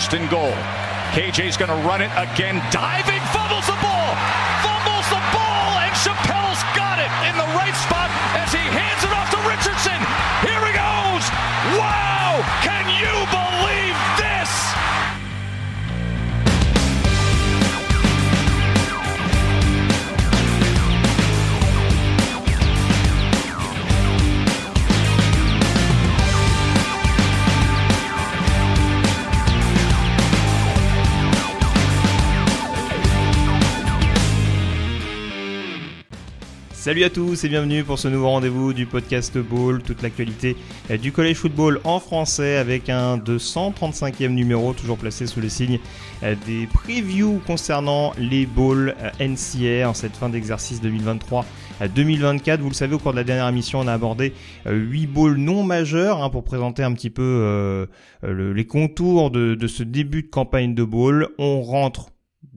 first and goal. KJ's going to run it again, diving, fumbles the ball, fumbles Salut à tous et bienvenue pour ce nouveau rendez-vous du podcast Ball, toute l'actualité du collège football en français avec un 235e numéro toujours placé sous le signe des previews concernant les balls NCR en cette fin d'exercice 2023-2024. Vous le savez, au cours de la dernière émission, on a abordé 8 balls non majeurs hein, pour présenter un petit peu euh, le- les contours de, de ce début de campagne de ball. On rentre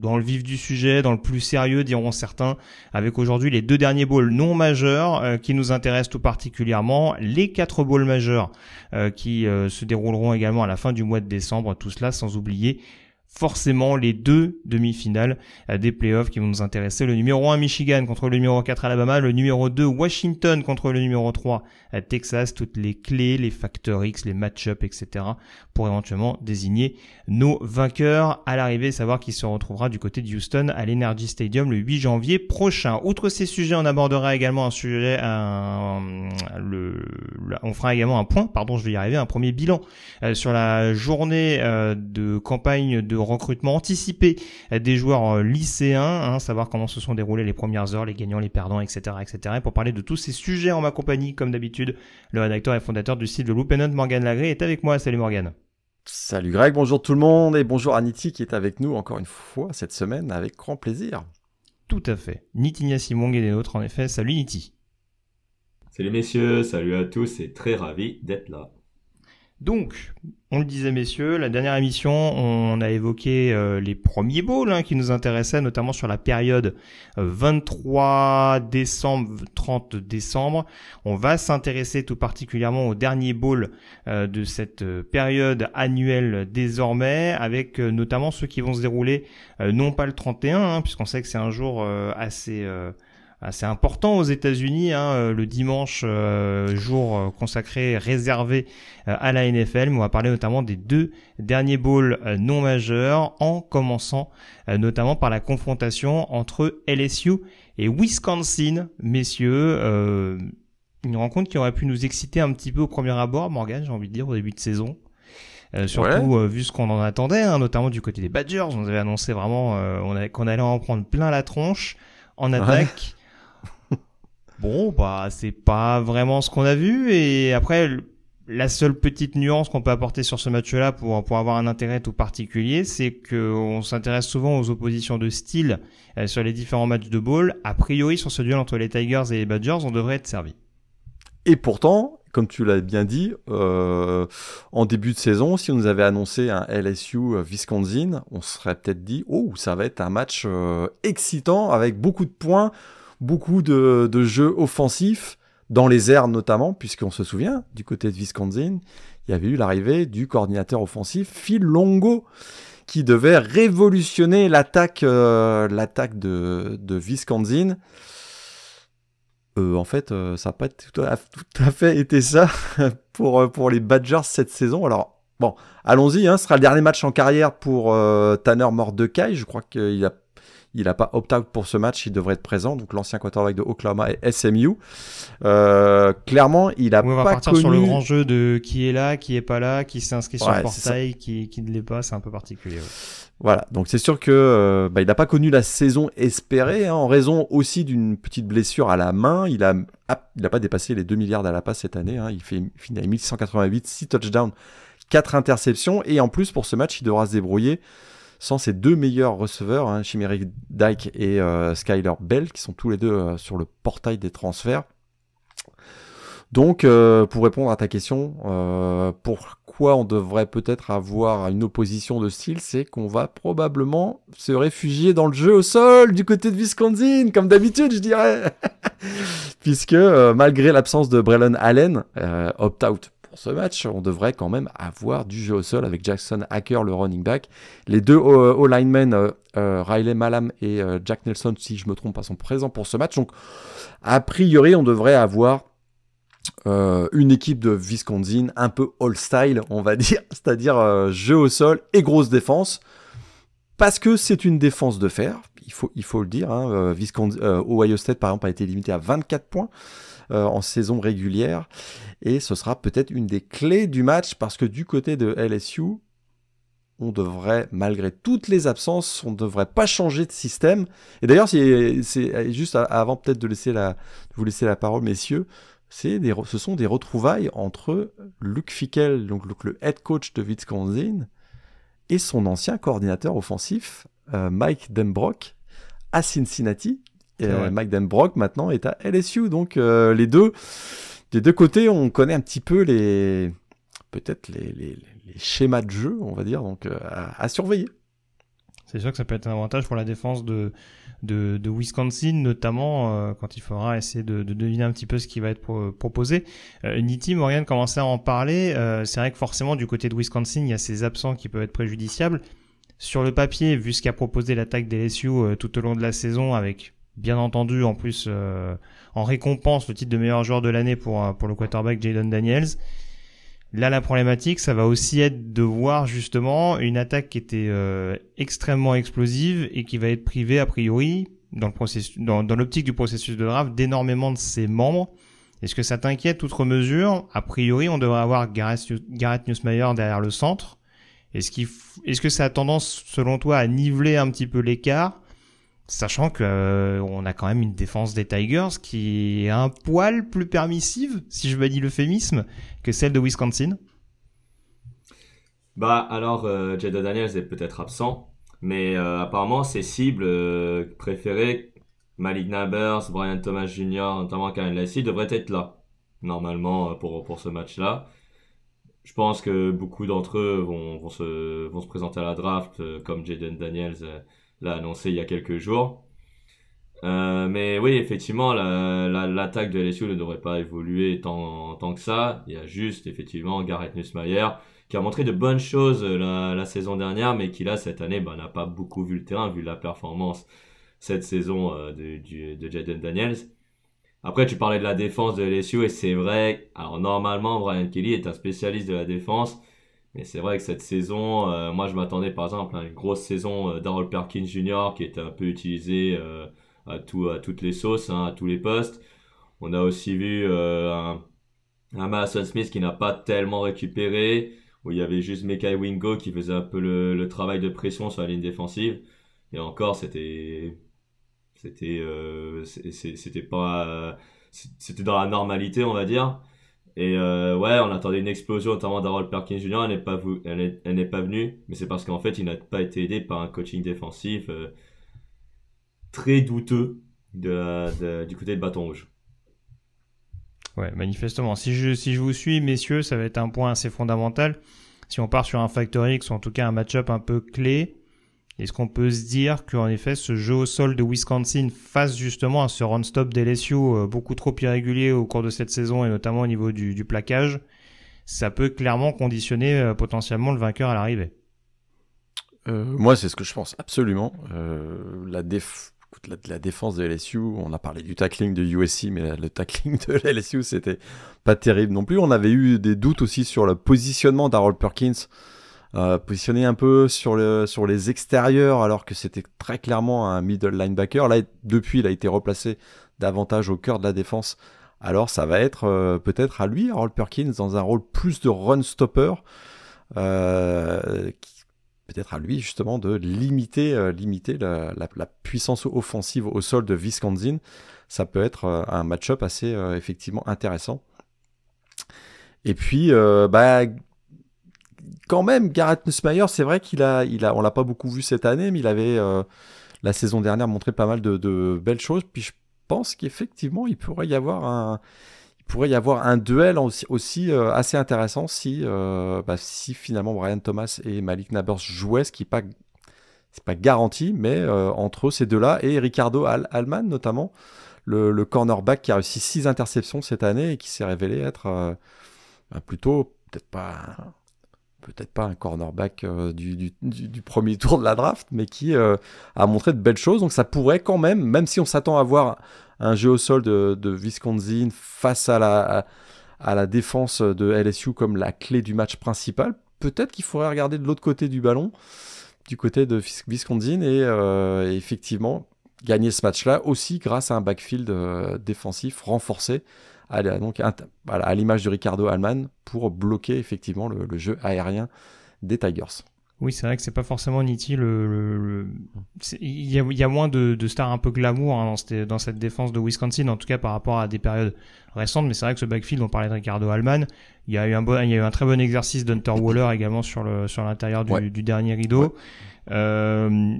dans le vif du sujet, dans le plus sérieux, diront certains, avec aujourd'hui les deux derniers bowls non majeurs euh, qui nous intéressent tout particulièrement, les quatre bowls majeurs euh, qui euh, se dérouleront également à la fin du mois de décembre, tout cela sans oublier forcément les deux demi-finales euh, des playoffs qui vont nous intéresser. Le numéro 1 Michigan contre le numéro 4 Alabama, le numéro 2 Washington contre le numéro 3 à Texas, toutes les clés, les facteurs X, les match-ups, etc. pour éventuellement désigner nos vainqueurs à l'arrivée, savoir qui se retrouvera du côté de Houston à l'Energy Stadium le 8 janvier prochain. Outre ces sujets, on abordera également un sujet, on fera également un point, pardon, je vais y arriver, un premier bilan euh, sur la journée euh, de campagne de recrutement anticipé euh, des joueurs euh, lycéens, hein, savoir comment se sont déroulées les premières heures, les gagnants, les perdants, etc., etc. Et pour parler de tous ces sujets en ma compagnie, comme d'habitude, le rédacteur et fondateur du site de Loop Note, Morgan Lagré, est avec moi. Salut Morgan. Salut Greg, bonjour tout le monde et bonjour Aniti qui est avec nous encore une fois cette semaine avec grand plaisir. Tout à fait. Nitinia Simong est des nôtres, en effet. Salut Niti. Salut messieurs, salut à tous et très ravi d'être là. Donc, on le disait messieurs, la dernière émission, on a évoqué euh, les premiers bowls hein, qui nous intéressaient, notamment sur la période euh, 23 décembre, 30 décembre. On va s'intéresser tout particulièrement au dernier bowl euh, de cette euh, période annuelle désormais, avec euh, notamment ceux qui vont se dérouler euh, non pas le 31, hein, puisqu'on sait que c'est un jour euh, assez... assez important aux États-Unis, hein, euh, le dimanche, euh, jour euh, consacré, réservé euh, à la NFL, mais on va parler notamment des deux derniers bowls euh, non majeurs, en commençant euh, notamment par la confrontation entre LSU et Wisconsin, messieurs. euh, une rencontre qui aurait pu nous exciter un petit peu au premier abord, Morgan, j'ai envie de dire, au début de saison. Euh, surtout euh, vu ce qu'on en attendait, hein, notamment du côté des Badgers, on avait annoncé vraiment euh, qu'on allait en prendre plein la tronche en attaque. Bon, bah c'est pas vraiment ce qu'on a vu et après la seule petite nuance qu'on peut apporter sur ce match-là pour pour avoir un intérêt tout particulier, c'est que on s'intéresse souvent aux oppositions de style euh, sur les différents matchs de ball. A priori, sur ce duel entre les Tigers et les Badgers, on devrait être servi. Et pourtant, comme tu l'as bien dit, euh, en début de saison, si on nous avait annoncé un LSU euh, Wisconsin, on se serait peut-être dit, oh, ça va être un match excitant avec beaucoup de points, beaucoup de, jeux offensifs, dans les airs notamment, puisqu'on se souvient, du côté de Wisconsin, il y avait eu l'arrivée du coordinateur offensif Phil Longo, qui devait révolutionner l'attaque euh, de, de Wisconsin. Euh, en fait, euh, ça n'a pas tout à, fait été ça pour, pour les Badgers cette saison. Alors, bon, allons-y, hein, ce sera le dernier match en carrière pour Tanner Mordecai. Je crois qu'il a il n'a pas opt-out pour ce match, il devrait être présent. Donc l'ancien quarterback de Oklahoma et SMU. Euh, clairement, il a on va pas partir connu. sur le grand jeu de qui est là, qui est pas là, qui s'est inscrit sur Ouais, le portail, qui, qui ne l'est pas, c'est un peu particulier. ouais. Voilà, donc c'est sûr que euh, bah, il n'a pas connu la saison espérée hein, en raison aussi d'une petite blessure à la main. Il a, ah, il a pas dépassé les 2 milliards à la passe cette année. hein. Il fait finit à 1188, 6 touchdowns, 4 interceptions et en plus pour ce match il devra se débrouiller sans ses deux meilleurs receveurs, hein, Chimeric Dyke et euh, Skyler Bell, qui sont tous les deux euh, sur le portail des transferts. Donc, euh, pour répondre à ta question, pourquoi on devrait peut-être avoir une opposition de style, c'est qu'on va probablement se réfugier dans le jeu au sol du côté de Wisconsin, comme d'habitude, je dirais. Puisque, malgré l'absence de Braylon Allen, opt-out ce match, on devrait quand même avoir du jeu au sol avec Jackson Hacker, le running back. Les deux all linemen, Riley Malam et Jack Nelson, si je me trompe pas, sont présents pour ce match. Donc, a priori, on devrait avoir une équipe de Wisconsin un peu all-style, on va dire, c'est-à-dire jeu au sol et grosse défense, parce que c'est une défense de fer, il faut, il faut le dire. Hein, Ohio State, par exemple, a été limité à 24 points. Euh, en saison régulière. Et ce sera peut-être une des clés du match parce que du côté de LSU, on devrait, malgré toutes les absences, on ne devrait pas changer de système. Et d'ailleurs, c'est juste avant peut-être de, laisser la, vous laisser la parole, messieurs, des, ce sont des retrouvailles entre Luke Fickel, donc le head coach de Wisconsin, et son ancien coordinateur offensif, euh, Mike Denbrock, à Cincinnati, euh, Mike Denbrock maintenant est à LSU. Donc euh, les deux, des deux côtés, on connaît un petit peu les peut-être les, les, schémas de jeu, on va dire, donc euh, à, surveiller. C'est sûr que ça peut être un avantage pour la défense de, de, de Wisconsin, notamment quand il faudra essayer de, de, deviner un petit peu ce qui va être proposé. Euh, Nitti, Morgan commençait à en parler. c'est vrai que forcément, du côté de Wisconsin, il y a ces absents qui peuvent être préjudiciables. Sur le papier, vu ce qu'a proposé l'attaque des LSU tout au long de la saison, avec bien entendu en plus euh, en récompense le titre de meilleur joueur de l'année pour, euh, pour le quarterback Jaden Daniels. Là, la problématique, ça va aussi être de voir justement une attaque qui était euh, extrêmement explosive et qui va être privée a priori dans le processus, dans, dans l'optique du processus de draft d'énormément de ses membres. Est-ce que ça t'inquiète outre mesure? A priori, on devrait avoir Gareth, Gareth Nussmeyer derrière le centre. Est-ce qu'il, est-ce que ça a tendance, selon toi, à niveler un petit peu l'écart? Sachant que euh, on a quand même une défense des Tigers qui est un poil plus permissive, si je dire l'euphémisme, que celle de Wisconsin. Bah alors, euh, Jada Daniels est peut-être absent, mais euh, apparemment ses cibles préférées, Malik Nabers, Brian Thomas Jr., notamment Karen Lassie, devraient être là, normalement, pour, pour ce match-là. Je pense que beaucoup d'entre eux vont, vont, se, vont se présenter à la draft, comme Jaden Daniels l'a annoncé il y a quelques jours. Euh, mais oui, effectivement, l'attaque de LSU ne devrait pas évoluer tant, que ça. Il y a juste, effectivement, Garrett Nussmeyer qui a montré de bonnes choses la, la saison dernière, mais qui là, cette année, bah, n'a pas beaucoup vu le terrain, vu la performance cette saison euh, de, de Jaden Daniels. Après, tu parlais de la défense de LSU, et c'est vrai, alors normalement, Brian Kelly est un spécialiste de la défense, mais c'est vrai que cette saison, euh, moi je m'attendais par exemple à une grosse saison euh, d'Harold Perkins Jr. qui était un peu utilisé euh, à, tout, à toutes les sauces, hein, à tous les postes. On a aussi vu un, un Madison Smith qui n'a pas tellement récupéré, où il y avait juste Mekai Wingo qui faisait un peu le, le, travail de pression sur la ligne défensive. Et encore, c'était c'était c'était pas c'était dans la normalité, on va dire. Et euh, ouais, on attendait une explosion, notamment d'Harold Perkins Jr. Elle n'est pas, elle pas venue, mais c'est parce qu'en fait, il n'a pas été aidé par un coaching défensif euh, très douteux du côté de Bâton Rouge. Ouais, manifestement. Si je, si je vous suis, messieurs, ça va être un point assez fondamental. Si on part sur un Factor X ou en tout cas un match-up un peu clé, est-ce qu'on peut se dire qu'en effet, ce jeu au sol de Wisconsin face justement à ce run-stop d'LSU euh, beaucoup trop irrégulier au cours de cette saison et notamment au niveau du, plaquage, ça peut clairement conditionner euh, potentiellement le vainqueur à l'arrivée? Euh, Moi, c'est ce que je pense, absolument. La, défense de LSU, on a parlé du tackling de USC, mais le tackling de LSU, c'était pas terrible non plus. On avait eu des doutes aussi sur le positionnement d'Harold Perkins euh, positionné un peu sur, le, sur les extérieurs alors que c'était très clairement un middle linebacker. Là, depuis, il a été replacé davantage au cœur de la défense. Alors ça va être euh, peut-être à lui, Harold Perkins, dans un rôle plus de run stopper. Euh, peut-être à lui justement de limiter, la, puissance offensive au sol de Wisconsin. Ça peut être un match-up assez effectivement intéressant. Et puis, bah, quand même, Gareth Nussmeyer, c'est vrai qu'il a, il a, on l'a pas beaucoup vu cette année, mais il avait euh, la saison dernière montré pas mal de, belles choses. Puis je pense qu'effectivement, il pourrait y avoir un, il pourrait y avoir un duel aussi, euh, assez intéressant si, euh, bah, si finalement Brian Thomas et Malik Nabers jouaient, ce qui n'est pas, c'est pas garanti, mais entre ces deux-là et Ricardo Al Alman notamment, le, cornerback qui a réussi six interceptions cette année et qui s'est révélé être plutôt peut-être pas peut-être pas un cornerback du, du, premier tour de la draft, mais qui a montré de belles choses. Donc ça pourrait quand même, même si on s'attend à voir un jeu au sol de, de Wisconsin face à la, défense de LSU comme la clé du match principal, peut-être qu'il faudrait regarder de l'autre côté du ballon, du côté de Wisconsin, et, euh, effectivement gagner ce match-là aussi grâce à un backfield euh, défensif renforcé, à, donc, à, l'image de Ricardo Allman, pour bloquer effectivement le jeu aérien des Tigers. Oui, c'est vrai que c'est pas forcément nitty. Le, Il, y a, il, y a, moins de, de stars un peu glamour hein, dans, cette, dans, cette, défense de Wisconsin, en tout cas par rapport à des périodes récentes. Mais c'est vrai que ce backfield, on parlait de Ricardo Alman, il y a eu un, bon, il y a eu un très bon exercice d'Hunter Waller également sur l'intérieur du, du, dernier rideau. Euh,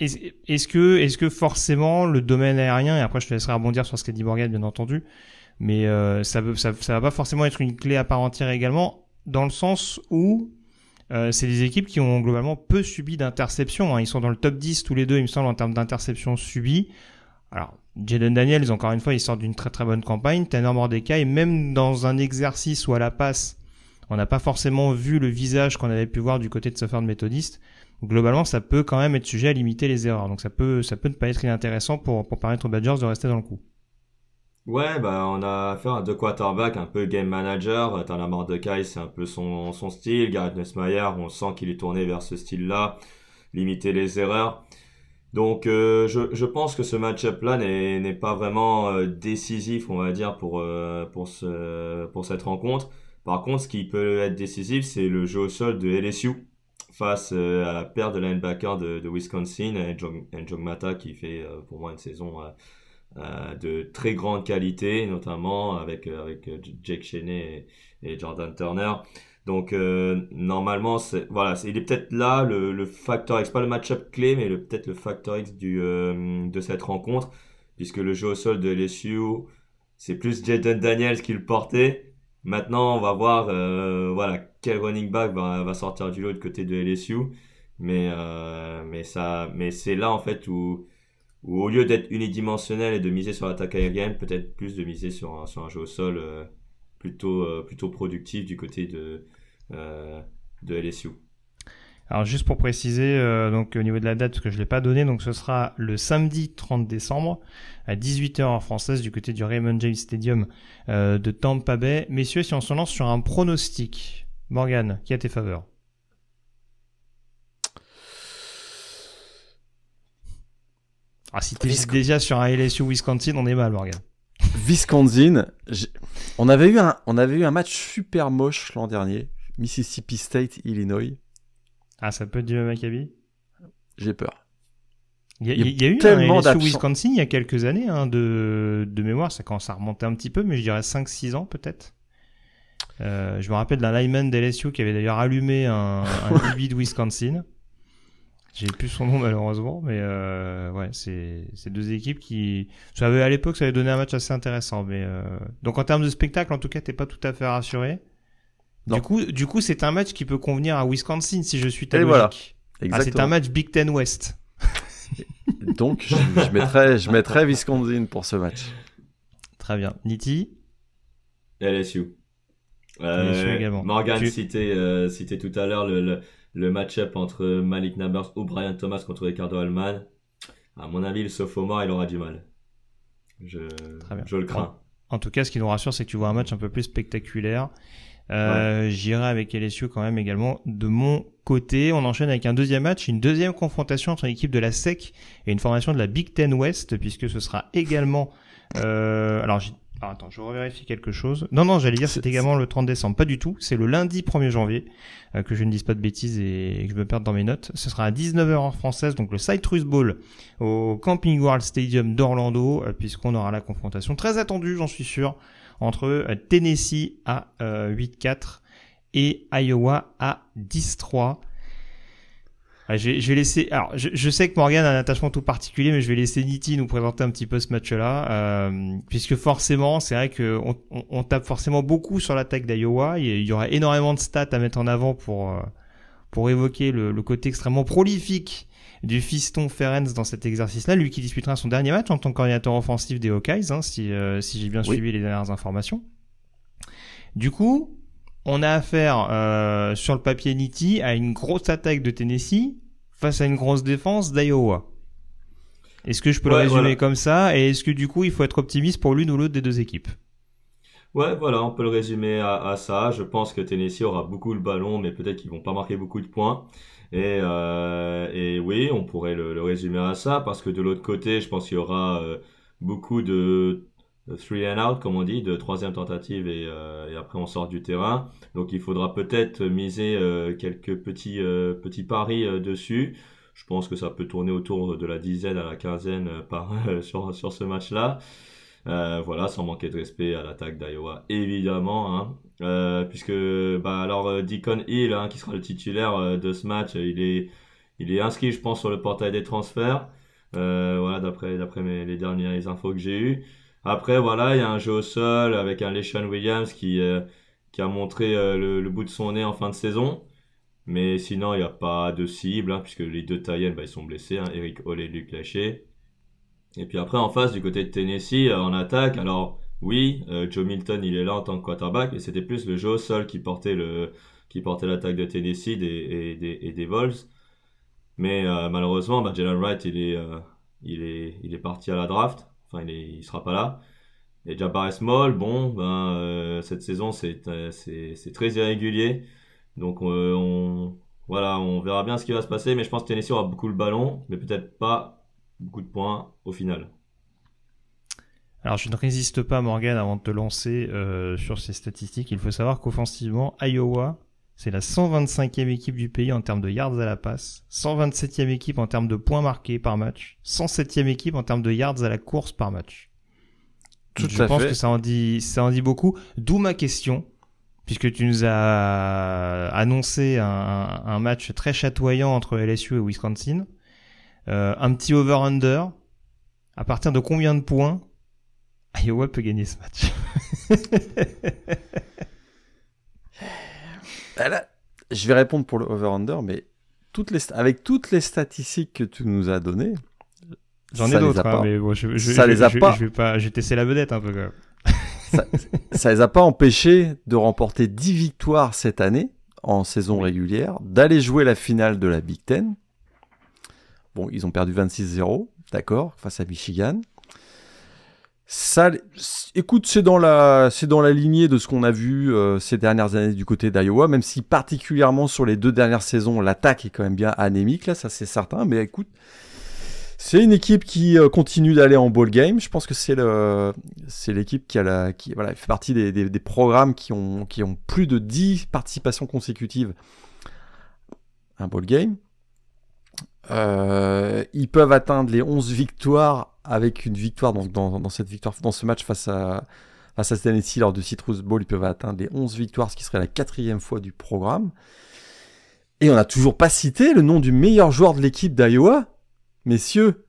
est-ce que est-ce que forcément le domaine aérien et après je te laisserai rebondir sur ce qu'a dit Morgan bien entendu, mais euh, ça, ça ça va pas forcément être une clé à part entière également dans le sens où euh, c'est des équipes qui ont globalement peu subi d'interceptions. Hein. Ils sont dans le top 10 tous les deux, il me semble, en termes d'interceptions subies. Alors, Jaden Daniels, encore une fois, il sort d'une très très bonne campagne. Tanner Mordecai, même dans un exercice où à la passe, on n'a pas forcément vu le visage qu'on avait pu voir du côté de Southern Methodist. Globalement, ça peut quand même être sujet à limiter les erreurs. Donc ça peut, ça peut ne pas être inintéressant pour, pour permettre aux Badgers de rester dans le coup. Ouais, bah, on a affaire à deux quarterbacks un peu game manager. T'as la Mordecai, c'est un peu son, son style. Garrett Nussmeyer, on sent qu'il est tourné vers ce style-là. Limiter les erreurs. Donc, euh, je, je pense que ce match-up-là n'est pas vraiment euh, décisif, on va dire, pour, euh, pour, ce, pour cette rencontre. Par contre, ce qui peut être décisif, c'est le jeu au sol de LSU face à la paire de linebackers de, Wisconsin, et Mata, qui fait pour moi une saison euh, de très grande qualité, notamment avec, euh, avec euh, Jake Cheney et, Jordan Turner. Donc normalement, c'est, voilà, il est peut-être là le, le facteur X, pas le match-up clé, mais peut-être le facteur X du, de cette rencontre, puisque le jeu au sol de LSU, c'est plus Jaden Daniels qui le portait. Maintenant, on va voir voilà, quel running back va, sortir du lot de côté de LSU. Mais, mais, ça, mais c'est là en fait où ou au lieu d'être unidimensionnel et de miser sur l'attaque aérienne, peut-être plus de miser sur un, sur un jeu au sol euh, plutôt, euh, plutôt productif du côté de, euh, de LSU. Alors juste pour préciser, donc au niveau de la date, parce que je l'ai pas donné, donc ce sera le samedi 30 décembre à 18h en française du côté du Raymond James Stadium de Tampa Bay. Messieurs, si on se lance sur un pronostic, Morgan, qui a tes faveurs Ah, si t'es déjà sur un LSU Wisconsin, on est mal, Morgan. Wisconsin, on avait, eu un, on avait eu un match super moche l'an dernier. Mississippi State, Illinois. Ah, ça peut être du Maccabi J'ai peur. Il y, a, eu tellement un LSU Wisconsin il y a quelques années, hein, de, de mémoire, ça commence à remonter un petit peu, mais je dirais 5-6 ans peut-être. Euh, je me rappelle d'un lineman d'LSU qui avait d'ailleurs allumé un, un de Wisconsin. J'ai plus son nom malheureusement, mais euh, ouais, c'est c'est deux équipes qui, ça à l'époque, ça avait donné un match assez intéressant, mais euh... donc en termes de spectacle, en tout cas, t'es pas tout à fait rassuré. Du coup, du coup, c'est un match qui peut convenir à Wisconsin si je suis ta logique. Voilà. Ah, c'est un match Big Ten West. donc, je, je, mettrais, je mettrais Wisconsin pour ce match. Très bien. Niti? LSU. Euh. Morgan tu... citait, euh, citait tout à l'heure le, le le match-up entre Malik Nabers ou Brian Thomas contre Ricardo Alman, à mon avis, le sophomore, il aura du mal. Je, je le crains. En, tout cas, ce qui nous rassure, c'est que tu vois un match un peu plus spectaculaire. Euh, J'irai avec LSU quand même également de mon côté. On enchaîne avec un deuxième match, une deuxième confrontation entre une équipe de la SEC et une formation de la Big Ten West, puisque ce sera également... Euh, alors, ah, attends, je revérifie quelque chose. Non, non, j'allais dire c'est également le 30 décembre. Pas du tout. C'est le lundi 1er janvier. Euh, que je ne dise pas de bêtises et, que je me perde dans mes notes. Ce sera à 19h en française, donc le Citrus Bowl au Camping World Stadium d'Orlando, euh, puisqu'on aura la confrontation très attendue, j'en suis sûr, entre euh, Tennessee à 8-4 et Iowa à 10-3. Je vais, je vais, laisser. Alors, je, je, sais que Morgan a un attachement tout particulier, mais je vais laisser Nitti nous présenter un petit peu ce match-là, euh, puisque forcément, c'est vrai que on, on, tape forcément beaucoup sur l'attaque d'Iowa. Il y aura énormément de stats à mettre en avant pour euh, pour évoquer le, le côté extrêmement prolifique du fiston Ferenc dans cet exercice-là, lui qui disputera son dernier match en tant qu'ordinateur offensif des Hawkeyes, hein, si, euh, si j'ai bien suivi les dernières informations. Du coup, on a affaire euh, sur le papier Nitti à une grosse attaque de Tennessee face à une grosse défense d'Iowa. Est-ce que je peux le résumer comme ça? Et est-ce que du coup, il faut être optimiste pour l'une ou l'autre des deux équipes? Ouais, voilà, on peut le résumer à, ça. Je pense que Tennessee aura beaucoup le ballon, mais peut-être qu'ils vont pas marquer beaucoup de points. Et, euh, et oui, on pourrait le, résumer à ça, parce que de l'autre côté, je pense qu'il y aura euh, beaucoup de three and out, comme on dit, de troisième tentative et, euh, et, après on sort du terrain. Donc il faudra peut-être miser euh, quelques petits, euh, petits paris dessus. Je pense que ça peut tourner autour de la dizaine à la quinzaine par, sur, sur ce match-là. voilà, sans manquer de respect à l'attaque d'Iowa, évidemment. Hein. puisque, bah, alors, Deacon Hill, hein, qui sera le titulaire de ce match, il est, il est inscrit, je pense, sur le portail des transferts. voilà, d'après les dernières infos que j'ai eues. Après, voilà, il y a un jeu au sol avec un LeSean Williams qui, euh, qui a montré euh, le, bout de son nez en fin de saison. Mais sinon, il n'y a pas de cible, hein, puisque les deux Tayens, bah, ils sont blessés, hein, Eric Hall et Luc Lachey. Et puis après, en face, du côté de Tennessee, euh, en attaque, alors oui, Joe Milton, il est là en tant que quarterback, et c'était plus le jeu au sol qui portait le qui portait l'attaque de Tennessee et, des, et des Vols. Mais malheureusement, bah, Jalen Wright, il est, il, est, il est parti à la draft. Enfin, il, ne sera pas là. Et Jabbar Small, bon, ben, euh, cette saison, euh, c'est très irrégulier. Donc, euh, on, voilà, on verra bien ce qui va se passer. Mais je pense que Tennessee aura beaucoup le ballon, mais peut-être pas beaucoup de points au final. Alors, je ne résiste pas, Morgan, avant de te lancer sur ces statistiques. Il faut savoir qu'offensivement, Iowa, c'est la 125e équipe du pays en termes de yards à la passe, 127e équipe en termes de points marqués par match, 107e équipe en termes de yards à la course par match. Tout je pense que ça en dit, ça en dit beaucoup. D'où ma question, puisque tu nous as annoncé un, match très chatoyant entre LSU et Wisconsin. Euh, un petit over-under. À partir de combien de points Iowa peut gagner ce match? je vais répondre pour le over-under, mais toutes les, avec toutes les statistiques que tu nous as données, J'en ai d'autres, hein, mais bon, je, ça les a pas. Je vais pas, j'ai testé la vedette un peu quand même. ça, ça les a pas empêchés de remporter 10 victoires cette année en saison régulière, d'aller jouer la finale de la Big Ten. Bon, ils ont perdu 26-0, d'accord, face à Michigan. Ça, écoute, c'est dans la, c'est dans la lignée de ce qu'on a vu euh, ces dernières années du côté d'Iowa, même si particulièrement sur les deux dernières saisons, l'attaque est quand même bien anémique là, ça c'est certain. Mais écoute, c'est une équipe qui euh, continue d'aller en ball game. Je pense que c'est le, c'est l'équipe qui a la, qui voilà, fait partie des, programmes qui ont, qui ont plus de 10 participations consécutives un ball game. Euh, ils peuvent atteindre les 11 victoires avec une victoire dans, dans, cette victoire, dans ce match face à, face à Tennessee lors de Citrus Bowl. Ils peuvent atteindre les 11 victoires, ce qui serait la quatrième fois du programme. Et on n'a toujours pas cité le nom du meilleur joueur de l'équipe d'Iowa, messieurs.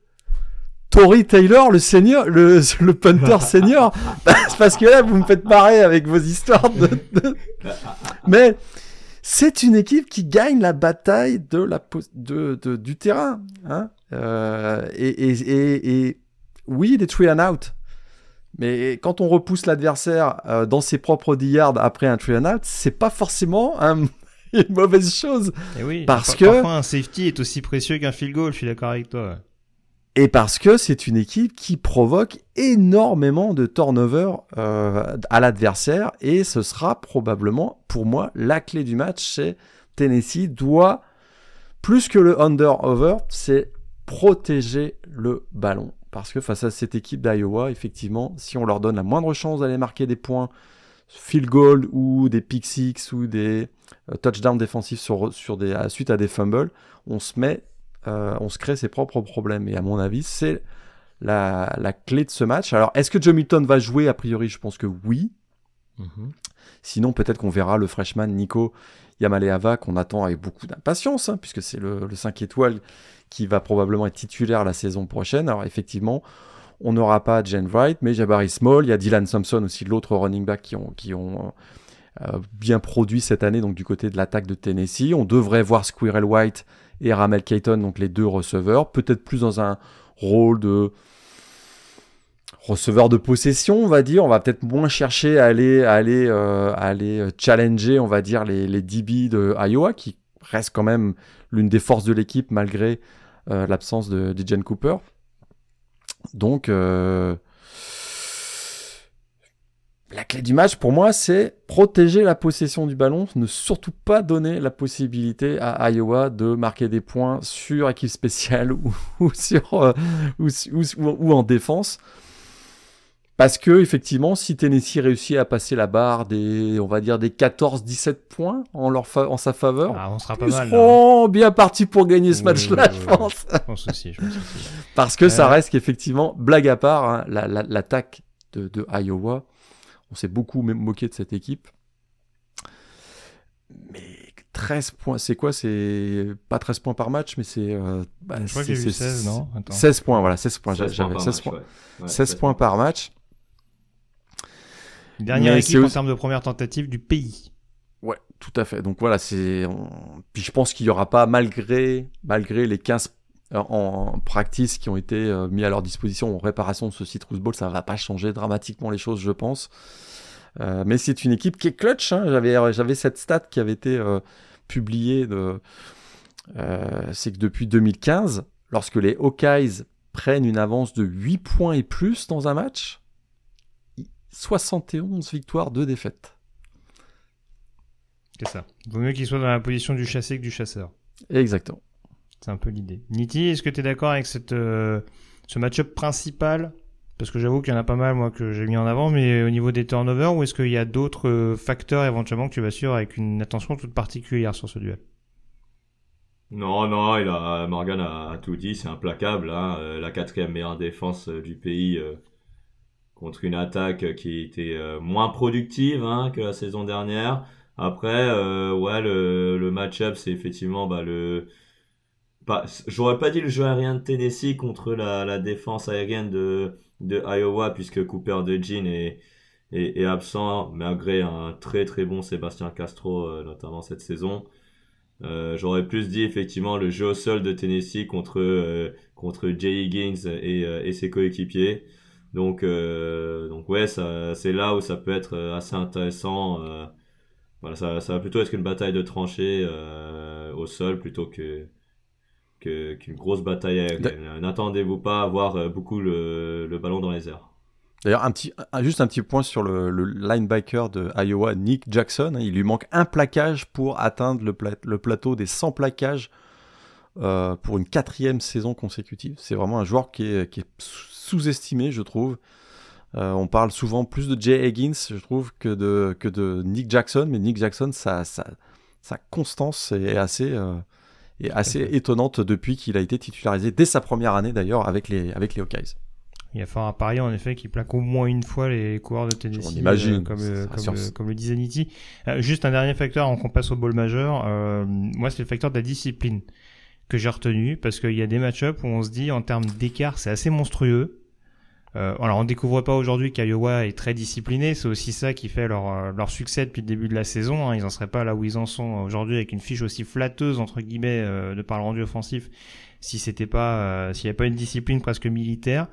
Tory Taylor, le senior, le, le punter senior. Parce que là, vous me faites marrer avec vos histoires de... Mais c'est une équipe qui gagne la bataille de la de, du terrain. Hein euh, et, oui, des three and out. Mais quand on repousse l'adversaire euh, dans ses propres 10 yards après un three and out, c'est pas forcément une mauvaise chose. Et oui, parce que parfois un safety est aussi précieux qu'un field goal. Je suis d'accord avec toi. Et parce que c'est une équipe qui provoque énormément de turnover euh, à l'adversaire et ce sera probablement pour moi la clé du match. C'est Tennessee doit plus que le under-over, c'est protéger le ballon. Parce que face à cette équipe d'Iowa, effectivement, si on leur donne la moindre chance d'aller marquer des points, field goal ou des pick six ou des euh, touchdowns défensifs sur, sur des, suite à des fumbles, on se met euh, on se crée ses propres problèmes. Et à mon avis, c'est la, clé de ce match. Alors, est-ce que Joe Milton va jouer? A priori, je pense que oui. Mhm. Sinon, peut-être qu'on verra le freshman Nico Yamaleava qu'on attend avec beaucoup d'impatience, hein, puisque c'est le, 5 étoiles qui va probablement être titulaire la saison prochaine. Alors, effectivement, on n'aura pas Jen Wright, mais Jabari Small, il y a Dylan Thompson aussi, l'autre running back qui ont, qui ont euh, bien produit cette année, donc du côté de l'attaque de Tennessee. On devrait voir Squirrel White et Ramel Kayton, donc les deux receveurs, peut-être plus dans un rôle de receveur de possession, on va dire. On va peut-être moins chercher à aller, aller, à aller challenger, on va dire, les, les DB de Iowa, qui reste quand même l'une des forces de l'équipe malgré l'absence de, de Cooper. Donc, la clé du match pour moi, c'est protéger la possession du ballon, ne surtout pas donner la possibilité à Iowa de marquer des points sur équipe spéciale ou, euh, ou, en défense. Parce que effectivement, si Tennessee réussit à passer la barre des, on va dire des 14-17 points en leur en sa faveur, ah, on sera pas ils seront bien partis pour gagner ce match-là, je pense. Je pense aussi, je pense Parce que ça euh. reste qu'effectivement, blague à part, hein, l'attaque de, de Iowa on s'est beaucoup moqué de cette équipe. Mais 13 points, c'est quoi? C'est pas 13 points par match, mais c'est. Euh, bah, je crois qu'il y a 16, non? 16 points, voilà, 16 points. 16 points, 16 points, 16 points par match. Dernière équipe en termes de première tentative du pays. Ouais, tout à fait. Donc voilà, c'est. Puis je pense qu'il y aura pas, malgré, malgré les 15 en practice qui ont été euh, mis à leur disposition en réparation de ce Citrus Bowl, ça va pas changer dramatiquement les choses, je pense. Euh, mais c'est une équipe qui est clutch. Hein. J'avais, j'avais cette stat qui avait été euh, publiée. De, c'est que depuis 2015, lorsque les Hawkeyes prennent une avance de 8 points et plus dans un match, 71 victoires, 2 défaites. C'est ça. Vaut mieux qu'ils soient dans la position du chassé que du chasseur. Exactement. C'est un peu l'idée. Niti, est-ce que tu es d'accord avec cette, euh, ce match-up principal? Parce que j'avoue qu'il y en a pas mal, moi, que j'ai mis en avant, mais au niveau des turnovers, ou est-ce qu'il y a d'autres euh, facteurs éventuellement que tu vas suivre avec une attention toute particulière sur ce duel? Non, non, il a, Morgan a, tout dit, c'est implacable. Hein, euh, la quatrième meilleure défense du pays contre une attaque qui était moins productive hein, que la saison dernière. Après, ouais, le, match-up, c'est effectivement bah, le, j'aurais pas dit le jeu aérien de Tennessee contre la, défense aérienne de, de Iowa puisque Cooper de Jean est, est, absent malgré un très très bon Sébastien Castro euh, notamment cette saison. Euh, j'aurais plus dit effectivement le jeu au sol de Tennessee contre euh, contre Jay Higgins et ses coéquipiers. Donc donc ouais c'est là où ça peut être assez intéressant. voilà ça, ça va plutôt être une bataille de tranchées au sol plutôt que qu'une grosse bataille aérienne. N'attendez-vous pas à avoir euh, beaucoup le, le, ballon dans les airs. D'ailleurs, un petit, juste un petit point sur le, le linebacker de Iowa, Nick Jackson. Il lui manque un plaquage pour atteindre le, le plateau des 100 plaquages euh, pour une quatrième saison consécutive. C'est vraiment un joueur qui est, qui est sous-estimé, je trouve. Euh, on parle souvent plus de Jay Higgins, je trouve, que de, que de Nick Jackson. Mais Nick Jackson, sa, sa, sa constance est assez, et assez étonnante depuis qu'il a été titularisé dès sa première année d'ailleurs avec les, avec les Hawkeyes. Il y a fort à parier en effet qu'il plaque au moins une fois les coureurs de Tennessee. On imagine. Euh, comme, euh, comme, euh, comme, le disait Nitti. juste un dernier facteur avant qu'on passe au ball majeur. moi, c'est le facteur de la discipline que j'ai retenu parce qu'il y a des match-ups où on se dit en termes d'écart, c'est assez monstrueux. Euh, alors on découvre pas aujourd'hui qu'Iowa est très discipliné, c'est aussi ça qui fait leur, euh, succès depuis le début de la saison. Hein. Ils en seraient pas là où ils en sont aujourd'hui avec une fiche aussi flatteuse entre guillemets euh, de par le rendu offensif si c'était pas s'il n'y avait pas une discipline presque militaire.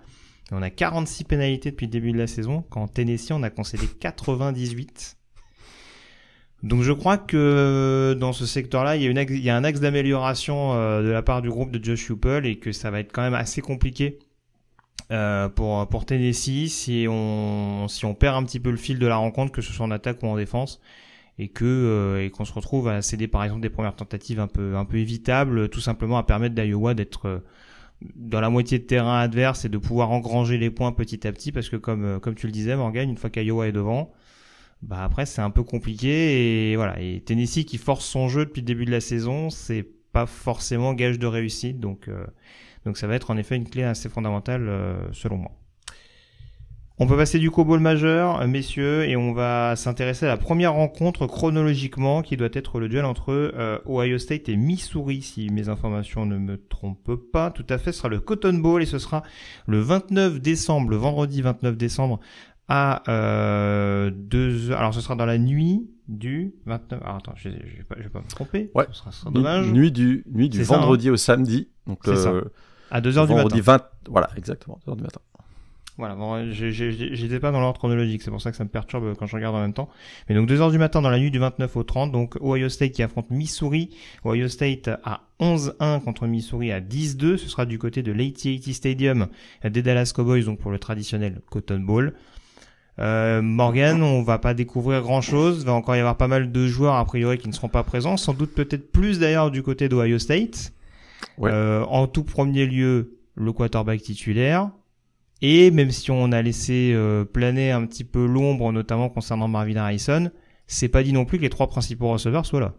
on a 46 pénalités depuis le début de la saison, quand en Tennessee on a concédé 98. Donc je crois que dans ce secteur-là, il y a, une, il y a un axe d'amélioration de la part du groupe de Josh Hupel et que ça va être quand même assez compliqué euh, pour, pour Tennessee si on, si on perd un petit peu le fil de la rencontre, que ce soit en attaque ou en défense, et que euh, et qu'on se retrouve à céder par exemple des premières tentatives un peu un peu évitables, tout simplement à permettre d'Iowa d'être euh, dans la moitié de terrain adverse et de pouvoir engranger les points petit à petit, parce que comme comme tu le disais Morgan, une fois qu'Iowa est devant, bah après c'est un peu compliqué et voilà et Tennessee qui force son jeu depuis le début de la saison, c'est pas forcément gage de réussite, donc donc ça va être en effet une clé assez fondamentale euh, selon moi. On peut passer du cobol majeur, messieurs, et on va s'intéresser à la première rencontre chronologiquement, qui doit être le duel entre euh, Ohio State et Missouri, si mes informations ne me trompent pas. Tout à fait, ce sera le Cotton Bowl, et ce sera le 29 décembre, le vendredi 29 décembre, à euh, 2 Alors ce sera dans la nuit du 29... Alors attends, je, vais pas, vais pas me tromper, ouais. ce sera, dommage. Nuit du, nuit du vendredi hein. au samedi, donc à 2h du matin. 20, voilà, exactement, 2h du matin. Voilà, bon, j'étais pas dans l'ordre chronologique, c'est pour ça que ça me perturbe quand je regarde en même temps. Mais donc 2h du matin dans la nuit du 29 au 30, donc Ohio State qui affronte Missouri. Ohio State à 11-1 contre Missouri à 10-2. Ce sera du côté de l'AT&T Stadium des Dallas Cowboys, donc pour le traditionnel Cotton Bowl. Euh, Morgan, on va pas découvrir grand chose. Il va encore y avoir pas mal de joueurs a priori qui ne seront pas présents. Sans doute peut-être plus d'ailleurs du côté d'Ohio State. Euh, en tout premier lieu, le quarterback titulaire. Et même si on a laissé euh, planer un petit peu l'ombre, notamment concernant Marvin Harrison, c'est pas dit non plus que les trois principaux receveurs soient là.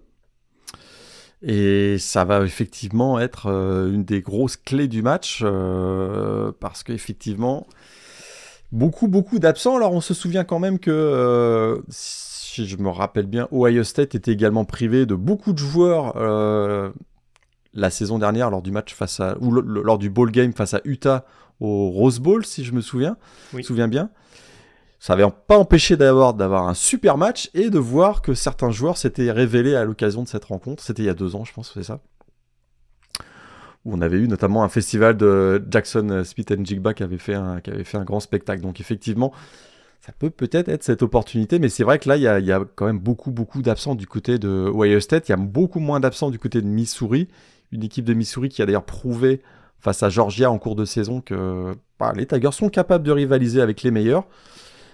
Et ça va effectivement être une des grosses clés du match, parce qu'effectivement, beaucoup, beaucoup d'absents. Alors on se souvient quand même que, si je me rappelle bien, Ohio State était également privé de beaucoup de joueurs la saison dernière lors du match face à, ou lors du ball game face à Utah au Rose Bowl, si je me souviens, souviens bien. Ça n'avait pas empêché d'avoir d'avoir un super match et de voir que certains joueurs s'étaient révélés à l'occasion de cette rencontre. C'était il y a deux ans, je pense, c'est ça. Où on avait eu notamment un festival de Jackson Smith and Jigba qui avait fait un, grand spectacle. Donc effectivement, ça peut peut-être être cette opportunité, mais c'est vrai que là, il y, a, quand même beaucoup, beaucoup d'absents du côté de Ohio State. Il y a beaucoup moins d'absents du côté de Missouri. Une équipe de Missouri qui a d'ailleurs prouvé face à Georgia en cours de saison que bah, les Tigers sont capables de rivaliser avec les meilleurs.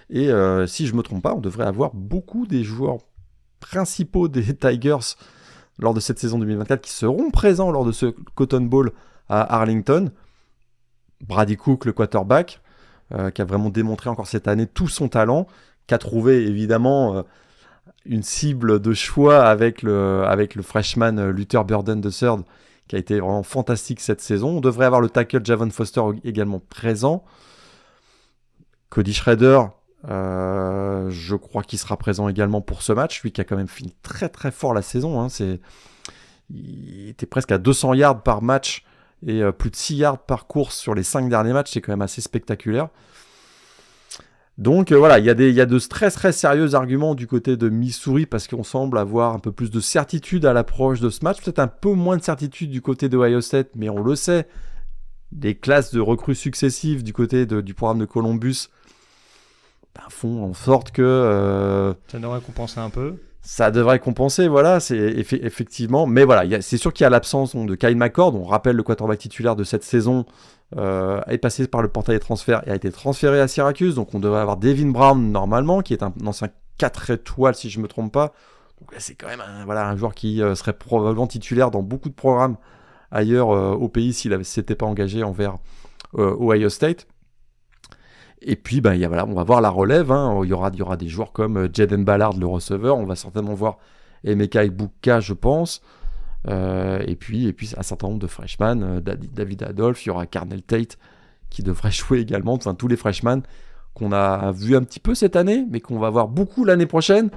Et euh, si je me trompe pas, on devrait avoir beaucoup des joueurs principaux des Tigers lors de cette saison 2024 qui seront présents lors de ce Cotton Bowl à Arlington. Brady Cook, le quarterback, euh, qui a vraiment démontré encore cette année tout son talent, qui a trouvé évidemment euh, une cible de choix avec le, avec le freshman Luther Burden III qui a été vraiment fantastique cette saison. On devrait avoir le tackle Javon Foster également présent. Cody Schrader, euh, je crois qu'il sera présent également pour ce match, lui qui a quand même fini très très fort la saison. Hein. Il était presque à 200 yards par match et euh, plus de 6 yards par course sur les 5 derniers matchs, c'est quand même assez spectaculaire. Donc euh, voilà, il y, a des, y de très très sérieux arguments du côté de Missouri parce qu'on semble avoir un peu plus de certitude à l'approche de ce match, peut-être un peu moins de certitude du côté de Ohio State, mais on le sait, des classes de recrues successives du côté du programme de Columbus ben, font en sorte que... Euh, ça devrait compenser un peu ça devrait compenser, voilà, c'est effectivement. Mais voilà, c'est sûr qu'il y a l'absence de Kyle McCord. On rappelle le quarterback titulaire de cette saison euh, est passé par le portail des transferts et a été transféré à Syracuse. Donc on devrait avoir Devin Brown normalement, qui est un, ancien 4 étoiles si je me trompe pas. Donc c'est quand même un, voilà, un joueur qui euh, serait probablement titulaire dans beaucoup de programmes ailleurs euh, au pays s'il ne s'était pas engagé envers Ohio State. Et puis, ben, y a, voilà, on va voir la relève. Hein. Il, y aura, il y aura des joueurs comme Jaden Ballard, le receveur. On va certainement voir Emeka Ibuka, je pense. Euh, et, puis, et puis, un certain nombre de freshmen. Euh, David Adolphe, il y aura Carnell Tate qui devrait jouer également. Enfin, tous les freshmen qu'on a vu un petit peu cette année, mais qu'on va voir beaucoup l'année prochaine.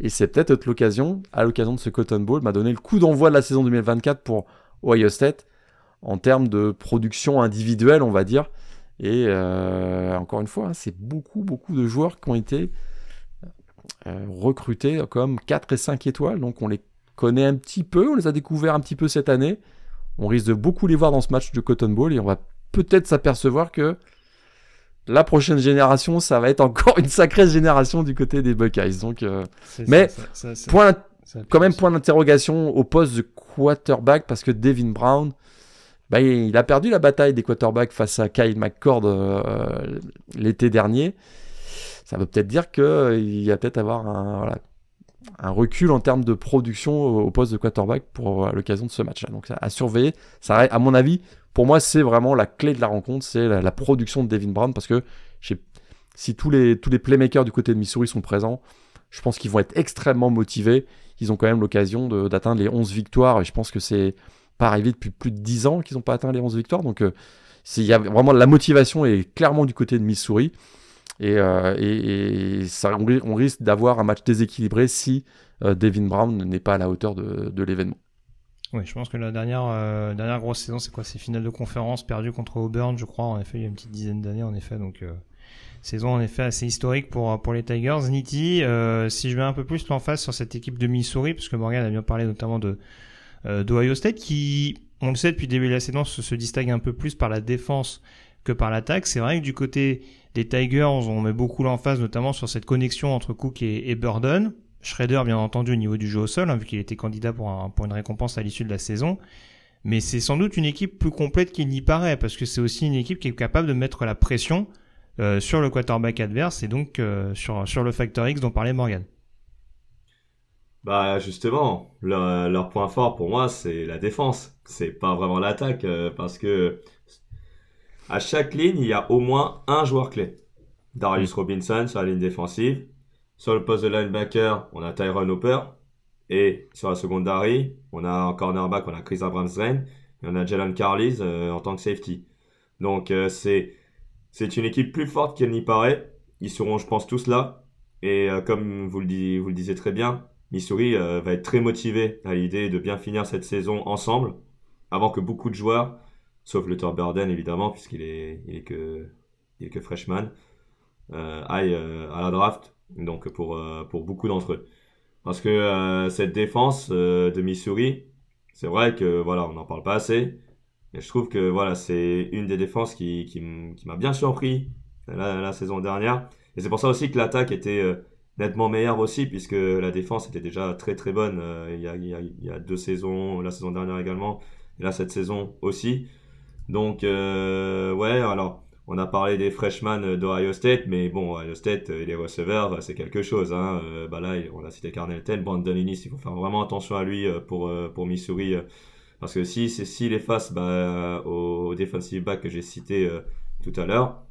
Et c'est peut-être l'occasion, à l'occasion de ce Cotton Bowl, m'a donné le coup d'envoi de la saison 2024 pour Ohio State en termes de production individuelle, on va dire. Et euh, encore une fois, hein, c'est beaucoup, beaucoup de joueurs qui ont été euh, recrutés comme 4 et 5 étoiles. Donc on les connaît un petit peu, on les a découverts un petit peu cette année. On risque de beaucoup les voir dans ce match de Cotton Bowl et on va peut-être s'apercevoir que la prochaine génération, ça va être encore une sacrée génération du côté des Buckeyes. Donc, euh, mais point, quand même point d'interrogation au poste de quarterback parce que Devin Brown, bah, il a perdu la bataille des quarterbacks face à Kyle McCord euh, l'été dernier. Ça veut peut-être dire qu'il euh, va peut-être avoir un, recul en termes de production au, poste de quarterback pour euh, l'occasion de ce match-là. Donc à surveiller. Ça, à mon avis, pour moi, c'est vraiment la clé de la rencontre, c'est la, production de Devin Brown parce que si tous les, tous les playmakers du côté de Missouri sont présents, je pense qu'ils vont être extrêmement motivés. Ils ont quand même l'occasion d'atteindre les 11 victoires et je pense que c'est pas arrivé depuis plus de 10 ans qu'ils n'ont pas atteint les 11 victoires. Donc, euh, il y a vraiment la motivation est clairement du côté de Missouri. Et, euh, ça, on, risque d'avoir un match déséquilibré si euh, Devin Brown n'est pas à la hauteur de, l'événement. Oui, je pense que la dernière, dernière grosse saison, c'est quoi? C'est finale de conférence perdue contre Auburn, je crois, en effet, il y a une petite dizaine d'années, en effet. Donc, saison en effet assez historique pour, pour les Tigers. Nitti, si je mets un peu plus l'emphase sur cette équipe de Missouri, parce que Morgan a bien parlé notamment de, d'Ohio State qui, on le sait depuis le début de la saison, se, distingue un peu plus par la défense que par l'attaque. C'est vrai que du côté Les Tigers, on met beaucoup l'emphase notamment sur cette connexion entre Cook et, Burden. Schrader, bien entendu, au niveau du jeu au sol, hein, vu qu'il était candidat pour, une récompense à l'issue de la saison. Mais c'est sans doute une équipe plus complète qu'il n'y paraît, parce que c'est aussi une équipe qui est capable de mettre la pression euh, sur le quarterback adverse et donc euh, sur, sur le facteur X dont parlait Morgan. Bah justement, leur, point fort pour moi, c'est la défense. C'est pas vraiment l'attaque, euh, parce que à chaque ligne, il y a au moins un joueur clé. Darius Robinson sur la ligne défensive. Sur le poste de linebacker, on a Tyrone Hopper. Et sur la secondary, on a en cornerback, on a Chris abrams et on a Jalen Carlis en tant que safety. Donc c'est c'est une équipe plus forte qu'elle n'y paraît. Ils seront, je pense, tous là. Et euh, comme vous le, vous le disiez très bien, Missouri euh, va être très motivé à l'idée de bien finir cette saison ensemble, avant que beaucoup de joueurs, sauf Luther Burden évidemment, puisqu'il est, il est, que, il est que freshman, euh, aillent à la draft. Donc pour, pour beaucoup d'entre eux. Parce que cette défense de Missouri, c'est vrai que voilà, on n'en parle pas assez. Et je trouve que voilà, c'est une des défenses qui, qui, m'a bien surpris la, saison dernière. Et c'est pour ça aussi que l'attaque était euh, nettement meilleure aussi, puisque la défense était déjà très très bonne euh, il, y a, deux saisons, la saison dernière également, et là cette saison aussi. Donc euh, ouais, alors on a parlé des freshmen d'Ohio State, mais bon, Ohio State et les receveurs, c'est quelque chose. Hein. bah là, on a cité Carnell Ten, Brandon Innis, il faut faire vraiment attention à lui pour, pour Missouri parce que si est face bah, au, defensive back que j'ai cité euh, tout à l'heure,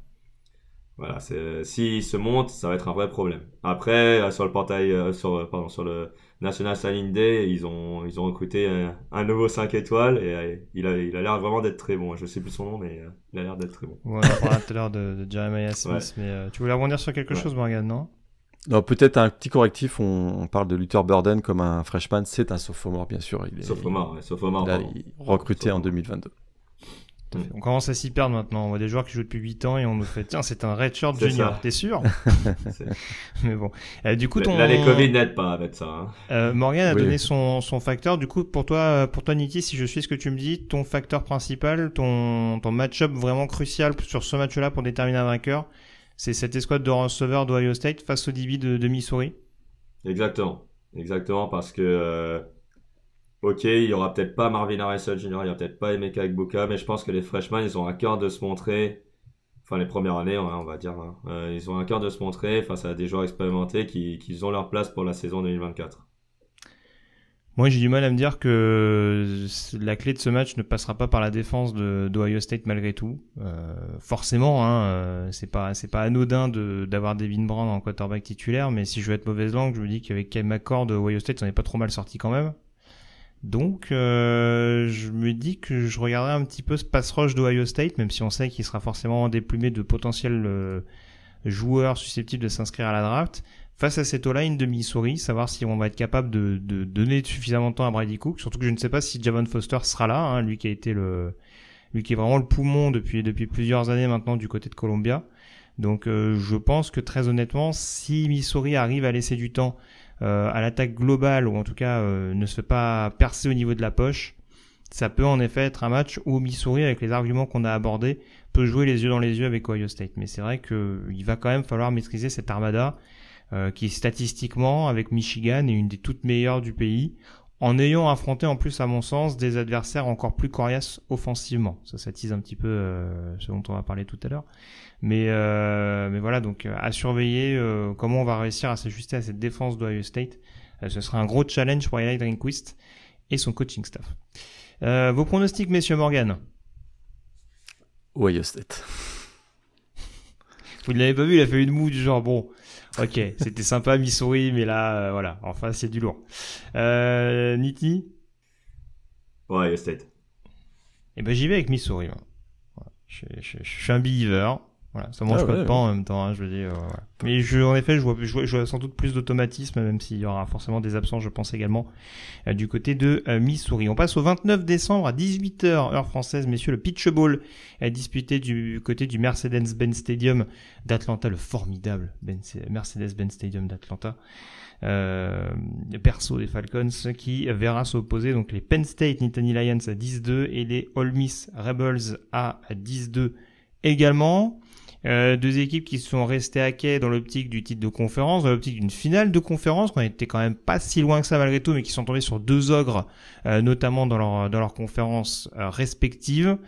voilà, s'il se monte, ça va être un vrai problème. Après, euh, sur le portail, euh, sur, pardon, sur le National Signing Day, ils ont, ils ont recruté un, nouveau 5 étoiles et il a, il a l'air vraiment d'être très bon. Je sais plus son nom, mais il a l'air d'être très bon. on parlera tout à l'heure de, Jeremiah Smith, mais tu voulais rebondir sur quelque chose, Morgan, non? Peut-être un petit correctif. On, parle de Luther Burden comme un freshman. C'est un sophomore, bien sûr. Il est, sophomore, ouais, sophomore. recruté en 2022. On commence à s'y perdre maintenant. On voit des joueurs qui jouent depuis 8 ans et on nous fait tiens, c'est un redshirt junior. T'es sûr Mais bon. Euh, du coup, ton... Là, les Covid n'aident pas avec ça. Hein. Euh, Morgan a donné son, son facteur. Du coup, pour toi, pour toi, Niki, si je suis ce que tu me dis, ton facteur principal, ton, ton match-up vraiment crucial sur ce match-là pour déterminer un vainqueur, c'est cette escouade de receveurs d'Ohio State face au DB de, Missouri? Exactement, exactement parce que euh, ok, il y aura peut-être pas Marvin Harrison Jr., il y aura peut-être pas Emeka Egbuka, mais je pense que les freshmen ils ont un cœur de se montrer. Enfin, les premières années, on va dire, hein. euh, ils ont un cœur de se montrer face à des joueurs expérimentés qui, qui ont leur place pour la saison 2024. Moi, j'ai du mal à me dire que la clé de ce match ne passera pas par la défense d'Ohio State malgré tout. Euh, forcément, hein, euh, c'est pas c'est pas anodin d'avoir Devin Brown en quarterback titulaire, mais si je veux être mauvaise langue, je me dis qu'avec Kyle McCord Ohio State, on n'est pas trop mal sorti quand même. Donc, euh, je me dis que je regarderai un petit peu ce pass rush d'Ohio State, même si on sait qu'il sera forcément déplumé de potentiels euh, joueurs susceptibles de s'inscrire à la draft face à cette O-line de Missouri, savoir si on va être capable de, de, donner suffisamment de temps à Brady Cook. Surtout que je ne sais pas si Javon Foster sera là, hein, lui qui a été le, lui qui est vraiment le poumon depuis plusieurs années maintenant du côté de Columbia. Donc euh, je pense que très honnêtement, si Missouri arrive à laisser du temps à l'attaque globale ou en tout cas euh, ne se fait pas percer au niveau de la poche, ça peut en effet être un match où Missouri, avec les arguments qu'on a abordés, peut jouer les yeux dans les yeux avec Ohio State. Mais c'est vrai qu'il va quand même falloir maîtriser cette armada euh, qui statistiquement, avec Michigan, est une des toutes meilleures du pays, en ayant affronté en plus, à mon sens, des adversaires encore plus coriaces offensivement. Ça s'attise un petit peu euh, ce dont on va parler tout à l'heure. Mais, euh, mais voilà, donc à surveiller euh, comment on va réussir à s'ajuster à cette défense d'Ohio State. ce sera un gros challenge pour Eli Drinkwist et son coaching staff. vos pronostics, messieurs Morgan? Ohio State. Vous ne l'avez pas vu, il a fait une moue du genre, bon, ok, c'était sympa, Missouri, mais là, euh, voilà, enfin, c'est du lourd. Euh, Niti Ouais, State. Eh ben, j'y vais avec Missouri. Je, je, je, suis un believer. Voilà, ça mange ah pas de pain en même temps, hein, je veux dire. Euh, Mais je, en effet, je vois, je vois, sans doute plus d'automatisme, même s'il y aura forcément des absences, je pense également, euh, du côté de euh, Missouri. On passe au 29 décembre à 18h, heure française, messieurs, le Pitch Bowl est disputé du côté du Mercedes-Benz Stadium d'Atlanta, le formidable Mercedes-Benz Stadium d'Atlanta. Euh, perso des Falcons qui verra s'opposer donc les Penn State Nittany Lions à 10-2 et les Ole Miss Rebels à 10-2 également. Euh, deux équipes qui sont restées à quai dans l'optique du titre de conférence, dans l'optique d'une finale de conférence, qu'on était quand même pas si loin que ça malgré tout, mais qui sont tombés sur deux ogres, euh, notamment dans leur dans leurs conférences euh, respectives.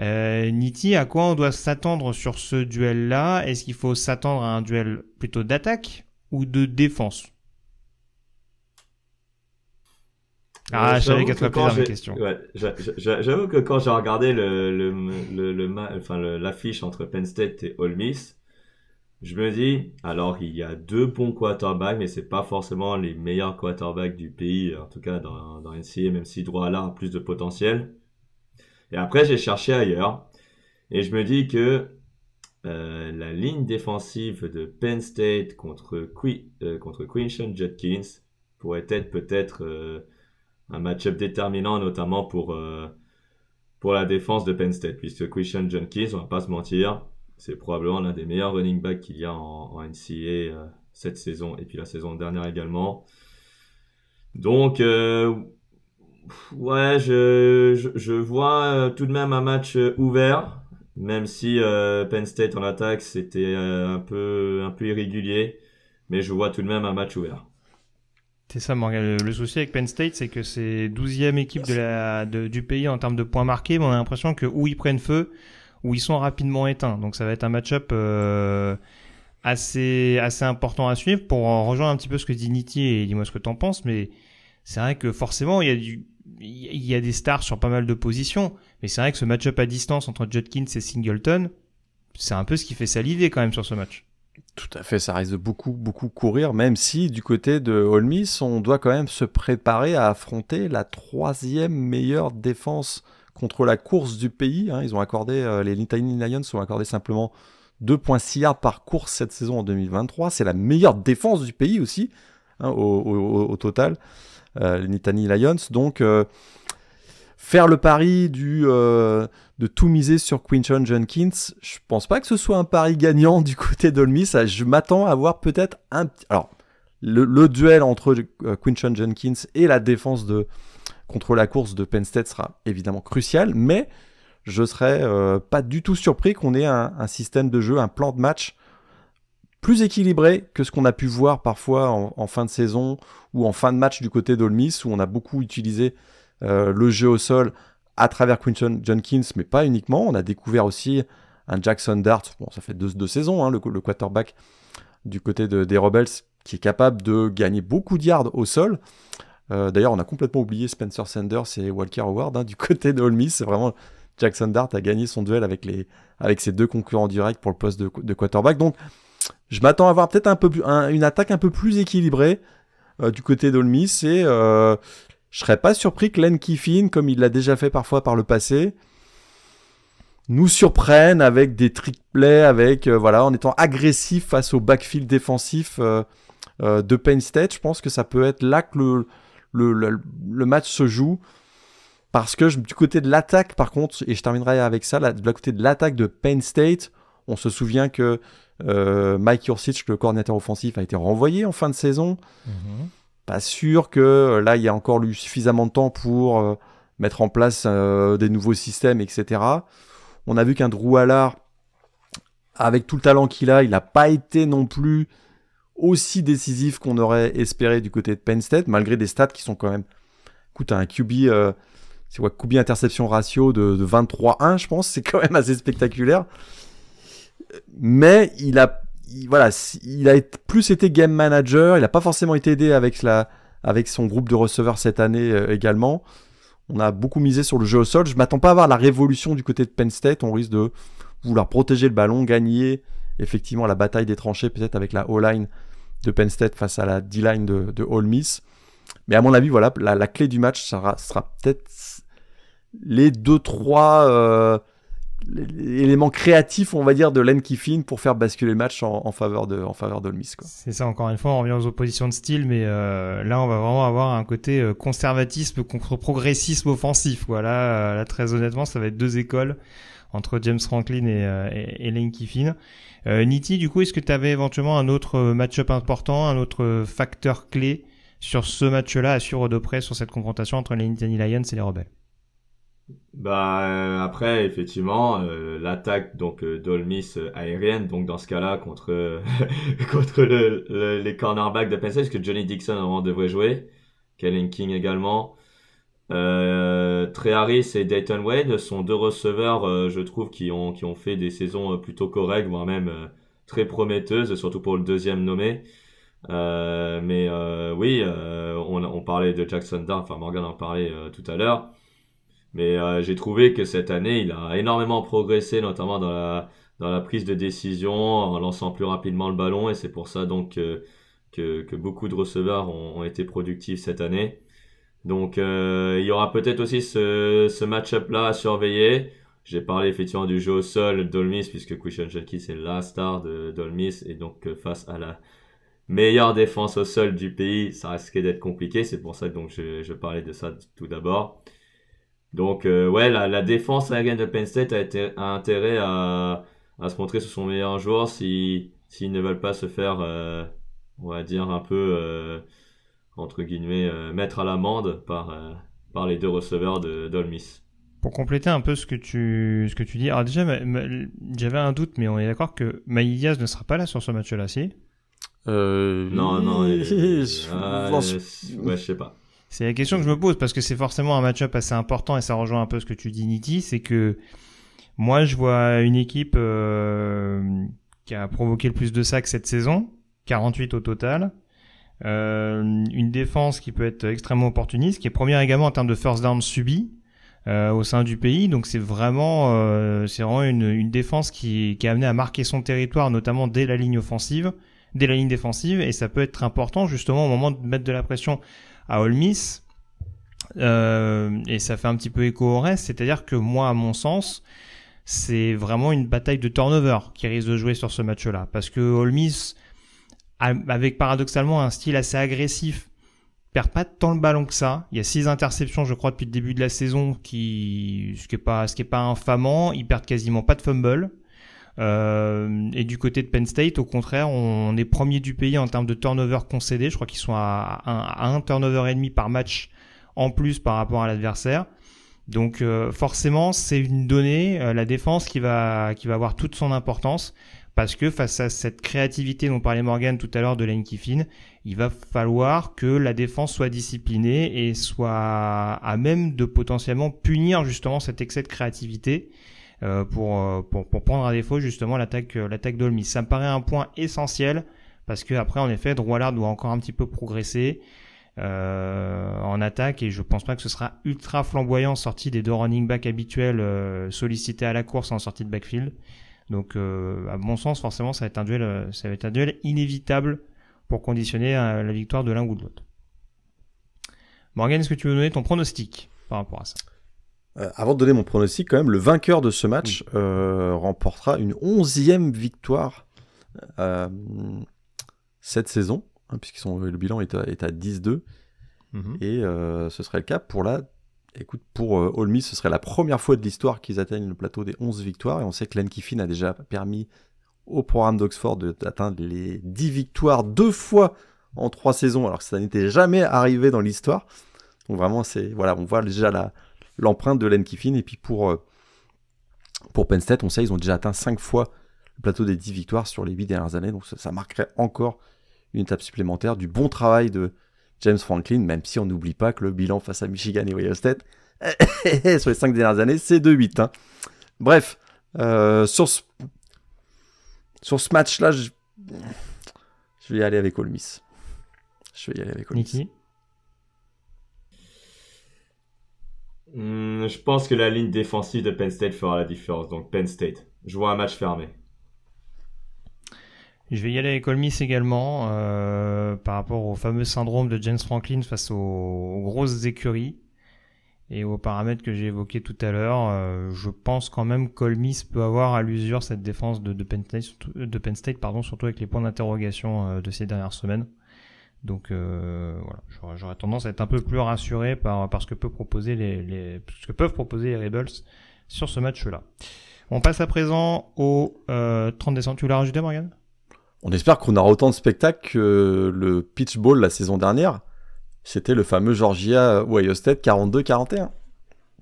Euh, Niti, à quoi on doit s'attendre sur ce duel-là? Est-ce qu'il faut s'attendre à un duel plutôt d'attaque ou de défense? Ah, Euh, je savais j'avoue qu'elle que ferait quand plaisir j'ai- mes questions. ouais, j'a- j'a- J'avoue que quand j'ai regardé le, le, le, enfin, l'affiche entre Penn State et Ole Miss, je me dis, alors il y a deux bons quarterbacks, mais c'est pas forcément les meilleurs quarterbacks du pays, en tout cas dans, dans NCAA, même si droit là a plus de potentiel. Et après, j'ai cherché ailleurs, et je me dis que euh, la ligne défensive de Penn State contre, Qui- euh, contre Quinton Judkins pourrait être peut-être euh, un match-up déterminant, notamment pour, euh, pour la défense de Penn State, puisque Christian Jenkins, on va pas se mentir, c'est probablement l'un des meilleurs running backs qu'il y a en, en NCAA euh, cette saison, et puis la saison dernière également. Donc, euh, ouais, je, je, je vois euh, tout de même un match euh, ouvert, même si euh, Penn State en attaque, c'était un, peu, un peu irrégulier, mais je vois tout de même un match ouvert. C'est ça, Morgan. Le, souci avec Penn State, c'est que c'est 12e équipe de la, du pays en termes de points marqués, mais on a l'impression que où ils prennent feu, où ils sont rapidement éteints. Donc ça va être un match-up euh, assez, assez important à suivre pour en rejoindre un petit peu ce que dit Nitti et dis-moi ce que t'en penses, mais c'est vrai que forcément, il y a du, il y a des stars sur pas mal de positions, mais c'est vrai que ce match-up à distance entre Judkins et Singleton, c'est un peu ce qui fait saliver quand même sur ce match. Tout à fait, ça risque de beaucoup, beaucoup courir, même si du côté de Ole Miss, on doit quand même se préparer à affronter la troisième meilleure défense contre la course du pays. hein. Ils ont accordé, euh, les Tiny Lions ont accordé simplement 2,6 yards par course cette saison en 2023. C'est la meilleure défense du pays aussi, hein, au total, euh, les Nittany Lions. Donc, euh, faire le pari euh, de tout miser sur Quinton Jenkins, je pense pas que ce soit un pari gagnant du côté d'Olmis. Je m'attends à voir peut-être un. Alors, le, duel entre euh, Quinton Jenkins et la défense de contre la course de Penn State sera évidemment crucial, mais je serais euh, pas du tout surpris qu'on ait un, système de jeu, un plan de match plus équilibré que ce qu'on a pu voir parfois en, en fin de saison ou en fin de match du côté d'Olmis, où on a beaucoup utilisé le jeu au sol à travers Quinton Jenkins, mais pas uniquement. On a découvert aussi un Jackson Dart, bon, ça fait deux, deux saisons, hein, le, quarterback du côté de- des Rebels, qui est capable de gagner beaucoup de yards au sol. Euh, D'ailleurs, on a complètement oublié Spencer Sanders et Walker Howard hein, du côté de. C'est vraiment Jackson Dart a gagné son duel avec, les, avec ses deux concurrents directs pour le poste de, quarterback. Donc, je m'attends à avoir peut-être un peu une attaque un peu plus équilibrée euh, du côté d'Ole Miss et euh, je serais pas surpris que Len Kiffin, comme il l'a déjà fait parfois par le passé, nous surprenne avec des trick plays, avec euh, voilà, en étant agressif face au backfield défensif euh, euh, de Penn State. Je pense que ça peut être là que le, le, le, match se joue. Parce que du côté de l'attaque, par contre, et je terminerai avec ça, du côté de l'attaque de Penn State, on se souvient que Mike Yurcich, le coordinateur offensif, a été renvoyé en fin de saison. Pas sûr que euh, là, il y a encore eu suffisamment de temps pour euh, mettre en place euh, des nouveaux systèmes, etc. On a vu qu'un Drew Allard, avec tout le talent qu'il a, il n'a pas été non plus aussi décisif qu'on aurait espéré du côté de Penn State, malgré des stats qui sont quand même. Écoute, un QB, c'est quoi, QB interception ratio de 23-1, je pense, c'est quand même assez spectaculaire. Mais il a, il, voilà, il a plus été game manager, il n'a pas forcément été aidé avec, avec son groupe de receveurs cette année euh, également. On a beaucoup misé sur le jeu au sol. Je m'attends pas à voir la révolution du côté de Penn State. On risque de vouloir protéger le ballon, gagner effectivement la bataille des tranchées, peut-être avec la O-line de Penn State face à la D-line de, de Ole Miss. Mais à mon avis, voilà, la, la clé du match sera, sera peut-être les 2-3 l'élément créatif, on va dire, de Len Kiffin pour faire basculer le match en, faveur de en faveur d'Olmis. C'est ça, encore une fois, on revient aux oppositions de style, mais euh, là, on va vraiment avoir un côté euh, conservatisme contre progressisme offensif. Voilà, euh, là, très honnêtement, ça va être deux écoles entre James Franklin et, euh, et, Kiffin. Euh, Niti, du coup, est-ce que tu avais éventuellement un autre euh, match-up important, un autre facteur clé sur ce match-là à suivre de près sur cette confrontation entre les Nittany Lions et les Rebelles bah euh, après effectivement euh, l'attaque donc euh, d'Olmis aérienne donc dans ce cas-là contre contre le, les cornerbacks de Penn State que Johnny Dixon devrait jouer, Kellen King également. Euh, Trey Harris et Dayton Wade sont deux receveurs je trouve qui ont qui ont fait des saisons plutôt correctes voire même très prometteuses surtout pour le deuxième nommé. mais oui on, on parlait de Jackson Dart, enfin Morgan en parlait tout à l'heure. Mais euh, j'ai trouvé que cette année, il a énormément progressé, notamment dans la, prise de décision, en lançant plus rapidement le ballon. Et c'est pour ça donc que, beaucoup de receveurs ont, été productifs cette année. Donc euh, il y aura peut-être aussi ce, match-up-là à surveiller. J'ai parlé effectivement du jeu au sol d'Olmis, puisque Christian Jenkins est la star de d'Olmis. Et donc euh, face à la meilleure défense au sol du pays, ça risquait d'être compliqué. C'est pour ça que donc, je parlais de ça tout d'abord. Donc, euh, ouais, la, la, défense aérienne de Penn State a, été, a intérêt à, à, se montrer sous son meilleur joueur s'ils ne veulent pas se faire, euh, on va dire, un peu, euh, entre guillemets, mettre à l'amende par, par les deux receveurs de d'Olmis. Pour compléter un peu ce que tu, ce que tu dis, alors déjà, j'avais un doute, mais on est d'accord que Maïlias ne sera pas là sur ce match-là, si? Non, non, ah, ouais, je sais pas. C'est la question que je me pose parce que c'est forcément un match-up assez important et ça rejoint un peu ce que tu dis, Niti. C'est que moi, je vois une équipe euh, qui a provoqué le plus de sacs cette saison, 48 au total. Euh, une défense qui peut être extrêmement opportuniste, qui est première également en termes de first down subi euh, au sein du pays. Donc c'est vraiment, euh, c'est vraiment une, défense qui, qui est amenée à marquer son territoire, notamment dès la ligne offensive, dès la ligne défensive, et ça peut être important justement au moment de mettre de la pression à Ole. Euh, et ça fait un petit peu écho au reste, c'est-à-dire que moi, à mon sens, c'est vraiment une bataille de turnover qui risque de jouer sur ce match-là, parce que Ole avec paradoxalement un style assez agressif, perd pas tant le ballon que ça. Il y a six interceptions, je crois, depuis le début de la saison, qui ce qui est pas pas infamant. Ils perdent quasiment pas de fumble. Euh, et du côté de Penn State, au contraire, on est premier du pays en termes de turnover concédé. Je crois qu'ils sont à un, turnover et demi par match en plus par rapport à l'adversaire. Donc euh, forcément, c'est une donnée, euh, la défense qui va qui va avoir toute son importance parce que face à cette créativité dont parlait Morgan tout à l'heure de Lane Kiffin, il va falloir que la défense soit disciplinée et soit à même de potentiellement punir justement cet excès de créativité pour, euh, pour, pour, prendre à défaut justement l'attaque euh, l'attaque d'Olmis. Ça me paraît un point essentiel parce que après en effet Drouillard doit encore un petit peu progresser euh, en attaque et je pense pas que ce sera ultra flamboyant sorti des deux running back habituels sollicités à la course en sortie de backfield. Donc à mon sens forcément ça va être un duel ça va être un duel inévitable pour conditionner la victoire de l'un ou de l'autre. Morgan, est-ce que tu veux donner ton pronostic par rapport à ça? Euh, avant de donner mon pronostic, quand même, le vainqueur de ce match euh, remportera une onzième victoire euh, cette saison, hein, puisque le bilan est à, 10-2. Mhm. Et ce serait le cas pour la. Écoute, pour Olmi, ce serait la première fois de l'histoire qu'ils atteignent le plateau des 11 victoires. Et on sait que Len Kiffin a déjà permis au programme d'Oxford d'atteindre les 10 victoires deux fois en trois saisons, alors que ça n'était jamais arrivé dans l'histoire. Donc vraiment, c'est voilà, on voit déjà la, l'empreinte de Len Kiffin. Et puis pour, euh, pour Penn State, on sait, ils ont déjà atteint 5 fois le plateau des 10 victoires sur les 8 dernières années. Donc ça, marquerait encore une étape supplémentaire du bon travail de James Franklin, même si on n'oublie pas que le bilan face à Michigan et Ohio State sur les 5 dernières années, c'est 2-8. Hein. Bref, euh, sur ce, sur match-là, je, vais y aller avec Ole. Je vais y aller avec Ole. Hmm, je pense que la ligne défensive de Penn State fera la différence. Donc Penn State. Je vois un match fermé. Je vais y aller avec Ole également euh, par rapport au fameux syndrome de James Franklin face aux, grosses écuries et aux paramètres que j'ai évoqués tout à l'heure. Euh, je pense quand même qu'Ole peut avoir à l'usure cette défense de, Penn State, de Penn State pardon, surtout avec les points d'interrogation euh, de ces dernières semaines. Donc euh, voilà, j'aurais tendance à être un peu plus rassuré par, par ce que peut proposer les, les ce que peuvent proposer les Rebels sur ce match-là. On passe à présent au euh, 30 décembre. Tu voulais rajouter, Morgan? On espère qu'on aura autant de spectacles que le pitch ball la saison dernière. C'était le fameux Georgia Ohio State 42-41.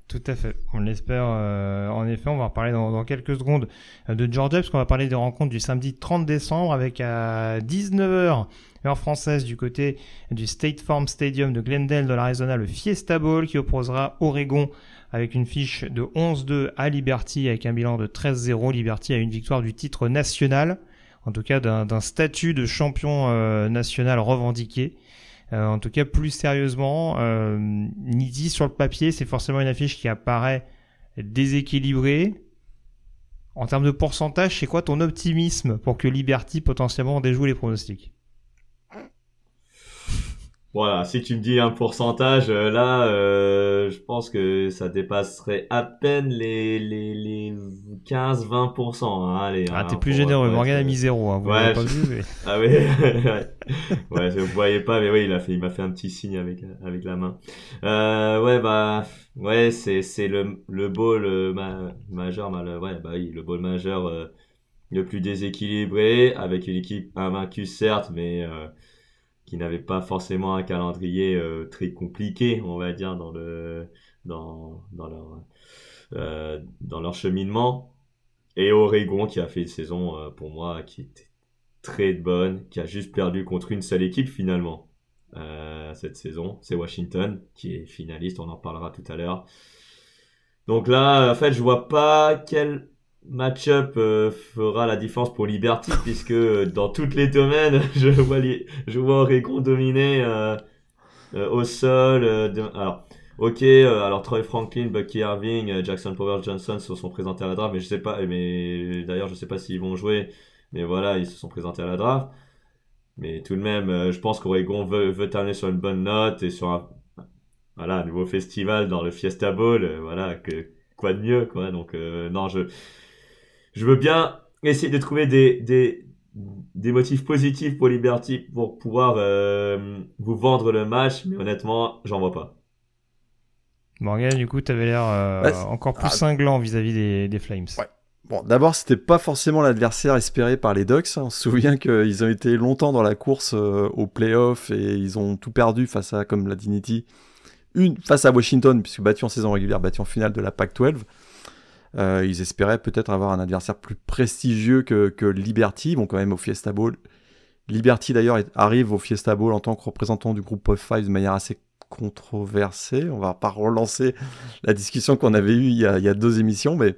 Tout à fait. On l'espère. Euh, en effet, on va reparler dans, dans quelques secondes de Georgia, parce qu'on va parler des rencontres du samedi 30 décembre avec à 19h française du côté du State Farm Stadium de Glendale de l'Arizona, le Fiesta Bowl qui opposera Oregon avec une fiche de 11-2 à Liberty avec un bilan de 13-0. Liberty a une victoire du titre national, en tout cas d'un statut de champion euh, national revendiqué. Euh, en tout cas, plus sérieusement, euh, sur le papier, c'est forcément une affiche qui apparaît déséquilibrée. En termes de pourcentage, c'est quoi ton optimisme pour que Liberty potentiellement déjoue les pronostics? Voilà, si tu me dis un pourcentage, euh, là, euh, je pense que ça dépasserait à peine les, les, les 15-20%. Hein, allez, ah, hein, t'es plus généreux. Morgan a mis zéro. Hein, vous ouais, pas vu, mais... Ah oui, ouais, vous voyez pas, mais oui, il a fait, il m'a fait un petit signe avec avec la main. Euh, ouais, bah, ouais, c'est c'est le le ball majeur, mal, ouais, bah oui, le ball majeur euh, le plus déséquilibré avec une équipe invaincue certes, mais euh, qui n'avaient pas forcément un calendrier euh, très compliqué, on va dire, dans le dans, dans leur euh, dans leur cheminement. Et Oregon qui a fait une saison euh, pour moi qui était très bonne, qui a juste perdu contre une seule équipe finalement cette saison, c'est Washington qui est finaliste, on en parlera tout à l'heure. Donc là, en fait, je vois pas quel match-up euh, fera la différence pour Liberty puisque euh, dans tous les domaines je vois je vois Oregon dominer euh, au sol alors ok alors Troy Franklin Bucky Irving Jackson Powell Johnson se sont présentés à la draft mais je sais pas mais d'ailleurs je sais pas s'ils vont jouer mais voilà ils se sont présentés à la draft. Mais tout de même je pense qu'Oregon veut, veut terminer sur une bonne note et sur un voilà un nouveau festival dans le Fiesta Bowl voilà quoi de mieux quoi. Donc non je je veux bien essayer de trouver des, des, des motifs positifs pour Liberty pour pouvoir euh, vous vendre le match, mais honnêtement, j'en vois pas. Morgan, du coup, tu avais l'air euh, encore plus ah. cinglant vis-à-vis des, des, Flames. Ouais. Bon, d'abord, c'était pas forcément l'adversaire espéré par les Ducks. Hein. On se souvient qu'ils ont été longtemps dans la course euh, au playoff et ils ont tout perdu face à, comme la Dignity, une face à Washington, puisque battu en saison régulière, battu en finale de la PAC-12. Euh, ils espéraient peut-être avoir un adversaire plus prestigieux que, que Liberty. Ils vont quand même au Fiesta Bowl. Liberty d'ailleurs arrive au Fiesta Bowl en tant que représentant du groupe of Five de manière assez controversée. On va pas relancer la discussion qu'on avait eue il y, a, il y, a, deux émissions, mais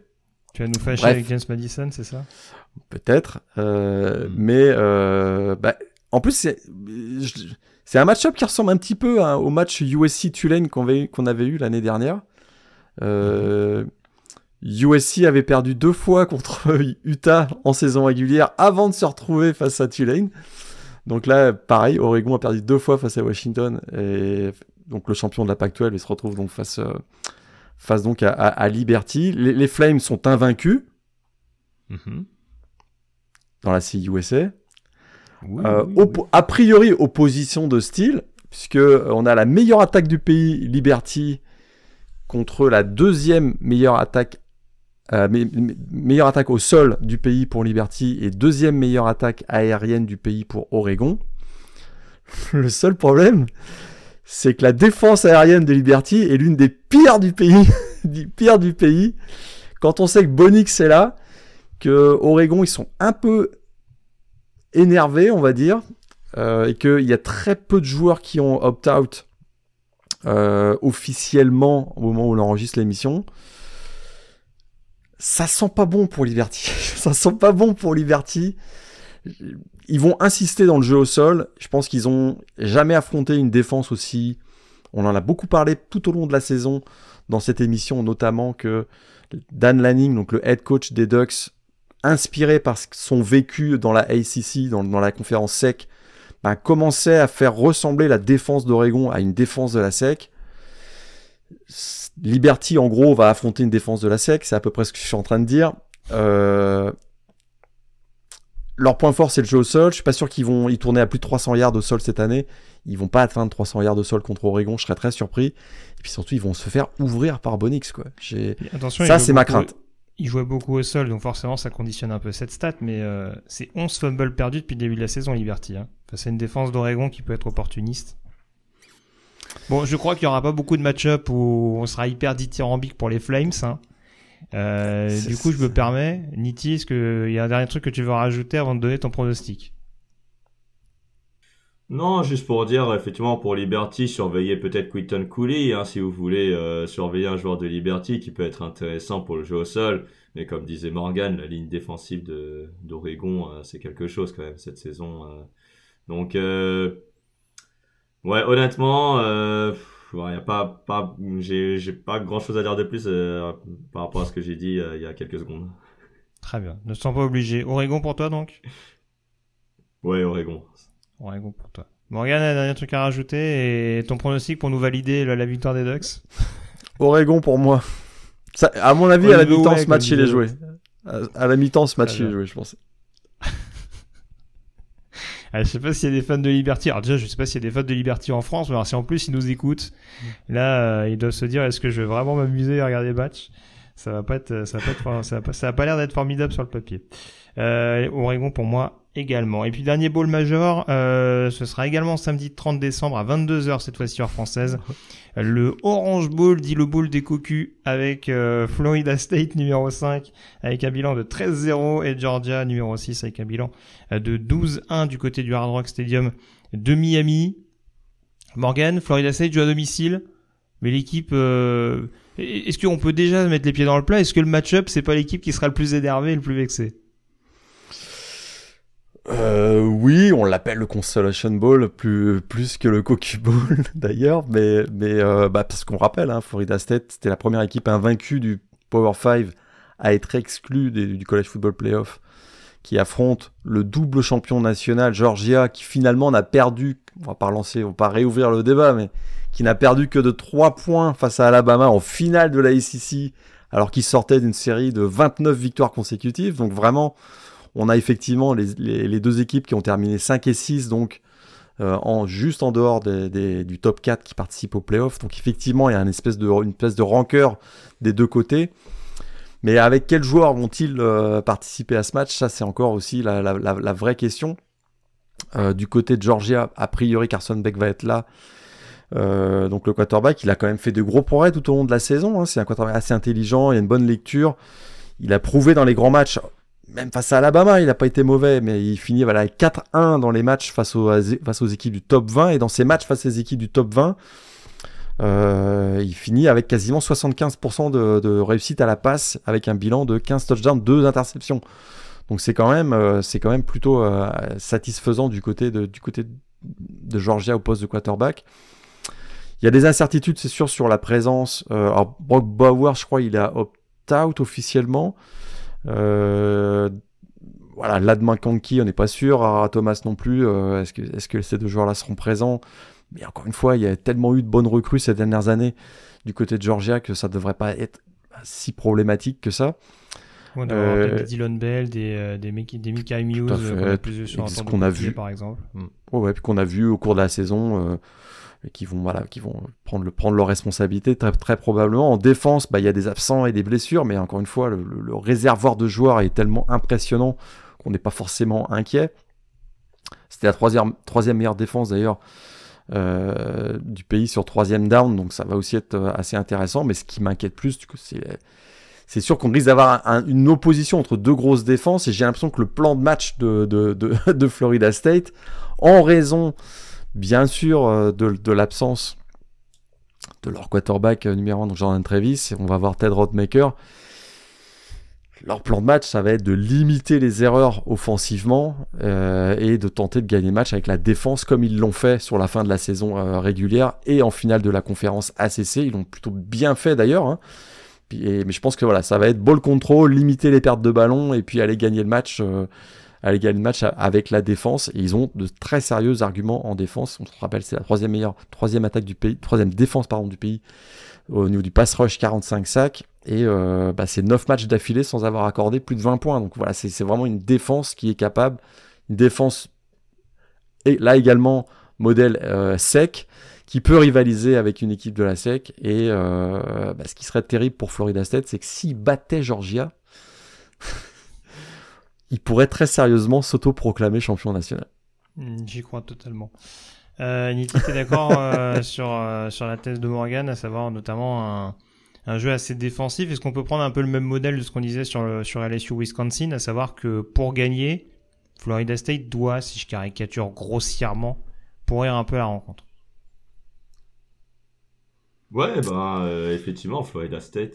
tu vas nous fâcher avec James Madison, c'est ça? Peut-être, euh, hmm. mais euh, bah, en plus c'est c'est un match-up qui ressemble un petit peu hein, au match USC Tulane qu'on avait, qu'on avait eu l'année dernière. Euh, USC avait perdu deux fois contre Utah en saison régulière avant de se retrouver face à Tulane. Donc là, pareil, Oregon a perdu deux fois face à Washington et donc le champion de la Pac-12 il se retrouve donc face, euh, face donc à, Liberty. Les, Flames sont invaincus mm-hmm. dans la CUSA. Euh, a priori, opposition de style, puisque on a la meilleure attaque du pays, Liberty, contre la deuxième meilleure attaque euh, meilleure attaque au sol du pays pour Liberty et deuxième meilleure attaque aérienne du pays pour Oregon. Le seul problème, c'est que la défense aérienne de Liberty est l'une des pires du pays, du pays. Quand on sait que Bonix est là, que Oregon ils sont un peu énervés, on va dire, euh, et qu'il y a très peu de joueurs qui ont opt-out euh, officiellement au moment où on enregistre l'émission ça sent pas bon pour Liberty. ça sent pas bon pour Liberty. Ils vont insister dans le jeu au sol. Je pense qu'ils ont jamais affronté une défense aussi. On en a beaucoup parlé tout au long de la saison dans cette émission, notamment que Dan Lanning, donc le head coach des Ducks, inspiré par son vécu dans la ACC, dans, la conférence SEC, ben, commençait à faire ressembler la défense d'Oregon à une défense de la SEC Liberty, en gros, va affronter une défense de la SEC, c'est à peu près ce que je suis en train de dire. Euh, leur point fort, c'est le jeu au sol. Je suis pas sûr qu'ils vont y tourner à plus de 300 yards au sol cette année. Ils vont pas atteindre 300 yards au sol contre Oregon. Je serais très surpris. Et puis surtout, ils vont se faire ouvrir par Bonix, quoi. Attention, ça, c'est ma crainte. Ils jouaient beaucoup au sol, donc forcément, ça conditionne un peu cette stat. Mais euh, c'est 11 fumbles perdus depuis le début de la saison, Liberty. Hein. c'est une défense d'Oregon qui peut être opportuniste. Bon, je crois qu'il n'y aura pas beaucoup de match-up où on sera hyper dithyrambique pour les Flames. Hein. Euh, du coup, je me permets, Niti, est-ce qu'il y a un dernier truc que tu veux rajouter avant de donner ton pronostic? Non, juste pour dire, effectivement, pour Liberty, surveillez peut-être Quinton Cooley, hein, si vous voulez euh, surveiller un joueur de Liberty qui peut être intéressant pour le jeu au sol. Mais comme disait Morgan, la ligne défensive de d'Oregon, euh, c'est quelque chose quand même cette saison. Euh. Donc, ouais, honnêtement, il y a pas, pas, j'ai, j'ai pas grand chose à dire de plus par rapport à ce que j'ai dit il y a quelques secondes. Très bien, ne sont pas obligés. Oregon pour toi donc? Ouais, Oregon. Oregon pour toi. Morgan, un dernier truc à rajouter et ton pronostic pour nous valider la, victoire des Ducks? Oregon pour moi. Ça, à mon avis, à la mi-temps, ce match, il est joué. À, la mi-temps, ce match, il est joué, je pense. Je je sais pas s'il y a des fans de Liberty. Alors déjà, je sais pas s'il y a des fans de Liberty en France, mais alors si en plus ils nous écoutent, là, euh, ils doivent se dire est-ce que je vais vraiment m'amuser à regarder le match? Ça va pas être, ça va pas être, ça va pas, ça va pas l'air d'être formidable sur le papier. Euh, Oregon pour moi également. Et puis dernier bowl major, euh, ce sera également samedi 30 décembre à 22h cette fois-ci en française. Le Orange Bowl, dit le bowl des cocus, avec euh, Florida State numéro 5 avec un bilan de 13-0 et Georgia numéro 6 avec un bilan euh, de 12-1 du côté du Hard Rock Stadium de Miami. Morgan, Florida State joue à domicile, mais l'équipe... Euh, est-ce qu'on peut déjà mettre les pieds dans le plat? Est-ce que le match-up, c'est pas l'équipe qui sera le plus énervé et le plus vexé euh, oui, on l'appelle le Consolation Bowl plus plus que le Cocu Bowl d'ailleurs, mais mais euh, bah, parce qu'on rappelle, hein, Florida State c'était la première équipe invaincue du Power 5 à être exclue du College Football Playoff, qui affronte le double champion national Georgia, qui finalement n'a perdu, on va pas relancer, on va pas réouvrir le débat, mais qui n'a perdu que de 3 points face à Alabama en finale de la ACC, alors qu'il sortait d'une série de 29 victoires consécutives, donc vraiment on a effectivement les, deux équipes qui ont terminé 5 et 6, donc euh, juste en dehors du top 4 qui participe au playoff. Donc effectivement, il y a une espèce de, une espèce de rancœur des deux côtés. Mais avec quels joueurs vont-ils euh, participer à ce match? Ça, c'est encore aussi la, vraie question. Euh, du côté de Georgia, a priori, Carson Beck va être là. donc le quarterback, il a quand même fait de gros progrès tout au long de la saison. Hein. C'est un quarterback assez intelligent, il a une bonne lecture. Il a prouvé dans les grands matchs, même face à Alabama, il n'a pas été mauvais, mais il finit voilà, 4-1 dans les matchs face aux, équipes du top 20. Et dans ces matchs face aux équipes du top 20, euh, il finit avec quasiment 75% de, réussite à la passe, avec un bilan de 15 touchdowns, 2 interceptions. Donc c'est quand même, euh, plutôt euh, satisfaisant du côté de, du côté de Georgia au poste de quarterback. Il y a des incertitudes, c'est sûr, sur la présence. alors Brock Bauer, je crois, il a opt-out officiellement. Euh, voilà, Ladman Kanki, on n'est pas sûr. Ara Thomas non plus. Euh, est-ce, que, est-ce que ces deux joueurs-là seront présents? Mais encore une fois, il y a tellement eu de bonnes recrues ces dernières années du côté de Georgia que ça ne devrait pas être si problématique que ça. On euh, des Dylan Bell, des, euh, des, des Mika Muse, ce qu'on a vu par exemple. Mm. ouais, puis qu'on a vu au cours de la saison qui vont voilà qui vont prendre le prendre leurs responsabilités très, très probablement. En défense bah il y a des absents et des blessures mais encore une fois le, réservoir de joueurs est tellement impressionnant qu'on n'est pas forcément inquiet. C'était la troisième troisième meilleure défense d'ailleurs euh, du pays sur troisième down donc ça va aussi être euh, assez intéressant. Mais ce qui m'inquiète plus c'est c'est sûr qu'on risque d'avoir une opposition entre deux grosses défenses et j'ai l'impression que le plan de match de, de, de, de Florida State en raison bien sûr euh, de, l'absence de leur quarterback euh, numéro 1, donc Jordan Travis, on va voir Ted Rodmaker. Leur plan de match, ça va être de limiter les erreurs offensivement euh, et de tenter de gagner le match avec la défense comme ils l'ont fait sur la fin de la saison régulière et en finale de la conférence ACC. Ils l'ont plutôt bien fait d'ailleurs. Hein. mais je pense que voilà, ça va être ball control, limiter les pertes de ballon et puis aller gagner le match à gagner le match avec la défense. Et ils ont de très sérieux arguments en défense. On se rappelle, c'est la troisième meilleure, troisième attaque du pays, troisième défense pardon du pays au niveau du pass rush, 45 sacs. Et euh, bah, c'est 9 matchs d'affilée sans avoir accordé plus de 20 points. Donc voilà, c'est vraiment une défense qui est capable, une défense et là également modèle euh, sec qui peut rivaliser avec une équipe de la SEC. Et euh, bah, ce qui serait terrible pour Florida State, c'est que s'ils battaient Georgia, il pourrait très sérieusement s'auto-proclamer champion national. Hmm, j'y crois totalement. Euh, t'es d'accord euh, sur, euh, sur la thèse de Morgan, à savoir notamment un, un jeu assez défensif? Est-ce qu'on peut prendre un peu le même modèle de ce qu'on disait sur, le, sur LSU Wisconsin, à savoir que pour gagner, Florida State doit, si je caricature grossièrement, pourrir un peu la rencontre? Ouais, ben, euh, effectivement, Florida State.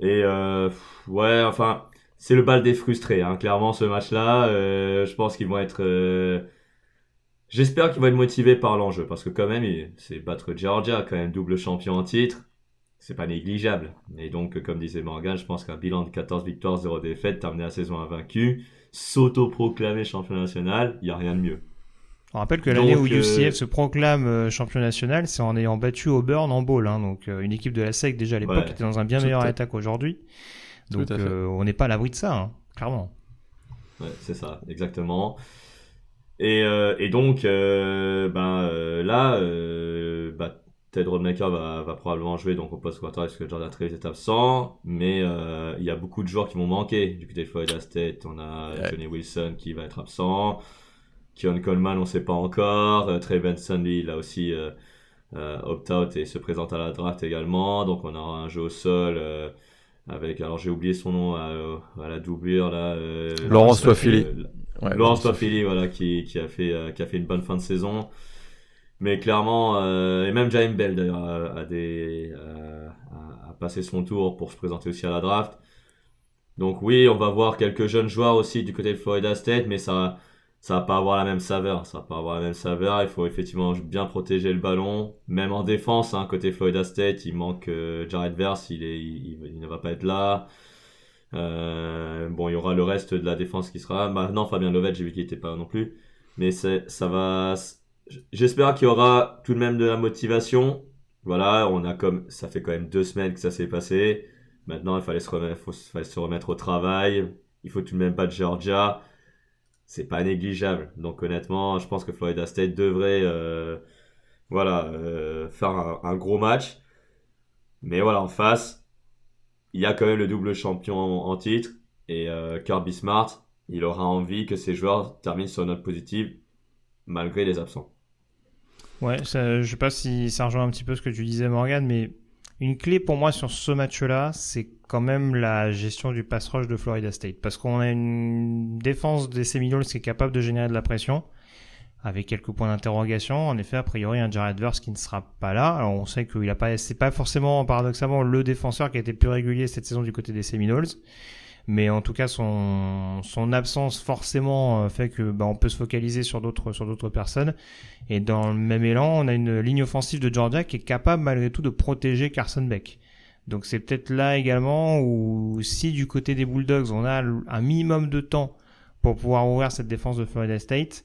Et euh, ouais, enfin, c'est le bal des frustrés. Hein. Clairement, ce match-là, euh, je pense qu'ils vont être. euh, J'espère qu'ils vont être motivés par l'enjeu, parce que quand même, c'est battre Georgia, quand même double champion en titre. C'est pas négligeable. Et donc, comme disait Morgan, je pense qu'un bilan de 14 victoires, 0 défaites, terminer la saison invaincu, s'auto-proclamer champion national, il y a rien de mieux. On rappelle que l'année où UCF euh, se proclame champion national, c'est en ayant battu Auburn en bowl. Hein, donc une équipe de la SEC déjà à l'époque Ouais, était dans un bien meilleur état qu'aujourd'hui. Donc euh, on n'est pas à l'abri de ça, hein, clairement. Ouais, c'est ça, exactement. Et, euh, et donc, euh, ben, euh, là, euh, bah, Ted Rodemaker va, va probablement jouer donc au poste quarterback parce que Jordan Travis est absent, mais euh, il y a beaucoup de joueurs qui vont manquer. Du côté de Florida State, on a Ouais. Johnny Wilson qui va être absent, Keon Coleman, on ne sait pas encore, Trey Benson, lui, il a aussi opt-out et se présente à la draft également, donc on aura un jeu au sol. Euh, avec alors j'ai oublié son nom à, à la doublure là euh, Laurence euh. Ouais, Laurence Toafili, voilà, qui, qui, a fait, euh, qui a fait une bonne fin de saison. Mais clairement, euh, et même Jaime Bell d'ailleurs a, a des, euh, a, a passé son tour pour se présenter aussi à la draft. Donc oui, on va voir quelques jeunes joueurs aussi du côté de Florida State, mais ça, ça va pas avoir la même saveur. Ça va pas avoir la même saveur. Il faut effectivement bien protéger le ballon, même en défense. Hein, côté Florida State, il manque euh, Jared Verse, il est, il, ne va pas être là. Euh, bon, il y aura le reste de la défense qui sera. Maintenant, Fabien Lovett, j'ai vu qu'il était pas là non plus. Mais ça va. J'espère qu'il y aura tout de même de la motivation. Voilà, on a comme ça fait quand même deux semaines que ça s'est passé. Maintenant, il fallait se remettre, fallait se remettre au travail. Il faut tout de même pas de Georgia. C'est pas négligeable. Donc honnêtement, je pense que Florida State devrait, euh, voilà, euh, faire un, gros match. Mais voilà, en face, il y a quand même le double champion en, titre et euh, Kirby Smart, il aura envie que ses joueurs terminent sur une note positive malgré les absents. Ouais, je sais pas si ça rejoint un petit peu ce que tu disais Morgan, mais une clé pour moi sur ce match-là, c'est quand même la gestion du pass rush de Florida State. Parce qu'on a une défense des Seminoles qui est capable de générer de la pression, avec quelques points d'interrogation. En effet, a priori, un Jared Verse qui ne sera pas là. Alors on sait qu'il a pas, pas forcément, paradoxalement, le défenseur qui a été plus régulier cette saison du côté des Seminoles. Mais en tout cas, son, son absence forcément euh, fait que bah, on peut se focaliser sur d'autres sur d'autres personnes. Et dans le même élan, on a une ligne offensive de Georgia qui est capable malgré tout de protéger Carson Beck. Donc c'est peut-être là également où si du côté des Bulldogs on a un minimum de temps pour pouvoir ouvrir cette défense de Florida State,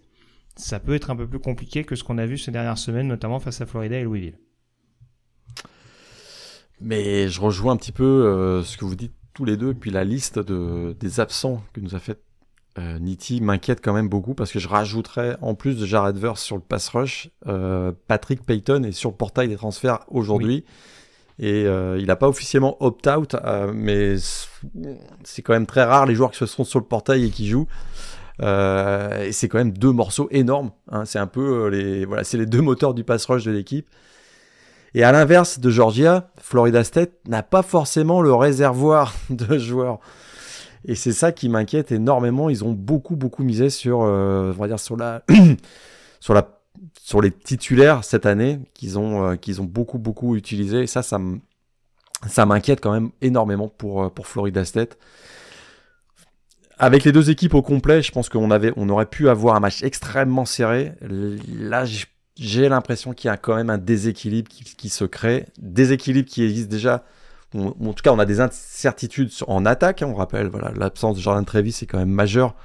ça peut être un peu plus compliqué que ce qu'on a vu ces dernières semaines, notamment face à Florida et Louisville. Mais je rejoins un petit peu euh, ce que vous dites tous les deux, et puis la liste de, des absents que nous a fait euh, Nitti m'inquiète quand même beaucoup parce que je rajouterais en plus de Jared Verse sur le pass rush, euh, Patrick Payton est sur le portail des transferts aujourd'hui. Et euh, il n'a pas officiellement opt-out, euh, mais c'est quand même très rare les joueurs qui se sont sur le portail et qui jouent. Et c'est quand même deux morceaux énormes. hein. C'est un peu les, voilà, c'est les deux moteurs du pass rush de l'équipe. Et à l'inverse de Georgia, Florida State n'a pas forcément le réservoir de joueurs. Et c'est ça qui m'inquiète énormément. Ils ont beaucoup, beaucoup misé sur, euh, on va dire, sur la, sur la, sur les titulaires cette année qu'ils ont, euh, qu'ils ont beaucoup, beaucoup utilisé. Et ça, ça m'inquiète quand même énormément pour, euh, pour Florida State. Avec les deux équipes au complet, je pense qu'on on aurait pu avoir un match extrêmement serré. Là, j- j'ai l'impression qu'il y a quand même un déséquilibre qui, qui se crée. Déséquilibre qui existe déjà. En tout cas, on a des incertitudes en attaque. hein. on rappelle, voilà, l'absence de Jordan Travis est quand même majeure.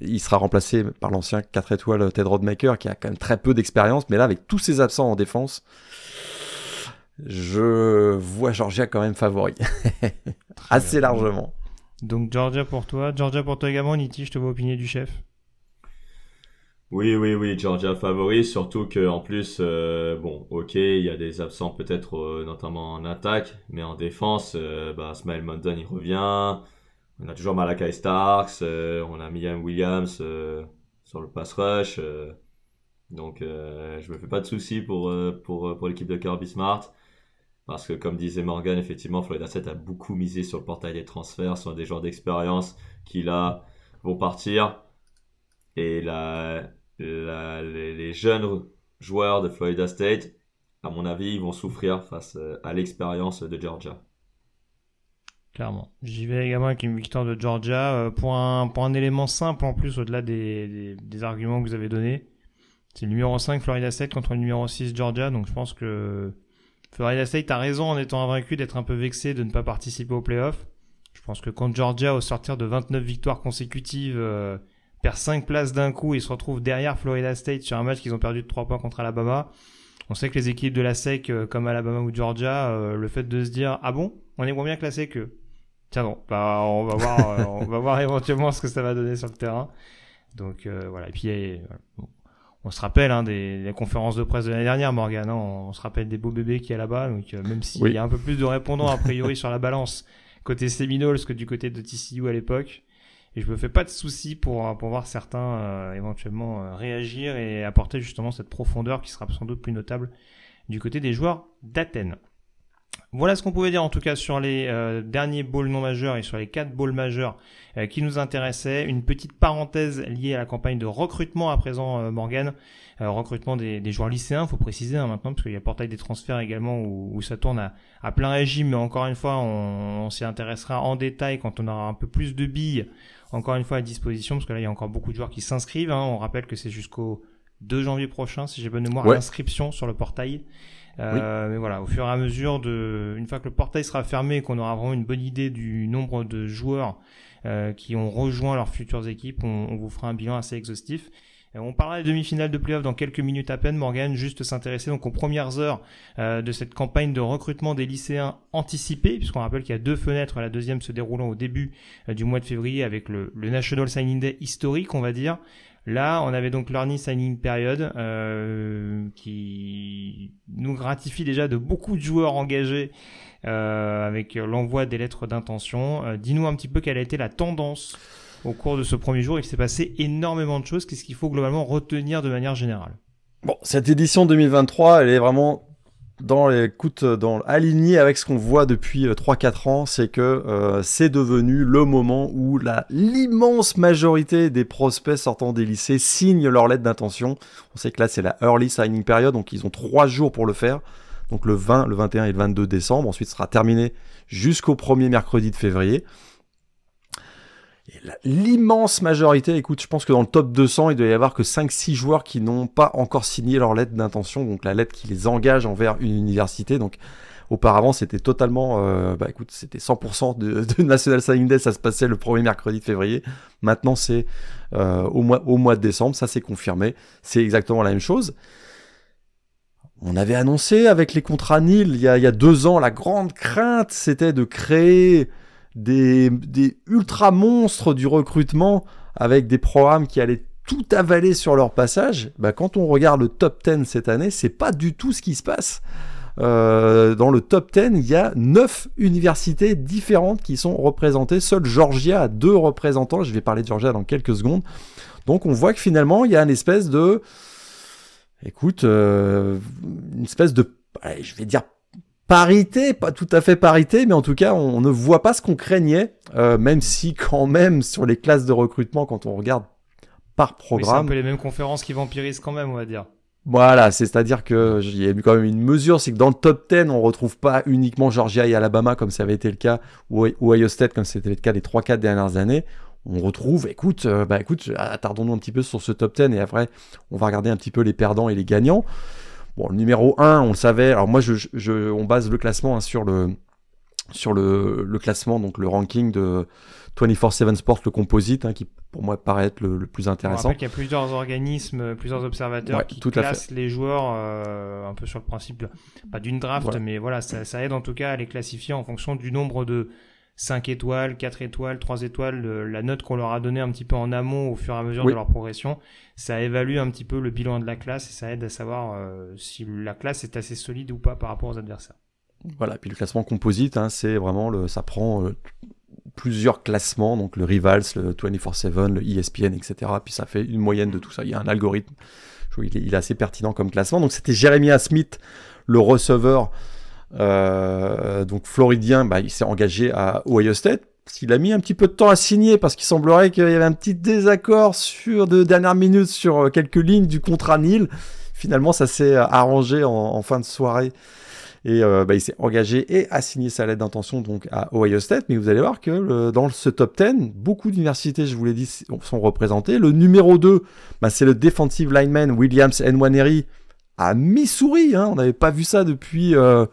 Il sera remplacé par l'ancien 4 étoiles Ted Rodemaker qui a quand même très peu d'expérience. Mais là, avec tous ses absents en défense, je vois Georgia quand même favori. Assez largement. Donc Georgia pour toi, Georgia pour toi également, Niti, je te vois opiner du chef. Oui, oui, oui, Georgia favori, surtout que en plus, euh, bon, ok, il y a des absents peut-être euh, notamment en attaque, mais en défense, euh, bah, Smile Mondon il revient, on a toujours Malakai Starks, euh, on a Miam Williams sur le pass rush, Donc je me fais pas de soucis pour, pour, pour l'équipe de Kirby Smart. Parce que comme disait Morgan, effectivement, Florida State a beaucoup misé sur le portail des transferts, sur des joueurs d'expérience qui là vont partir. Et la, les, jeunes joueurs de Florida State, à mon avis, ils vont souffrir face euh, à l'expérience de Georgia. Clairement. J'y vais également avec une victoire de Georgia euh, pour, un, pour un élément simple en plus au-delà des, des, arguments que vous avez donnés. C'est le numéro 5 Florida State contre le numéro 6 Georgia, donc je pense que Florida State a raison en étant invaincu d'être un peu vexé de ne pas participer au playoff. Je pense que quand Georgia, au sortir de 29 victoires consécutives, euh, perd 5 places d'un coup et se retrouve derrière Florida State sur un match qu'ils ont perdu de 3 points contre Alabama, on sait que les équipes de la SEC euh, comme Alabama ou Georgia, euh, le fait de se dire ah bon, on est moins bien classé que tiens non, bah on va voir, on va voir éventuellement ce que ça va donner sur le terrain. Donc voilà. Et puis on se rappelle hein, des, conférences de presse de l'année dernière, Morgan. Hein, on, se rappelle des beaux bébés qui y a là-bas. Donc euh, même s'il y a un peu plus de répondants a priori sur la balance côté Seminoles que du côté de TCU à l'époque. Et je me fais pas de soucis pour, pour voir certains euh, éventuellement euh, réagir et apporter justement cette profondeur qui sera sans doute plus notable du côté des joueurs d'Athènes. Voilà ce qu'on pouvait dire en tout cas sur les euh, derniers bowls non majeurs et sur les quatre bowls majeurs euh, qui nous intéressaient. Une petite parenthèse liée à la campagne de recrutement à présent, euh, Morgan. recrutement des, joueurs lycéens, faut préciser hein, maintenant, parce qu'il y a le portail des transferts également où, ça tourne à, plein régime. Mais encore une fois, on, s'y intéressera en détail quand on aura un peu plus de billes, encore une fois à disposition, parce que là il y a encore beaucoup de joueurs qui s'inscrivent. Hein. On rappelle que c'est jusqu'au 2 janvier prochain, si j'ai bonne mémoire, l'inscription sur le portail. Euh, mais voilà, au fur et à mesure de, une fois que le portail sera fermé et qu'on aura vraiment une bonne idée du nombre de joueurs euh, qui ont rejoint leurs futures équipes, on, vous fera un bilan assez exhaustif. Euh, on parlera des demi-finales de playoff dans quelques minutes à peine. Morgan, juste s'intéresser donc aux premières heures de cette campagne de recrutement des lycéens anticipés, puisqu'on rappelle qu'il y a deux fenêtres, la deuxième se déroulant au début du mois de février avec le, le National Signing Day historique, on va dire, Là, on avait donc l'Earning Signing Period euh, qui nous gratifie déjà de beaucoup de joueurs engagés euh, avec l'envoi des lettres d'intention. Euh, dis-nous un petit peu quelle a été la tendance au cours de ce premier jour. Il s'est passé énormément de choses. Qu'est-ce qu'il faut globalement retenir de manière générale? Bon, cette édition 2023, elle est vraiment dans les dans aligné avec ce qu'on voit depuis 3-4 euh, ans, c'est que euh, c'est devenu le moment où l'immense majorité des prospects sortant des lycées signent leur lettre d'intention. On sait que là c'est la early signing period, donc ils ont 3 jours pour le faire. Donc le 20, le 21 et le 22 décembre. Ensuite, ce sera terminé jusqu'au premier mercredi de février. L'immense majorité, écoute, je pense que dans le top 200, il doit y avoir que 5-6 joueurs qui n'ont pas encore signé leur lettre d'intention, donc la lettre qui les engage envers une université. Donc auparavant, c'était totalement, euh, bah écoute, c'était 100% de, National Signing Day, ça se passait le premier mercredi de février. Maintenant, c'est euh, au, mois, au mois de décembre, ça s'est confirmé. C'est exactement la même chose. On avait annoncé avec les contrats NIL il y a deux ans, la grande crainte, c'était de créer des, ultra monstres du recrutement avec des programmes qui allaient tout avaler sur leur passage, bah quand on regarde le top 10 cette année, c'est pas du tout ce qui se passe. Euh, dans le top 10, il y a 9 universités différentes qui sont représentées. Seule Georgia a deux représentants. Je vais parler de Georgia dans quelques secondes. Donc on voit que finalement, il y a une espèce de... Écoute, euh, une espèce de... Je vais dire parité, pas tout à fait parité, mais en tout cas, on ne voit pas ce qu'on craignait, euh, même si quand même sur les classes de recrutement, quand on regarde par programme, c'est un peu les mêmes conférences qui vampirisent quand même, on va dire. Voilà, c'est-à-dire que il y a quand même une mesure, c'est que dans le top 10, on retrouve pas uniquement Georgia et Alabama comme ça avait été le cas, ou Ohio State comme c'était le cas les 3-4 dernières années. On retrouve, écoute, euh, bah écoute, attardons-nous un petit peu sur ce top 10 et après, on va regarder un petit peu les perdants et les gagnants. Bon, le numéro 1, on le savait. Alors moi, je, on base le classement hein, sur le sur le, le, classement, donc le ranking de 24-7 Sports, le composite, hein, qui pour moi paraît être le, plus intéressant. On qu'il y a plusieurs organismes, plusieurs observateurs qui classent les joueurs euh, un peu sur le principe, pas d'une draft, mais voilà, ça, ça, aide en tout cas à les classifier en fonction du nombre de 5 étoiles, 4 étoiles, 3 étoiles, la note qu'on leur a donnée un petit peu en amont au fur et à mesure de leur progression, ça évalue un petit peu le bilan de la classe et ça aide à savoir euh, si la classe est assez solide ou pas par rapport aux adversaires. Voilà, puis le classement composite, hein, c'est vraiment le, ça prend euh, plusieurs classements, donc le Rivals, le 24/7, le ESPN, etc. Puis ça fait une moyenne de tout ça. Il y a un algorithme il est, assez pertinent comme classement. Donc c'était Jeremiah Smith, le receveur euh, donc floridien, bah, il s'est engagé à Ohio State. Il a mis un petit peu de temps à signer parce qu'il semblerait qu'il y avait un petit désaccord sur de dernière minute sur quelques lignes du contrat Nil. Finalement, ça s'est arrangé en, fin de soirée et euh, bah, il s'est engagé et a signé sa lettre d'intention donc à Ohio State. Mais vous allez voir que dans ce top 10, beaucoup d'universités, je vous l'ai dit, sont représentées. Le numéro 2, bah, c'est le defensive lineman Williams Nwaneri à Missouri. Hein. On n'avait pas vu ça depuis euh,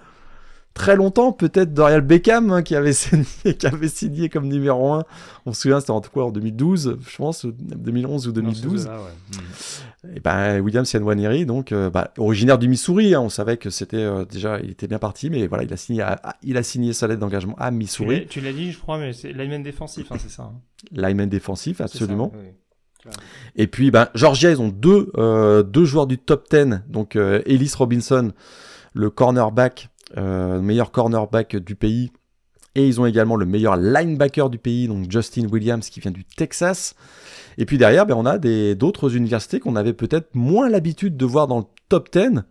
très longtemps, peut-être Dorial Beckham hein, qui, avait signé, qui avait signé comme numéro 1. On se souvient, c'était en quoi en 2012, je pense, 2011 ou 2012. Mm. Et ben William Sianwaniri, donc euh, bah, originaire du Missouri, hein, on savait que c'était euh, déjà, il était bien parti, mais voilà, il a signé, il a signé sa lettre d'engagement à Missouri. Tu l'as dit, je crois, mais c'est lineman défensif, hein, c'est ça. Lineman défensif, absolument. Et puis, ben, Georgia, ils ont deux, euh, deux joueurs du top 10. Donc, Ellis Robinson, le cornerback meilleur cornerback du pays. Et ils ont également le meilleur linebacker du pays, donc Justin Williams qui vient du Texas. Et puis derrière, ben, on a d'autres universités qu'on avait peut-être moins l'habitude de voir dans le top 10.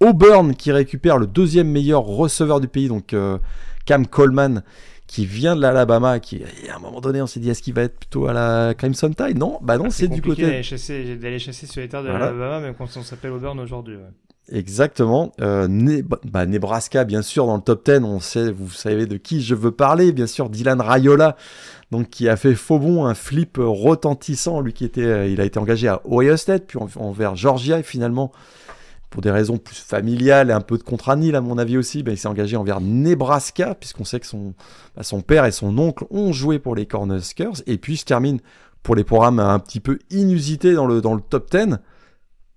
Auburn qui récupère le deuxième meilleur receveur du pays, donc euh, Cam Coleman qui vient de l'Alabama, qui à un moment donné on s'est dit est-ce qu'il va être plutôt à la Crimson Tide? Non, bah non, ah, c'est du côté d'aller chasser, chasser sur les terres de l'Alabama, même quand on s'appelle Auburn aujourd'hui. Exactement. Euh, bah, Nebraska, bien sûr, dans le top 10, on sait, vous savez de qui je veux parler, bien sûr, Dylan Rayola, donc qui a fait faux bon, un flip retentissant, lui qui était, euh, il a été engagé à Ohio State, puis envers Georgia, et finalement, pour des raisons plus familiales et un peu de contrat nil à mon avis aussi, bah, il s'est engagé envers Nebraska, puisqu'on sait que son, bah, son père et son oncle ont joué pour les Cornhuskers, et puis je termine pour les programmes un petit peu inusités dans le, dans le top 10,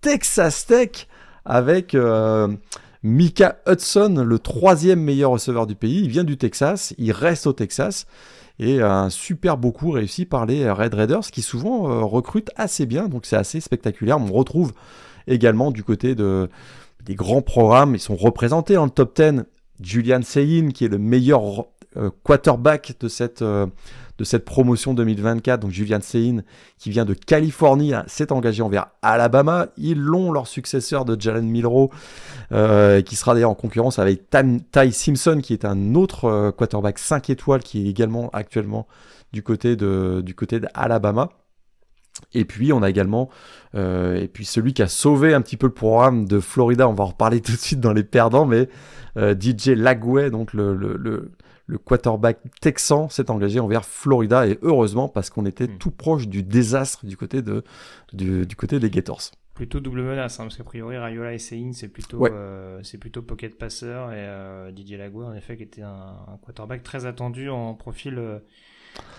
Texas Tech, avec euh, Mika Hudson, le troisième meilleur receveur du pays. Il vient du Texas, il reste au Texas. Et un super beau coup réussi par les Red Raiders qui souvent euh, recrutent assez bien, donc c'est assez spectaculaire. On retrouve également du côté de, des grands programmes, ils sont représentés dans le top 10. Julian Seyin, qui est le meilleur euh, quarterback de cette, de cette promotion 2024. Donc Julian Sein, qui vient de Californie, hein, s'est engagé envers Alabama. Ils l'ont, leur successeur de Jalen Milrow, euh, qui sera d'ailleurs en concurrence avec Ty Simpson, qui est un autre euh, quarterback 5 étoiles, qui est également actuellement du côté de du d'Alabama. Et puis on a également euh, et puis celui qui a sauvé un petit peu le programme de Florida, on va en reparler tout de suite dans les perdants, mais DJ Lagway, donc le quarterback texan s'est engagé envers Florida et heureusement parce qu'on était hmm. tout proche du désastre du côté, de, du, côté des Gators. Plutôt double menace, hein, parce qu'a priori Rayola et Sein c'est plutôt, euh, c'est plutôt pocket passeur et euh, Didier Lagoué en effet qui était un, quarterback très attendu en profil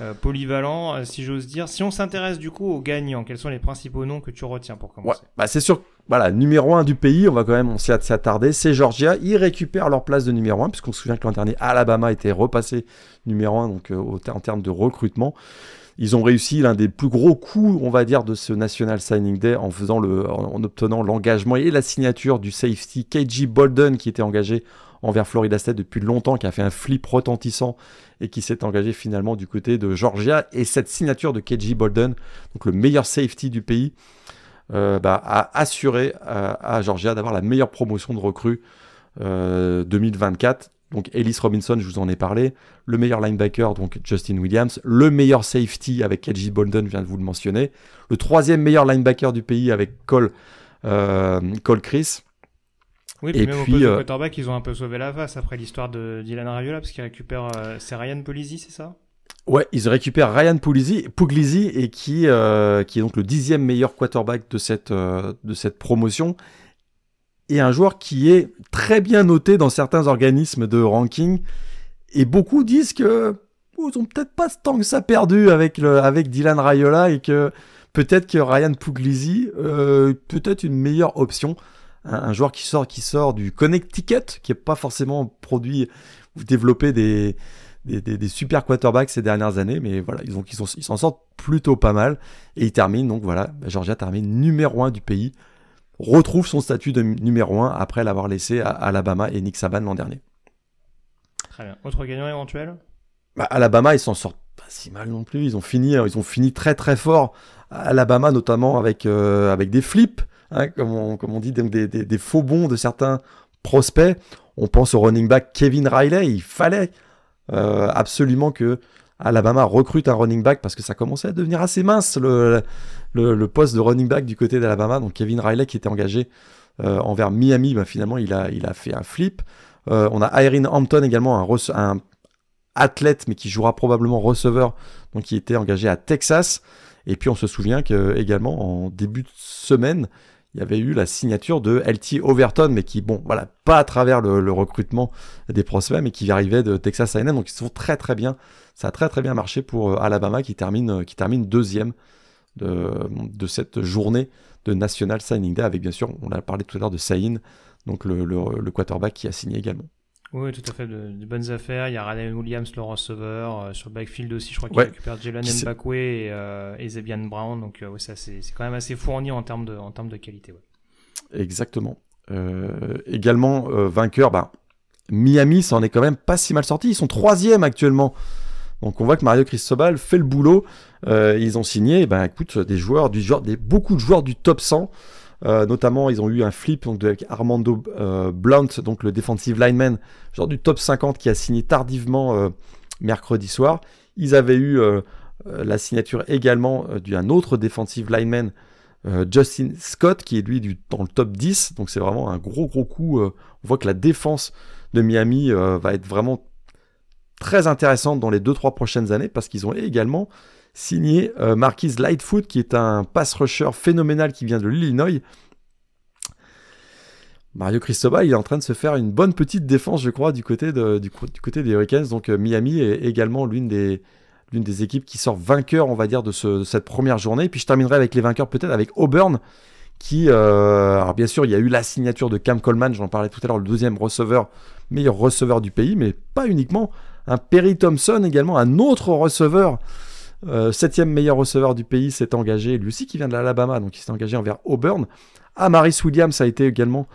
euh, polyvalent, euh, si j'ose dire. Si on s'intéresse du coup aux gagnants, quels sont les principaux noms que tu retiens pour commencer bah c'est sûr. Voilà, numéro 1 du pays, on va quand même on s'y attarder, c'est Georgia. Ils récupèrent leur place de numéro 1, puisqu'on se souvient que l'an dernier, Alabama était repassé numéro 1 donc, euh, en termes de recrutement. Ils ont réussi l'un des plus gros coups, on va dire, de ce National Signing Day en faisant le, en obtenant l'engagement et la signature du safety KG Bolden qui était engagé envers Florida State depuis longtemps, qui a fait un flip retentissant et qui s'est engagé finalement du côté de Georgia. Et cette signature de KG Bolden, donc le meilleur safety du pays, euh, bah, a assuré à, Georgia d'avoir la meilleure promotion de recrue 2024. Euh, donc Ellis Robinson, je vous en ai parlé, le meilleur linebacker, donc Justin Williams, le meilleur safety avec KG Bolden, je viens de vous le mentionner, le troisième meilleur linebacker du pays avec Cole, euh, Cole Chris, oui, puis et même puis, au euh, quarterback, ils ont un peu sauvé la face après l'histoire de Dylan Raiola, parce qu'ils récupèrent. Euh, c'est Ryan Polizzi, c'est ça? Ouais, ils récupèrent Ryan Puglisi, et qui, euh, qui est donc le dixième meilleur quarterback de cette, de cette promotion. Et un joueur qui est très bien noté dans certains organismes de ranking. Et beaucoup disent que oh, ils ont peut-être pas tant que ça perdu avec, le, avec Dylan Raiola et que peut-être que Ryan Puglisi peut-être une meilleure option un, joueur qui sort, qui sort du Connecticut, qui n'est pas forcément produit ou développé des, des, super quarterbacks ces dernières années, mais voilà, ils, ont, ils, s'en sortent plutôt pas mal. Et ils terminent, donc voilà, bah, Georgia termine numéro 1 du pays, retrouve son statut de numéro 1 après l'avoir laissé à Alabama et Nick Saban l'an dernier. Très bien. Autre gagnant éventuel? Bah, Alabama, ils s'en sortent pas si mal non plus. Ils ont fini, ils ont fini très très fort à Alabama, notamment avec, avec des flips, hein, comme, on, dit, donc des, des, faux bons de certains prospects. On pense au running back Kevin Riley. Il fallait absolument que Alabama recrute un running back parce que ça commençait à devenir assez mince le, le, poste de running back du côté d'Alabama. Donc Kevin Riley qui était engagé euh, envers Miami, bah, finalement il a, il a fait un flip. Euh, on a Irene Hampton également, un, un, athlète mais qui jouera probablement receveur, donc qui était engagé à Texas. Et puis on se souvient que également en début de semaine, il y avait eu la signature de LT Overton, mais qui, bon, voilà, pas à travers le, recrutement des prospects, mais qui arrivait de Texas A&M, donc ils sont très très bien. Ça a très très bien marché pour euh, Alabama qui termine, qui termine deuxième de, cette journée de National Signing Day, avec bien sûr, on a parlé tout à l'heure de Sain, donc le, quarterback qui a signé également. Oui, tout à fait, de, bonnes affaires. Il y a Ryan Williams, le receveur. Euh, sur le backfield aussi, je crois qu'il récupère Jalen Mbakwe et, euh, et Zebian Brown. Donc, euh, ça, c'est quand même assez fourni en termes de, en termes de qualité. Exactement. également, vainqueur, bah, Miami, ça en est quand même pas si mal sorti. Ils sont troisième actuellement. Donc, on voit que Mario Cristobal fait le boulot. ils ont signé, bah, écoute, des joueurs, du genre, des, beaucoup de joueurs du top 100. Euh, notamment, ils ont eu un flip avec Armando euh, Blunt, donc le defensive lineman, genre du top 50 qui a signé tardivement euh, mercredi soir. Ils avaient eu la signature également d'un autre defensive lineman, Justin Scott, qui est lui dans le top 10. Donc c'est vraiment un gros gros coup. on voit que la défense de Miami va être vraiment très intéressante dans les 2-3 prochaines années parce qu'ils ont également signé euh, Marquise Lightfoot, qui est un pass rusher phénoménal qui vient de l'Illinois. Mario Cristobal, il est en train de se faire une bonne petite défense, je crois, du côté, des Hurricanes. Donc euh, Miami est également l'une des, l'une des équipes qui sort vainqueur, on va dire, de, cette première journée. Puis je terminerai avec les vainqueurs peut-être avec Auburn, qui, euh, alors bien sûr, il y a eu la signature de Cam Coleman, j'en parlais tout à l'heure, le deuxième receveur, meilleur receveur du pays, mais pas uniquement. Un Perry Thompson également, un autre receveur euh, septième meilleur receveur du pays s'est engagé, lui aussi qui vient de l'Alabama, donc il s'est engagé envers Auburn. Amaris Williams a été également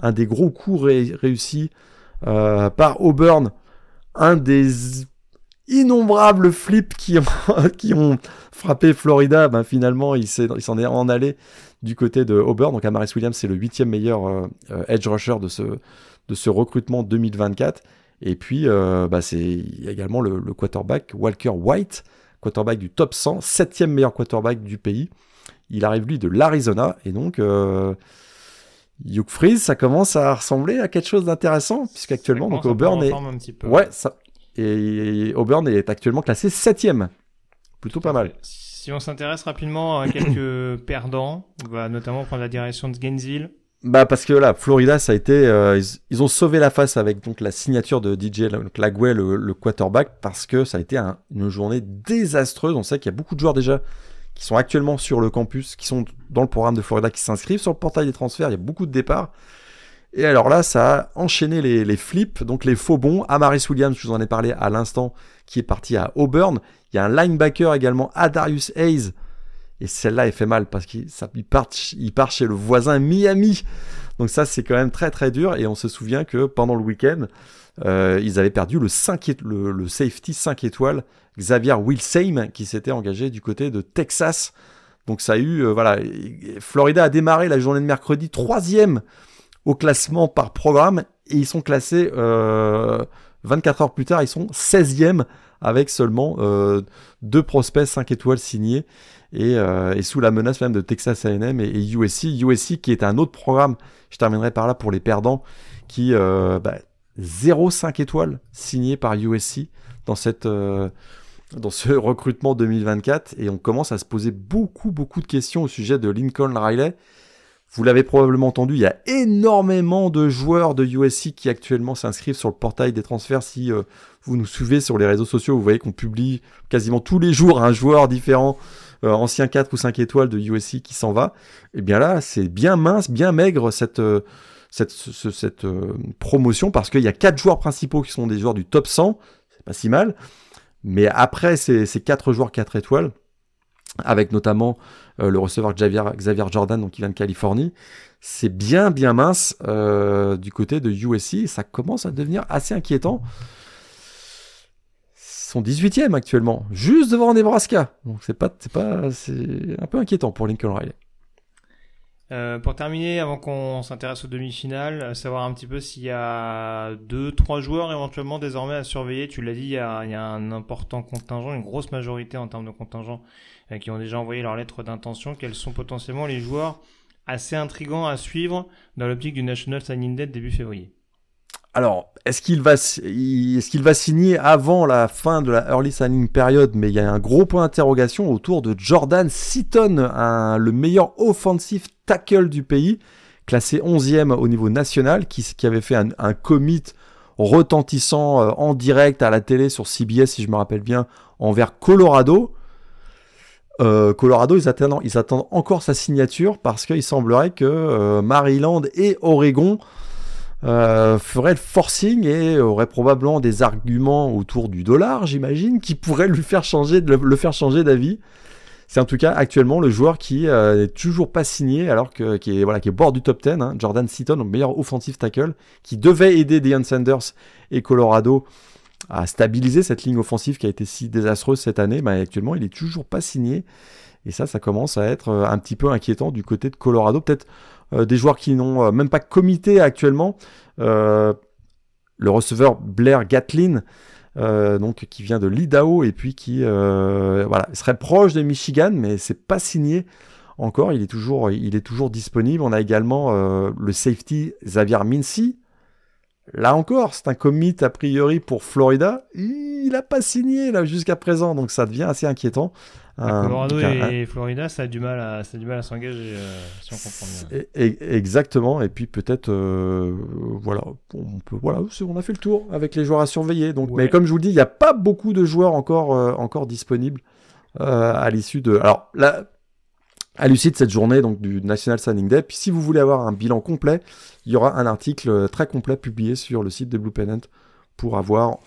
un des gros coups réussis euh, par Auburn, un des innombrables flips qui ont, frappé Florida. Ben, finalement, il s'en est, en allé du côté de Auburn. Donc Amaris Williams, c'est le huitième meilleur euh, edge rusher de ce, de recrutement 2024. Et puis, bah, c'est également le, le, quarterback Walker White, quarterback du top 100, septième meilleur quarterback du pays. Il arrive lui de l'Arizona et donc euh, Hugh Freeze, ça commence à ressembler à quelque chose d'intéressant puisqu'actuellement donc Auburn est ouais ça et Auburn est actuellement classé septième, plutôt pas mal. Si on s'intéresse rapidement à quelques perdants, on va notamment prendre la direction de Gainesville. Bah parce que là, Florida, ça a été, euh, ils, ont sauvé la face avec donc la signature de DJ Lagway, le, le quarterback, parce que ça a été une journée désastreuse. On sait qu'il y a beaucoup de joueurs déjà qui sont actuellement sur le campus, qui sont dans le programme de Florida, qui s'inscrivent sur le portail des transferts. Il y a beaucoup de départs. Et alors là, ça a enchaîné les, les flips, donc les faux bons. Amaris Williams, je vous en ai parlé à l'instant, qui est parti à Auburn. Il y a un linebacker également, Adarius Hayes, et celle-là, elle fait mal parce qu'il part, chez le voisin Miami. Donc ça, c'est quand même très très dur. Et on se souvient que pendant le week-end, euh, ils avaient perdu le, 5 le, safety 5 étoiles, Xavier Wilsheim, qui s'était engagé du côté de Texas. Donc ça a eu, euh, voilà, Florida a démarré la journée de mercredi troisième au classement par programme et ils sont classés 24 euh, heures plus tard, ils sont 16e avec seulement deux prospects 5 étoiles signés. Euh, et, sous la menace même de Texas A&M et, USC. USC qui est un autre programme, je terminerai par là pour les perdants, qui euh, bah, 0,5 étoiles signé par USC dans euh, dans ce recrutement 2024 et on commence à se poser beaucoup beaucoup de questions au sujet de Lincoln Riley. Vous l'avez probablement entendu, il y a énormément de joueurs de USC qui actuellement s'inscrivent sur le portail des transferts. Si euh, vous nous suivez sur les réseaux sociaux, vous voyez qu'on publie quasiment tous les jours un joueur différent euh, ancien 4 ou 5 étoiles de USC qui s'en va, et eh bien là, c'est bien mince, bien maigre cette, euh, cette, promotion parce qu'il y a 4 joueurs principaux qui sont des joueurs du top 100, c'est pas si mal, mais après ces, ces 4 joueurs 4 étoiles, avec notamment le receveur Xavier, Jordan, donc qui vient de Californie, c'est bien bien mince du côté de USC, ça commence à devenir assez inquiétant sont 18e actuellement, juste devant Nebraska. Donc c'est pas, c'est pas, c'est un peu inquiétant pour Lincoln Riley. Euh, pour terminer, avant qu'on s'intéresse aux demi-finales, savoir un petit peu s'il y a deux, trois joueurs éventuellement désormais à surveiller. Tu l'as dit, il y, a, un important contingent, une grosse majorité en termes de contingent euh, qui ont déjà envoyé leur lettre d'intention. Quels sont potentiellement les joueurs assez intrigants à suivre dans l'optique du National Signing Day début février? Alors, est-ce qu'il va, signer avant la fin de la early signing période? Mais il y a un gros point d'interrogation autour de Jordan Seaton, le meilleur offensive tackle du pays, classé 11e au niveau national, qui, avait fait un, commit retentissant euh, en direct à la télé sur CBS, si je me rappelle bien, envers Colorado. Euh, Colorado, ils attendent, ils attendent encore sa signature parce qu'il semblerait que euh, Maryland et Oregon euh, ferait le forcing et aurait probablement des arguments autour du dollar, j'imagine, qui pourraient lui faire changer, le, faire changer d'avis. C'est en tout cas actuellement le joueur qui n'est euh, toujours pas signé, alors que qui est voilà qui est bord du top 10. Hein, Jordan Seaton, le meilleur offensive tackle, qui devait aider Deion Sanders et Colorado à stabiliser cette ligne offensive qui a été si désastreuse cette année. Mais actuellement, il est toujours pas signé. Et ça, ça commence à être euh, un petit peu inquiétant du côté de Colorado. Peut-être des joueurs qui n'ont euh, même pas comité actuellement. Euh, le receveur Blair Gatlin, donc qui vient de l'Idaho et puis qui serait proche de Michigan, mais c'est pas signé encore. Il est toujours, il est toujours disponible. On a également le safety Xavier Mincy. Là encore, c'est un commit a priori pour Florida. Il n'a pas signé là jusqu'à présent, donc ça devient assez inquiétant. Colorado et Florida, ça a du mal à, ça du mal à s'engager, euh, si on comprend bien. exactement. Et puis peut-être, euh, voilà, on peut, voilà, on a fait le tour avec les joueurs à surveiller. Donc, mais comme je vous le dis, il n'y a pas beaucoup de joueurs encore, euh, encore disponibles à l'issue de. Alors là, à l'issue de cette journée donc du National Signing Day. Puis si vous voulez avoir un bilan complet, il y aura un article très complet publié sur le site de Blue Pennant pour avoir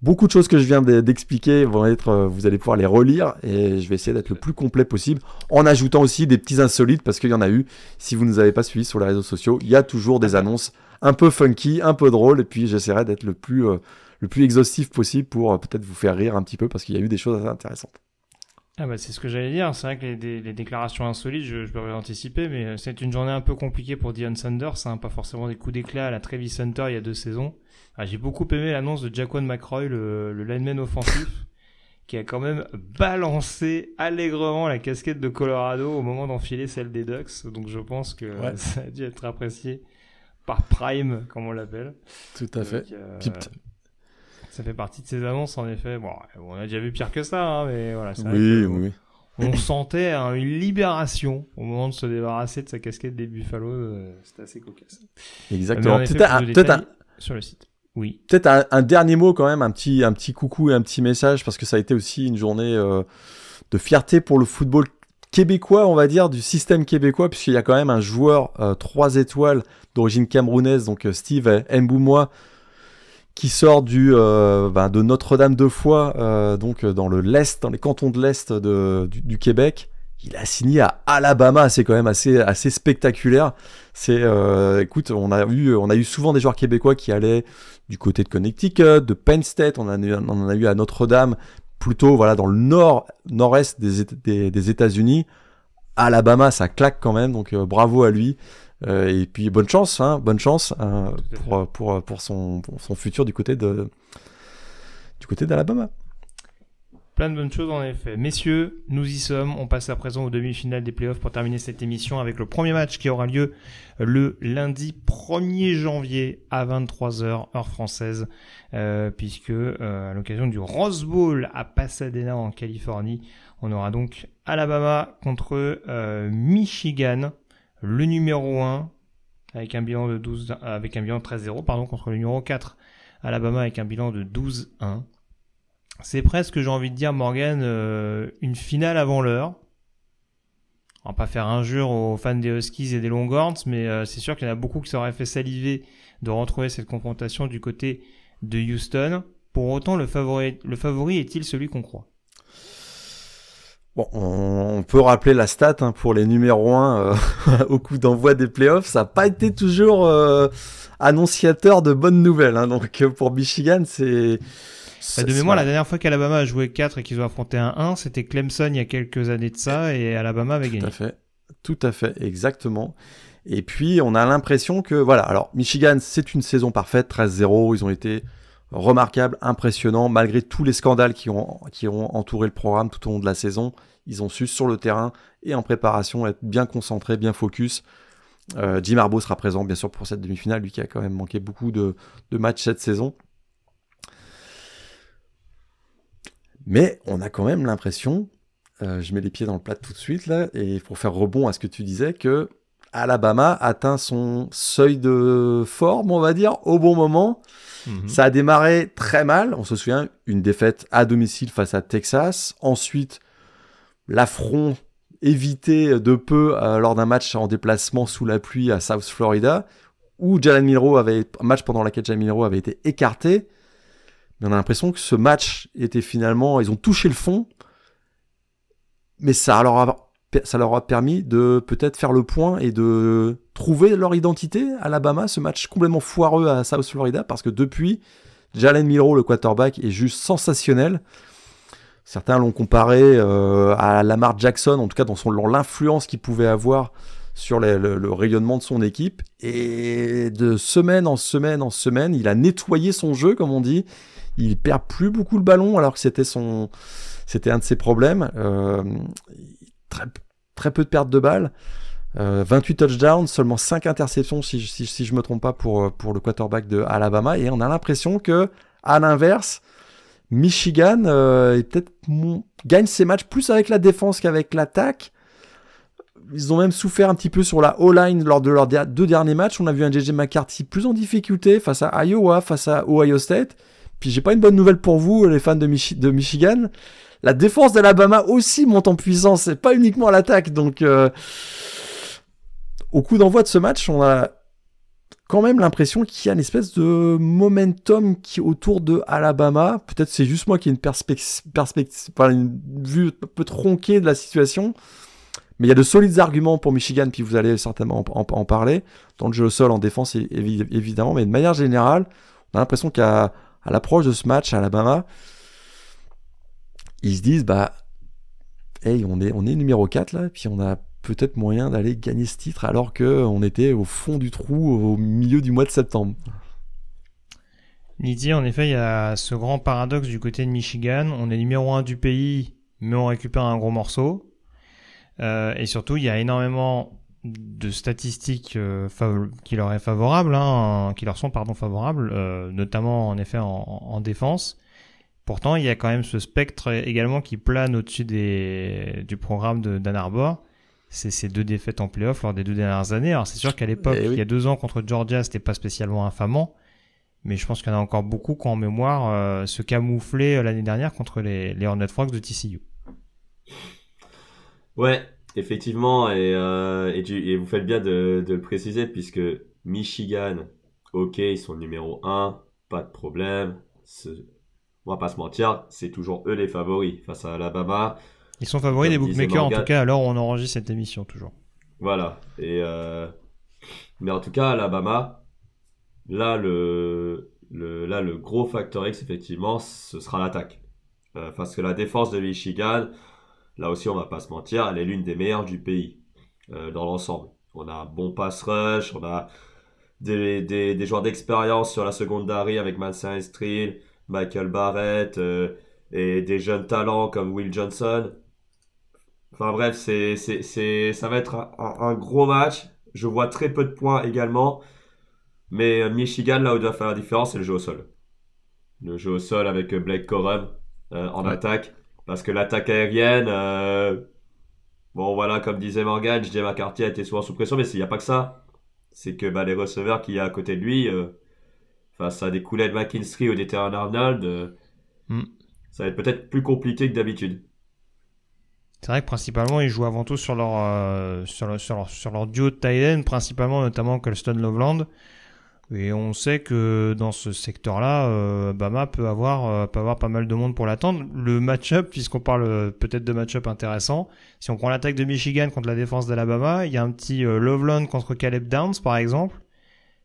Beaucoup de choses que je viens d'expliquer vont être, euh, vous allez pouvoir les relire et je vais essayer d'être le plus complet possible en ajoutant aussi des petits insolites parce qu'il y en a eu. Si vous ne nous avez pas suivis sur les réseaux sociaux, il y a toujours des annonces un peu funky, un peu drôles et puis j'essaierai d'être le plus, euh, exhaustif possible pour euh, peut-être vous faire rire un petit peu parce qu'il y a eu des choses assez intéressantes. Ah bah c'est ce que j'allais dire, c'est vrai que les, déclarations insolites, je, peux anticiper, mais c'est une journée un peu compliquée pour Dion Sanders, hein, pas forcément des coups d'éclat à la Travis Hunter il y a deux saisons. Ah, j'ai beaucoup aimé l'annonce de Jaquan McRoy, le, le lineman offensif, qui a quand même balancé allègrement la casquette de Colorado au moment d'enfiler celle des Ducks. Donc je pense que ça a dû être apprécié par Prime, comme on l'appelle. Tout à fait. Euh, ça fait partie de ces annonces, en effet. Bon, on a déjà vu pire que ça, hein, mais voilà. Oui, oui. On sentait une libération au moment de se débarrasser de sa casquette des Buffalo. Euh, c'était assez cocasse. Exactement. Peut-être sur le site. Peut-être un, dernier mot quand même, un petit, coucou et un petit message, parce que ça a été aussi une journée euh, de fierté pour le football québécois, on va dire, du système québécois, puisqu'il y a quand même un joueur euh, 3 étoiles d'origine camerounaise, donc euh, Steve Mboumois, qui sort du, euh, ben, de Notre-Dame de Foix, donc dans le l'Est, dans les cantons de l'Est du Québec il a signé à Alabama, c'est quand même assez, assez spectaculaire. C'est, euh, écoute, on a eu, on a eu souvent des joueurs québécois qui allaient du côté de Connecticut, de Penn State, on en a eu, on en a eu à Notre-Dame, plutôt voilà dans le nord, nord-est des, des, États-Unis. Alabama, ça claque quand même, donc euh, bravo à lui. Euh, et puis bonne chance, hein, bonne chance hein, pour, pour, pour, son, pour son futur du côté de du côté d'Alabama. Plein de bonnes choses en effet. Messieurs, nous y sommes. On passe à présent aux demi-finales des playoffs pour terminer cette émission avec le premier match qui aura lieu le lundi 1er janvier à 23h heure française, euh, puisque euh, à l'occasion du Rose Bowl à Pasadena en Californie, on aura donc Alabama contre euh, Michigan, le numéro 1 avec un bilan de 12 avec un bilan de 13-0 pardon contre le numéro 4 Alabama avec un bilan de 12-1. C'est presque, j'ai envie de dire, Morgan, euh, une finale avant l'heure. On va pas faire injure aux fans des Huskies et des Longhorns, mais euh, c'est sûr qu'il y en a beaucoup qui s'auraient fait saliver de retrouver cette confrontation du côté de Houston. Pour autant, le favori, est-il celui qu'on croit? Bon, on peut rappeler la stat hein, pour les numéros 1 euh, au coup d'envoi des playoffs. Ça n'a pas été toujours annonciateur de bonnes nouvelles. Hein. donc pour Michigan, c'est Bah, de mémoire, la dernière fois qu'Alabama a joué 4 et qu'ils ont affronté un 1, c'était Clemson il y a quelques années de ça et Alabama avait gagné. Tout à fait. Tout à fait, exactement. Et puis, on a l'impression que, voilà, alors Michigan, c'est une saison parfaite, 13-0, ils ont été remarquables, impressionnants, malgré tous les scandales qui ont, qui ont entouré le programme tout au long de la saison. Ils ont su, sur le terrain et en préparation, être bien concentrés, bien focus. Euh, Jim Harbaugh sera présent, bien sûr, pour cette demi-finale, lui qui a quand même manqué beaucoup de, de matchs cette saison. Mais on a quand même l'impression, euh, je mets les pieds dans le plat tout de suite là, et pour faire rebond à ce que tu disais, que Alabama atteint son seuil de forme, on va dire, au bon moment. Mhm. Ça a démarré très mal. On se souvient, une défaite à domicile face à Texas. Ensuite, l'affront évité de peu euh, lors d'un match en déplacement sous la pluie à South Florida, où Jalen Milrow avait, match pendant lequel Jalen Milrow avait été écarté. On a l'impression que ce match était finalement, ils ont touché le fond, mais ça leur a, ça leur a permis de peut-être faire le point et de trouver leur identité à Alabama, ce match complètement foireux à South Florida, parce que depuis, Jalen Milrow, le quarterback, est juste sensationnel. Certains l'ont comparé euh, à Lamar Jackson, en tout cas dans son l'influence qu'il pouvait avoir sur le, le, rayonnement de son équipe. Et de semaine en semaine en semaine, il a nettoyé son jeu, comme on dit. Il perd plus beaucoup le ballon alors que c'était son, c'était un de ses problèmes. Euh, très, peu de pertes de balles. 28 euh, touchdowns, seulement 5 interceptions si, si, si je me trompe pas pour, pour le quarterback de Alabama. Et on a l'impression que, à l'inverse, Michigan euh, gagne ses matchs plus avec la défense qu'avec l'attaque. Ils ont même souffert un petit peu sur la O-line lors de leurs deux derniers matchs. On a vu un JJ McCarthy plus en difficulté face à Iowa, face à Ohio State. Puis j'ai pas une bonne nouvelle pour vous, les fans de, Michigan. La défense d'Alabama aussi monte en puissance, c'est pas uniquement l'attaque. Donc, euh, au coup d'envoi de ce match, on a quand même l'impression qu'il y a une espèce de momentum qui autour de Alabama. Peut-être c'est juste moi qui ai une perspective, une vue un peu tronquée de la situation. Mais il y a de solides arguments pour Michigan, puis vous allez certainement en, parler, dans le jeu au sol, en défense évidemment, mais de manière générale, on a l'impression qu'à à l'approche de ce match à Alabama, ils se disent bah hey, on est numéro 4 là, puis on a peut-être moyen d'aller gagner ce titre alors que on était au fond du trou au milieu du mois de septembre. Lydie, en effet, il y a ce grand paradoxe du côté de Michigan. On est numéro 1 du pays, mais on récupère un gros morceau. Euh, et surtout, il y a énormément de statistiques euh, qui leur est favorable, hein, qui leur sont pardon favorables, euh, notamment en effet en, défense. Pourtant, il y a quand même ce spectre également qui plane au-dessus des, du programme de d'Ann Arbor. C'est ces deux défaites en playoff lors des deux dernières années. Alors c'est sûr qu'à l'époque, eh il y a deux ans contre Georgia, c'était pas spécialement infamant, mais je pense qu'il y en a encore beaucoup qui en mémoire euh, se camouflaient l'année dernière contre les, les Hornet Frogs de TCU. Ouais, Effectivement, et, euh, et, vous faites bien de, le préciser, puisque Michigan, ok, ils sont numéro 1, pas de problème. On va pas se mentir, c'est toujours eux les favoris face à Alabama. Ils sont favoris des bookmakers, en tout cas, alors on enregistre cette émission toujours. Voilà. Et euh, Mais en tout cas, Alabama, là le, le, là, le gros facteur X, effectivement, ce sera l'attaque. Euh, parce que la défense de Michigan, Là aussi, on va pas se mentir, elle est l'une des meilleures du pays euh, dans l'ensemble. On a un bon pass rush, on a des, des, des joueurs d'expérience sur la secondary avec Manson Estril, Michael Barrett euh, et des jeunes talents comme Will Johnson. Enfin bref, c'est, c'est, c'est, ça va être un, un, gros match. Je vois très peu de points également. Mais euh, Michigan, là où il doit faire la différence, c'est le jeu au sol. Le jeu au sol avec Blake Corum en attaque. Parce que l'attaque aérienne, euh, bon voilà, comme disait Morgan, JJ McCarthy a été souvent sous pression, mais il n'y a pas que ça. C'est que bah, les receveurs qu'il y a à côté de lui, euh, face à des coulées de McKinstry ou des Terran Arnold, euh, hmm. ça va être peut-être plus compliqué que d'habitude. C'est vrai que principalement ils jouent avant tout sur leur, sur, leur, sur, leur, duo de Thailand, principalement notamment Colston Loveland. Et on sait que dans ce secteur-là, euh, Bama peut avoir, euh, peut avoir pas mal de monde pour l'attendre. Le match-up, puisqu'on parle euh, peut-être de match-up intéressant, si on prend l'attaque de Michigan contre la défense d'Alabama, il y a un petit euh, Loveland contre Caleb Downs, par exemple.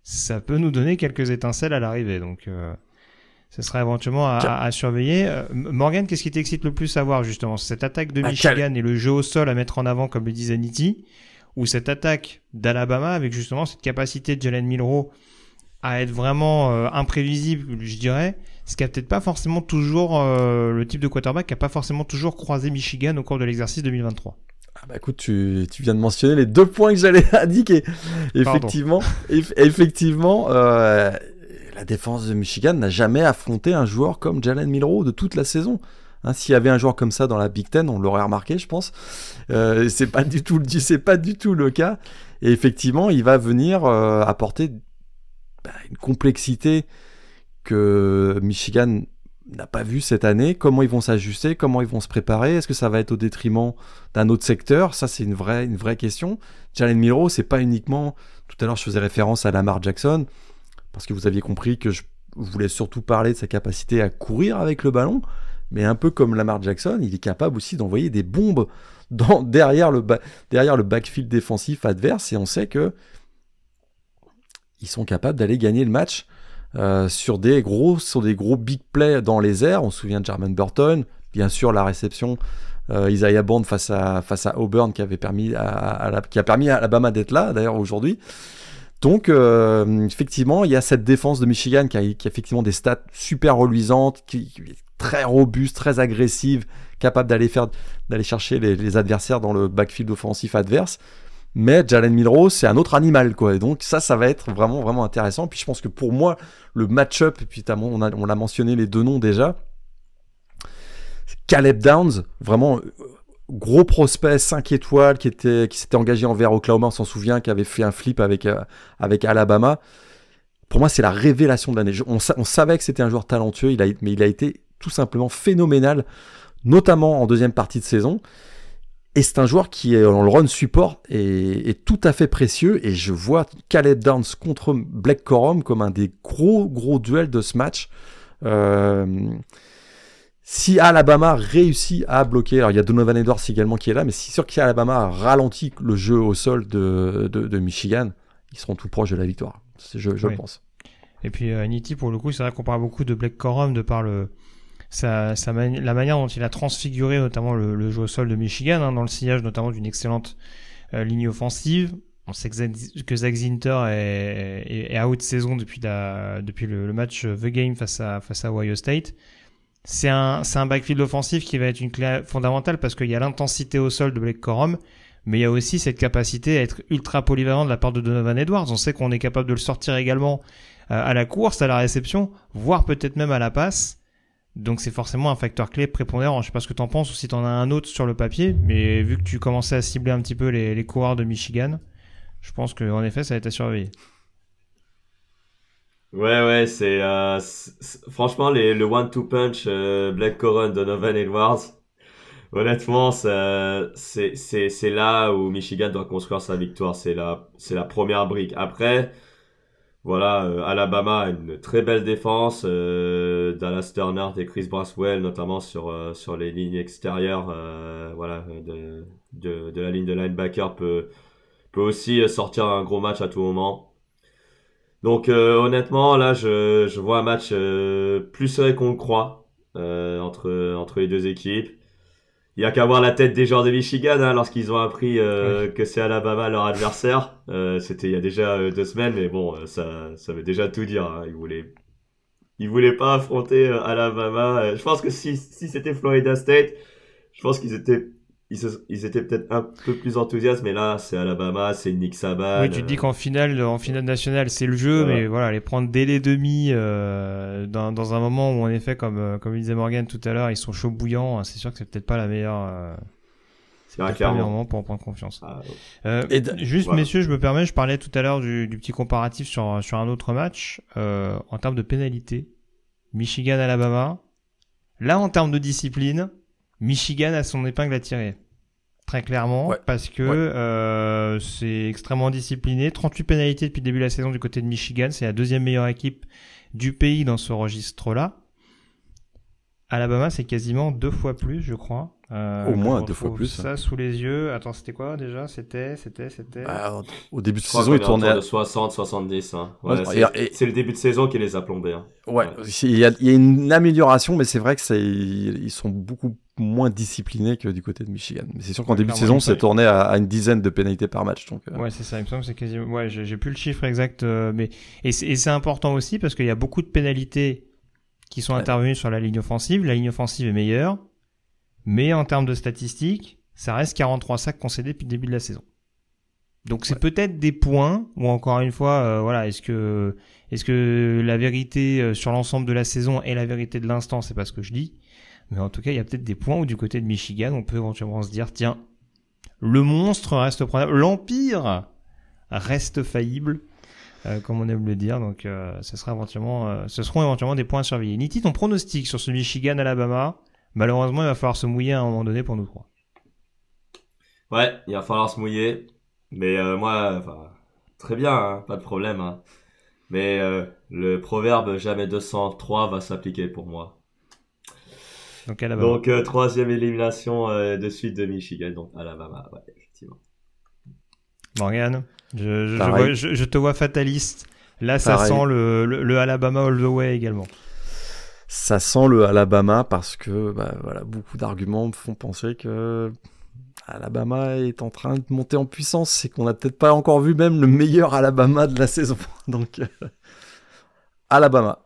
Ça peut nous donner quelques étincelles à l'arrivée. Donc, Ce sera éventuellement à, surveiller. Euh, Morgan, qu'est-ce qui t'excite le plus à voir justement? Cette attaque de bah, Michigan et le jeu au sol à mettre en avant, comme le disait Nitti, ou cette attaque d'Alabama avec justement cette capacité de Jalen Milrow à être vraiment euh, imprévisible, je dirais, ce qui a peut-être pas forcément toujours euh, le type de quarterback qui a pas forcément toujours croisé Michigan au cours de l'exercice 2023. Ah bah écoute, tu, tu, viens de mentionner les deux points que j'allais indiquer. Effectivement, effectivement, euh, la défense de Michigan n'a jamais affronté un joueur comme Jalen Milrow de toute la saison. Hein, S'il y avait un joueur comme ça dans la Big Ten, on l'aurait remarqué, je pense. Euh, c'est pas du tout, c'est pas du tout le cas. Et effectivement, il va venir euh, apporter bah, une complexité que Michigan n'a pas vu cette année. Comment ils vont s'ajuster? Comment ils vont se préparer? Est-ce que ça va être au détriment d'un autre secteur? Ça, c'est une vraie, une vraie question. Jalen Miro, c'est pas uniquement. Tout à l'heure, je faisais référence à Lamar Jackson parce que vous aviez compris que je voulais surtout parler de sa capacité à courir avec le ballon. Mais un peu comme Lamar Jackson, il est capable aussi d'envoyer des bombes derrière, le derrière le backfield défensif adverse. Et on sait que ils sont capables d'aller gagner le match euh, sur des gros sur des gros big plays dans les airs. On se souvient de Jermaine Burton, bien sûr la réception euh, Isaiah Bond face à face à Auburn qui avait permis à, qui a permis à Alabama d'être là d'ailleurs aujourd'hui. Donc euh, effectivement, il y a cette défense de Michigan qui a, effectivement des stats super reluisantes, qui, est très robuste, très agressive, capable d'aller faire d'aller chercher les, adversaires dans le backfield offensif adverse. Mais Jalen Milrow, c'est un autre animal, quoi. Et donc ça, ça va être vraiment, vraiment intéressant. Puis je pense que pour moi, le match-up, et puis on, l'a mentionné les deux noms déjà, Caleb Downs, vraiment euh, gros prospect 5 étoiles qui était qui s'était engagé envers Oklahoma, on s'en souvient, qui avait fait un flip avec euh, avec Alabama. Pour moi, c'est la révélation de l'année. On, on, savait que c'était un joueur talentueux, il a, mais il a été tout simplement phénoménal, notamment en deuxième partie de saison. Et c'est un joueur qui est en le run support est, tout à fait précieux. Et je vois Caleb Downs contre Black Corum comme un des gros gros duels de ce match. Euh, si Alabama réussit à bloquer, alors il y a Donovan Edwards également qui est là, mais si sûr qu'Alabama ralentit le jeu au sol de, de, Michigan, ils seront tout proches de la victoire. Je, je pense. Et puis euh, Nitti, pour le coup, c'est vrai qu'on parle beaucoup de Black Corum de par le, la manière dont il a transfiguré notamment le, jeu au sol de Michigan, hein, dans le sillage notamment d'une excellente euh, ligne offensive. On sait que Zach Zinter est, out de saison depuis, depuis le, match The Game face à, face à Ohio State. C'est un, un backfield offensif qui va être une clé fondamentale parce qu'il y a l'intensité au sol de Blake Corum, mais il y a aussi cette capacité à être ultra polyvalent de la part de Donovan Edwards. On sait qu'on est capable de le sortir également euh, à la course, à la réception, voire peut-être même à la passe. Donc c'est forcément un facteur clé prépondérant. Je sais pas ce que t'en penses ou si t'en as un autre sur le papier, mais vu que tu commençais à cibler un petit peu les, les coureurs de Michigan, je pense qu'en effet ça va être à surveiller. Ouais, ouais, c'est euh, franchement le one-two punch euh, Black Coron, Donovan Edwards. Honnêtement, c'est là où Michigan doit construire sa victoire. C'est la la première brique. Après, voilà, euh, Alabama a une très belle défense. Euh, Dallas Turner et Chris Braswell, notamment sur, euh, sur les lignes extérieures voilà, de, de, de, la ligne de linebacker, peut, peut aussi sortir un gros match à tout moment. Donc honnêtement, là, je, je vois un match plus serré qu'on le croit entre, entre les deux équipes. Il y a qu'à voir la tête des joueurs de Michigan hein, lorsqu'ils ont appris euh, que c'est Alabama leur adversaire. Euh, C'était il y a déjà euh, deux semaines, mais bon, euh, ça, ça veut déjà tout dire. Hein. Ils voulaient, ils voulaient pas affronter euh, Alabama. Je pense que si, si c'était Florida State, je pense qu'ils étaient ils, étaient peut-être un peu plus enthousiastes, mais là, c'est Alabama, c'est Nick Saban. Oui, tu te dis qu'en finale, en finale nationale, c'est le jeu, mais voilà, les prendre dès les demi, euh, dans, dans, un moment où, en effet, comme, euh, comme disait Morgan tout à l'heure, ils sont chauds bouillants, hein, c'est sûr que c'est peut-être pas la meilleure. Euh, c'est le meilleur moment pour en prendre confiance. Ah, euh, Et juste, messieurs, je me permets, je parlais tout à l'heure du, du, petit comparatif sur, sur un autre match, euh, en termes de pénalité. Michigan-Alabama. Là, en termes de discipline, Michigan a son épingle à tirer. Très clairement, parce que euh, c'est extrêmement discipliné. 38 pénalités depuis le début de la saison du côté de Michigan. C'est la deuxième meilleure équipe du pays dans ce registre-là. Alabama, c'est quasiment deux fois plus, je crois. Euh, Au moins deux fois plus. Ça sous les yeux. Attends, c'était quoi déjà? C'était, c'était, c'était. Bah, au début de saison, ils tournaient à 60, 70. Hein. c'est, le début de saison qui les a plombés. Hein. Ouais, Il, y a, il y, a, une amélioration, mais c'est vrai que c'est, ils sont beaucoup moins disciplinés que du côté de Michigan. Mais c'est sûr qu'en début de saison, c'est tourné à, à, une dizaine de pénalités par match. Donc, euh. Ouais, c'est ça. Il me semble que c'est quasiment. Ouais, j'ai, plus le chiffre exact, euh, mais et c'est, important aussi parce qu'il y a beaucoup de pénalités qui sont intervenus sur la ligne offensive. La ligne offensive est meilleure, mais en termes de statistiques, ça reste 43 sacs concédés depuis le début de la saison. Donc c'est peut-être des points ou encore une fois, euh, voilà, est-ce que est-ce que la vérité euh, sur l'ensemble de la saison est la vérité de l'instant, c'est pas ce que je dis, mais en tout cas il y a peut-être des points où du côté de Michigan, on peut éventuellement se dire tiens, le monstre reste prenable, l'empire reste faillible euh, comme on aime le dire. Donc, euh, ce, sera éventuellement, euh, ce seront éventuellement des points à surveiller. Niti, ton pronostic sur ce Michigan-Alabama Malheureusement, il va falloir se mouiller à un moment donné pour nous trois. Ouais, il va falloir se mouiller. Mais moi, enfin, très bien, hein, pas de problème. Hein. Mais le proverbe jamais 203 va s'appliquer pour moi. Donc, Alabama. Donc troisième élimination de suite de Michigan, donc Alabama, ouais, effectivement. Morgan je, te vois fataliste. Là, ça sent le, Alabama all the way également. Ça sent le Alabama parce que bah, voilà, beaucoup d'arguments me font penser que Alabama est en train de monter en puissance. C'est qu'on n'a peut-être pas encore vu même le meilleur Alabama de la saison. Donc, euh, Alabama.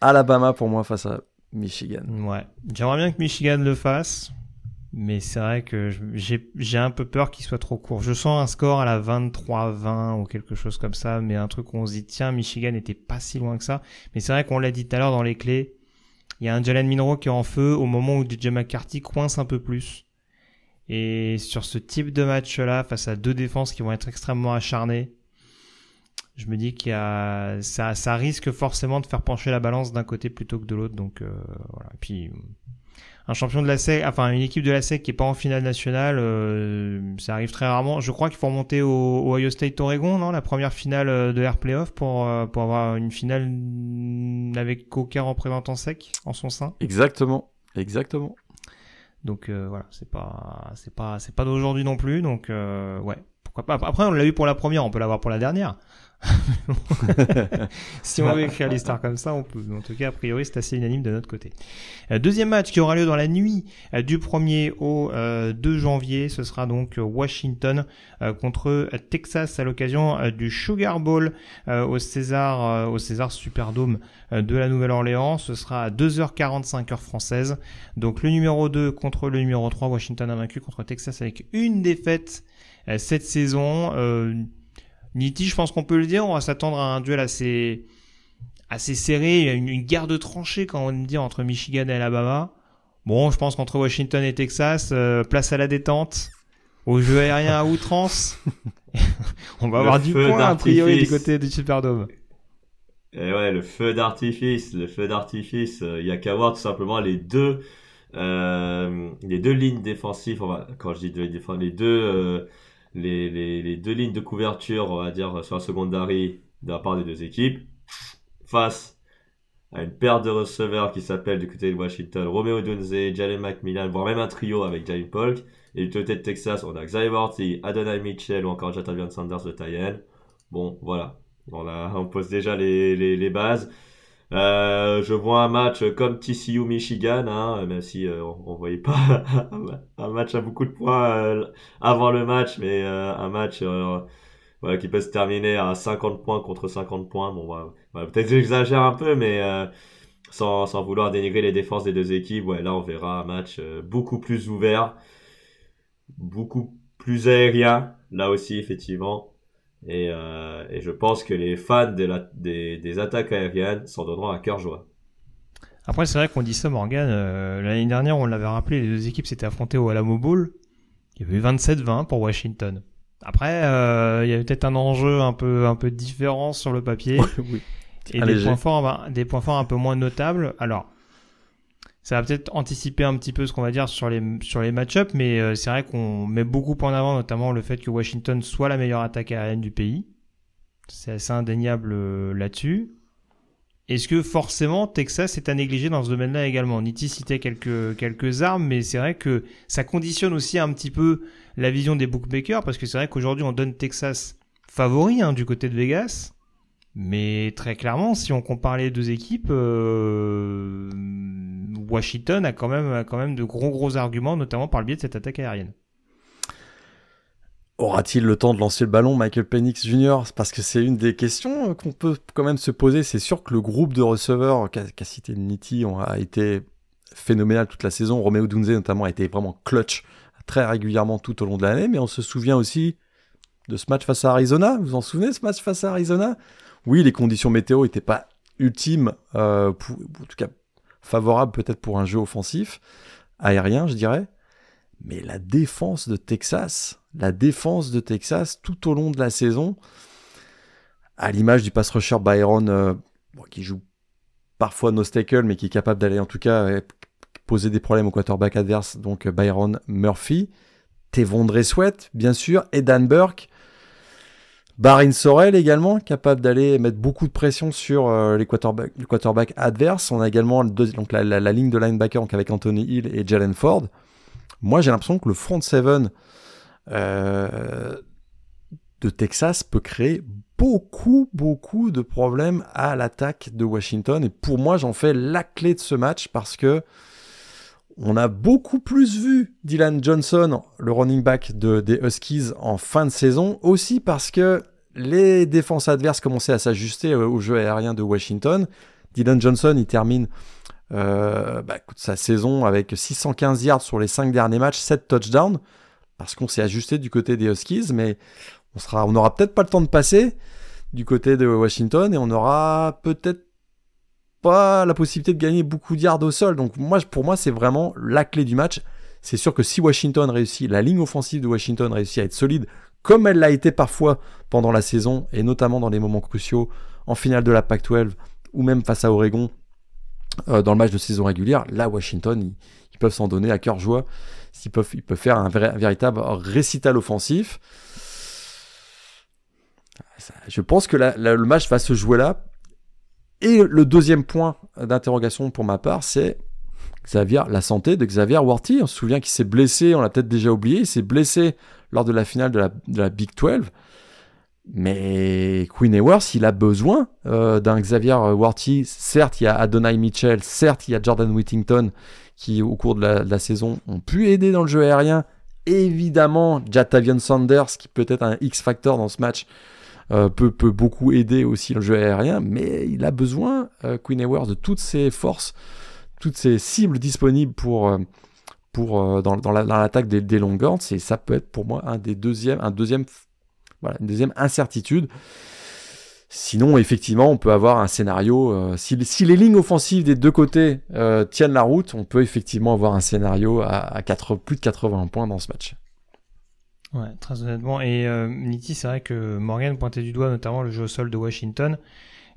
Alabama pour moi face à Michigan. Ouais. J'aimerais bien que Michigan le fasse. Mais c'est vrai que j'ai un peu peur qu'il soit trop court. Je sens un score à la 23-20 ou quelque chose comme ça, mais un truc où on se dit, tiens, Michigan n'était pas si loin que ça. Mais c'est vrai qu'on l'a dit tout à l'heure dans les clés, il y a un Jalen Minro qui est en feu au moment où DJ McCarthy coince un peu plus. Et sur ce type de match-là, face à deux défenses qui vont être extrêmement acharnées, je me dis qu'il ça risque forcément de faire pencher la balance d'un côté plutôt que de l'autre. Donc euh, voilà. Et puis un champion de la SEC, enfin une équipe de la SEC qui est pas en finale nationale, euh, ça arrive très rarement. Je crois qu'il faut remonter au, Ohio State Oregon, non, la première finale euh, de Air Playoff pour euh, pour avoir une finale avec aucun représentant SEC en son sein. Exactement, exactement. Donc voilà, c'est pas c'est pas c'est pas d'aujourd'hui non plus, donc ouais, pourquoi pas. Après on l'a eu pour la première, on peut l'avoir pour la dernière. si on veut écrire l'histoire comme ça, on peut. En tout cas, a priori, c'est assez unanime de notre côté. Euh, deuxième match qui aura lieu dans la nuit euh, du 1er au 2 euh, janvier, ce sera donc Washington contre Texas à l'occasion du Sugar Bowl au César, au César Superdome de la Nouvelle-Orléans. Ce sera à 2h45 heure française. Donc le numéro 2 contre le numéro 3, Washington a vaincu contre Texas avec une défaite cette saison. Niti, je pense qu'on peut le dire, on va s'attendre à un duel assez, assez serré, il y a une, guerre de tranchées, quand on dit, entre Michigan et Alabama. Bon, je pense qu'entre Washington et Texas, euh, place à la détente, au jeu aérien à outrance, on va avoir du point a priori du côté du Superdome. Et eh ouais, le feu d'artifice, le feu d'artifice, euh, il y a qu'à voir tout simplement les deux, euh, les deux lignes défensives, quand je dis deux lignes les deux les, les, deux lignes de couverture, on va dire, sur la secondary de la part des deux équipes, face à une paire de receveurs qui s'appelle du côté de Washington, Romeo Dunze, Jalen McMillan, voire même un trio avec Jalen Polk. Et du côté de Texas, on a Xavier Worthy, Adonai Mitchell ou encore Jatavian Sanders de Tyen. Bon, voilà. On, pose déjà les, les bases. Euh, je vois un match comme TCU Michigan, hein, même si euh, on, ne voyait pas un match à beaucoup de points euh, avant le match, mais un match qui peut se terminer à 50 points contre 50 points. Bon, peut-être j'exagère un peu, mais sans, vouloir dénigrer les défenses des deux équipes, là on verra un match beaucoup plus ouvert, beaucoup plus aérien, là aussi effectivement. Et, euh, et, je pense que les fans de la, des, des, attaques aériennes s'en donneront à cœur joie. Après, c'est vrai qu'on dit ça, Morgan. Euh, L'année dernière, on l'avait rappelé, les deux équipes s'étaient affrontées au Alamo Bowl. Il y avait 27-20 pour Washington. Après, euh, il y avait peut-être un enjeu un peu, un peu différent sur le papier. oui. Et des points, forts, des points forts un peu moins notables. Alors, ça va peut-être anticiper un petit peu ce qu'on va dire sur les match-ups, mais euh, c'est vrai qu'on met beaucoup en avant notamment le fait que Washington soit la meilleure attaque aérienne du pays. C'est assez indéniable euh, là-dessus. est-ce que forcément Texas est à négliger dans ce domaine-là également? Nitti citait quelques, quelques armes, mais c'est vrai que ça conditionne aussi un petit peu la vision des bookmakers, parce que c'est vrai qu'aujourd'hui on donne Texas favori hein, du côté de Vegas, mais très clairement, si on compare les deux équipes, euh, Washington a quand, même, quand même de gros gros arguments, notamment par le biais de cette attaque aérienne. Aura-t-il le temps de lancer le ballon, Michael Penix Jr. Parce que c'est une des questions qu'on peut quand même se poser. C'est sûr que le groupe de receveurs qu'a cité Nitti a été phénoménal toute la saison. Romeo Dunze notamment a été vraiment clutch très régulièrement tout au long de l'année. Mais on se souvient aussi de ce match face à Arizona. Vous vous en souvenez ce match face à Arizona? Oui, les conditions météo n'étaient pas ultimes, euh, en tout cas favorables peut-être pour un jeu offensif, aérien je dirais. Mais la défense de Texas, la défense de Texas tout au long de la saison, à l'image du pass rusher Byron, euh, qui joue parfois no stackle, mais qui est capable d'aller en tout cas euh, poser des problèmes au quarterback adverse, donc Byron Murphy, Tevondre Sweat, bien sûr, Edan Burke, Barin Sorel également, capable d'aller mettre beaucoup de pression sur les quarterbacks, le quarterback adverse. On a également donc la, la, ligne de linebacker donc avec Anthony Hill et Jalen Ford. Moi, j'ai l'impression que le front seven euh, de Texas peut créer beaucoup, beaucoup de problèmes à l'attaque de Washington. Et pour moi, j'en fais la clé de ce match parce que on a beaucoup plus vu Dylan Johnson, le running back des Huskies, en fin de saison. Aussi parce que les défenses adverses commençaient à s'ajuster au jeu aérien de Washington. Dylan Johnson, il termine euh, bah, sa saison avec 615 yards sur les 5 derniers matchs, 7 touchdowns, parce qu'on s'est ajusté du côté des Huskies, mais on n'aura peut-être pas le temps de passer du côté de Washington et on aura peut-être la possibilité de gagner beaucoup de yards au sol. Donc moi, pour moi, c'est vraiment la clé du match. C'est sûr que si Washington réussit, la ligne offensive de Washington réussit à être solide, comme elle l'a été parfois pendant la saison, et notamment dans les moments cruciaux, en finale de la Pac-12, ou même face à Oregon, euh, dans le match de saison régulière, là, Washington, ils, peuvent s'en donner à cœur joie. Ils peuvent, ils peuvent faire un, véritable récital offensif. Je pense que le match va se jouer là. Et le deuxième point d'interrogation pour ma part, c'est Xavier, la santé de Xavier Worthy. On se souvient qu'il s'est blessé, on l'a peut-être déjà oublié, il s'est blessé lors de la finale de la, de la Big 12. Mais Queen Ewers, il a besoin euh, d'un Xavier Worthy. Certes, il y a Adonai Mitchell, certes, il y a Jordan Whittington qui, au cours de la, saison, ont pu aider dans le jeu aérien. Évidemment, Jatavian Sanders, qui peut être un X-factor dans ce match, euh, peut, beaucoup aider aussi le jeu aérien. Mais il a besoin, euh, Queen Ewers, de toutes ses forces, toutes ses cibles disponibles pour. pour dans, dans l'attaque des, des Longhorns, et ça peut être pour moi un des deuxièmes, un deuxième une deuxième incertitude. Sinon, effectivement, on peut avoir un scénario. Euh, si, les lignes offensives des deux côtés euh, tiennent la route, on peut effectivement avoir un scénario à, plus de 80 points dans ce match. Ouais, très honnêtement. Et euh, Nitti, c'est vrai que Morgan pointait du doigt notamment le jeu au sol de Washington.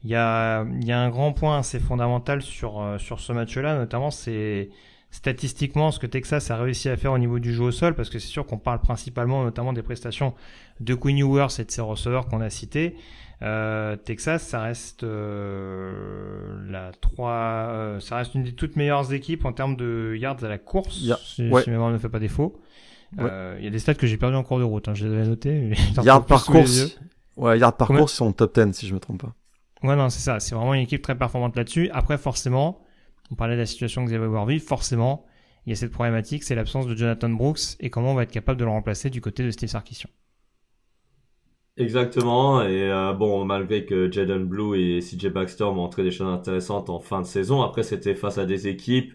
Il y a, il y a un grand point assez fondamental sur, sur ce match-là, notamment c'est statistiquement ce que Texas a réussi à faire au niveau du jeu au sol, parce que c'est sûr qu'on parle principalement notamment des prestations de Quinn Ewers et de ses receveurs qu'on a cités. Euh, Texas, ça reste euh, la 3, euh, ça reste une des toutes meilleures équipes en termes de yards à la course, si, mémoire ne fait pas défaut. Il y a des stats que j'ai perdu en cours de route, hein, je les avais notés. Yards par course, ouais, yards par course, ils sont top 10 si je me trompe pas. Ouais, non, c'est ça. C'est vraiment une équipe très performante là-dessus. Après, forcément, on parlait de la situation que Xavier Worthy, forcément, il y a cette problématique, c'est l'absence de Jonathan Brooks et comment on va être capable de le remplacer du côté de Steve Sarkisian. Exactement, et euh, bon, malgré que Jaden Blue et CJ Baxter ont montré des choses intéressantes en fin de saison, après c'était face à des équipes,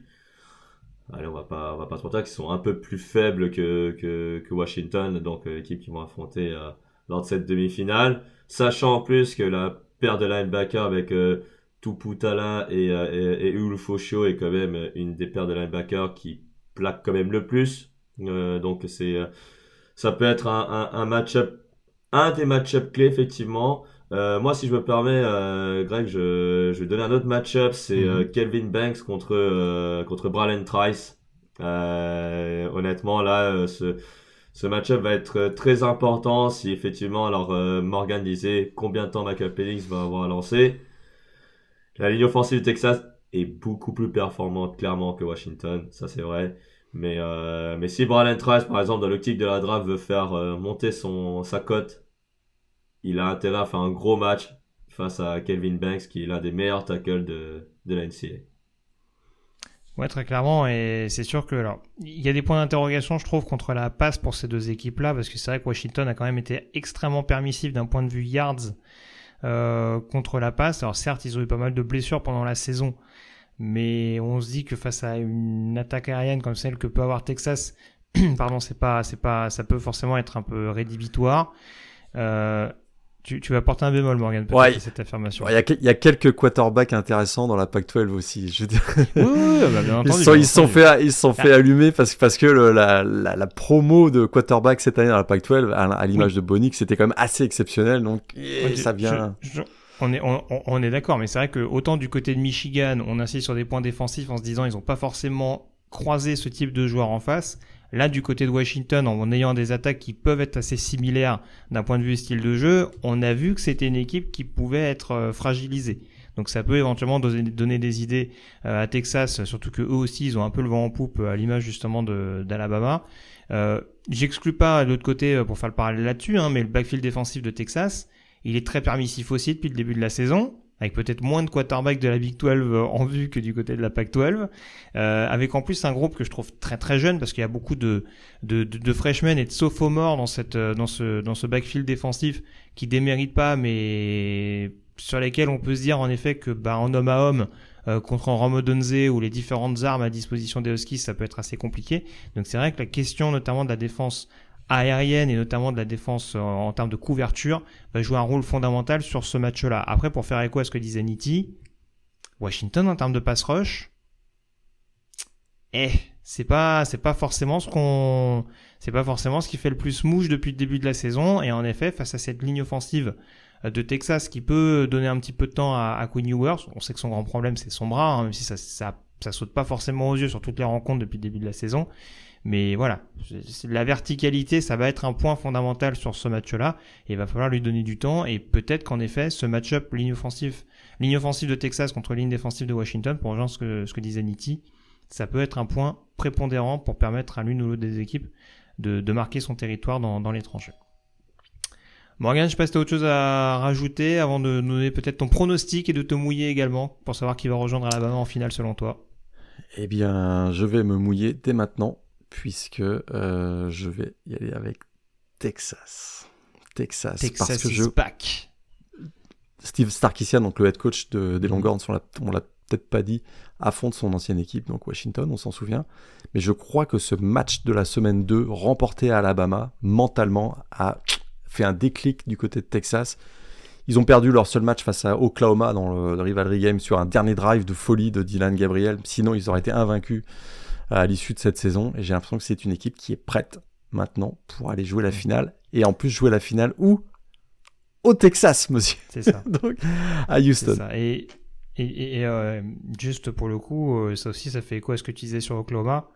allez, on va pas, on va pas se mentir, qui sont un peu plus faibles que, que, que Washington, donc euh, équipes qui vont affronter euh, lors de cette demi-finale, sachant en plus que la paire de linebackers avec euh, Tuputala et, et, et est quand même une des paires de linebackers qui plaque quand même le plus, donc c'est, ça peut être un, un, un match-up un des match-up clés, effectivement. Euh, moi, si je me permets, euh, Greg, je, je vais donner un autre match-up. C'est mhm. euh, Kelvin Banks contre, contre Bralen Trice. Honnêtement, là, ce, ce match-up va être très important si effectivement, alors Morgan disait combien de temps Michael Penix va avoir lancé. La ligne offensive de Texas est beaucoup plus performante, clairement, que Washington. Ça, c'est vrai. Mais, euh, mais si Brian Trace, par exemple, dans l'optique de la draft, veut faire euh, monter son, sa cote, il a intérêt à faire un gros match face à Kelvin Banks, qui est l'un des meilleurs tackles de, de la NCAA. Ouais, très clairement, et c'est sûr que alors il y a des points d'interrogation, je trouve, contre la passe pour ces deux équipes-là, parce que c'est vrai que Washington a quand même été extrêmement permissif d'un point de vue yards euh, contre la passe. Alors certes, ils ont eu pas mal de blessures pendant la saison, mais on se dit que face à une attaque aérienne comme celle que peut avoir Texas, pardon, c'est pas, c'est pas, ça peut forcément être un peu rédhibitoire. Euh, tu, tu vas porter un bémol, Morgan, peut-être, Ouais. cette affirmation. Il y, a, il y a quelques quarterbacks intéressants dans la Pac-12 aussi. Je dire. Oui, bah, bien Ils entendu, sont, bien ils sont entendu. fait, ils allumer parce, parce que le- la, la, la promo de quarterback cette année dans la Pac-12, à, à l'image de Bonix, c'était quand même assez exceptionnel. Donc, eh, ça vient. je- je- on est, on est d'accord, mais c'est vrai que autant du côté de Michigan, on insiste sur des points défensifs en se disant ils n'ont pas forcément croisé ce type de joueur en face. Là, du côté de Washington, en ayant des attaques qui peuvent être assez similaires d'un point de vue style de jeu, on a vu que c'était une équipe qui pouvait être euh, fragilisée. Donc ça peut éventuellement donner, des idées euh, à Texas, surtout que eux aussi ils ont un peu le vent en poupe euh, à l'image justement d'Alabama. J'exclus pas de l'autre côté pour faire le parallèle là-dessus, hein, mais le backfield défensif de Texas, il est très permissif aussi depuis le début de la saison, avec peut-être moins de quarterbacks de la Big 12 euh, en vue que du côté de la Pac 12, euh, avec en plus un groupe que je trouve très très jeune parce qu'il y a beaucoup de de, de, freshmen et de sophomores dans cette euh, dans ce dans ce backfield défensif qui déméritent pas, mais sur lesquels on peut se dire en effet que bah en homme à homme euh, contre un Ramo Donze ou les différentes armes à disposition des Huskies, ça peut être assez compliqué. Donc c'est vrai que la question notamment de la défense aérienne et notamment de la défense euh, en termes de couverture va jouer un rôle fondamental sur ce match-là. Après, pour faire écho à ce que disait Nitti, Washington en termes de pass rush, eh, c'est pas, c'est pas forcément ce qu'on, c'est pas forcément ce qui fait le plus mouche depuis le début de la saison. Et en effet, face à cette ligne offensive de Texas qui peut donner un petit peu de temps à, à Quinn Ewers, on sait que son grand problème c'est son bras, hein, même si ça, ça, ça saute pas forcément aux yeux sur toutes les rencontres depuis le début de la saison. Mais voilà, la verticalité, ça va être un point fondamental sur ce match-là. Il va falloir lui donner du temps. Et peut-être qu'en effet, ce match-up ligne offensive, ligne offensive de Texas contre ligne défensive de Washington, pour rejoindre ce que, ce que disait Nitti, ça peut être un point prépondérant pour permettre à l'une ou l'autre des équipes de, marquer son territoire dans, dans les tranchées. Morgan, je sais pas autre chose à rajouter avant de donner peut-être ton pronostic et de te mouiller également pour savoir qui va rejoindre Alabama en finale selon toi. Eh bien, je vais me mouiller dès maintenant, puisque euh, je vais y aller avec Texas. Texas. Texas parce que is je... back. Steve Starkisian, donc le head coach de, des Longhorns, on l'a, on l'a peut-être pas dit, affronte son ancienne équipe, donc Washington, on s'en souvient. Mais je crois que ce match de la semaine 2, remporté à Alabama, mentalement, a fait un déclic du côté de Texas. Ils ont perdu leur seul match face à Oklahoma dans le, le rivalry game sur un dernier drive de folie de Dylan Gabriel. Sinon, ils auraient été invaincus à l'issue de cette saison. Et j'ai l'impression que c'est une équipe qui est prête maintenant pour aller jouer la finale. Et en plus, jouer la finale où? Au Texas, monsieur. C'est ça. Donc, à Houston. ça. Et, et, et, euh, juste pour le coup, euh, ça aussi, ça fait écho à ce que tu disais sur Oklahoma?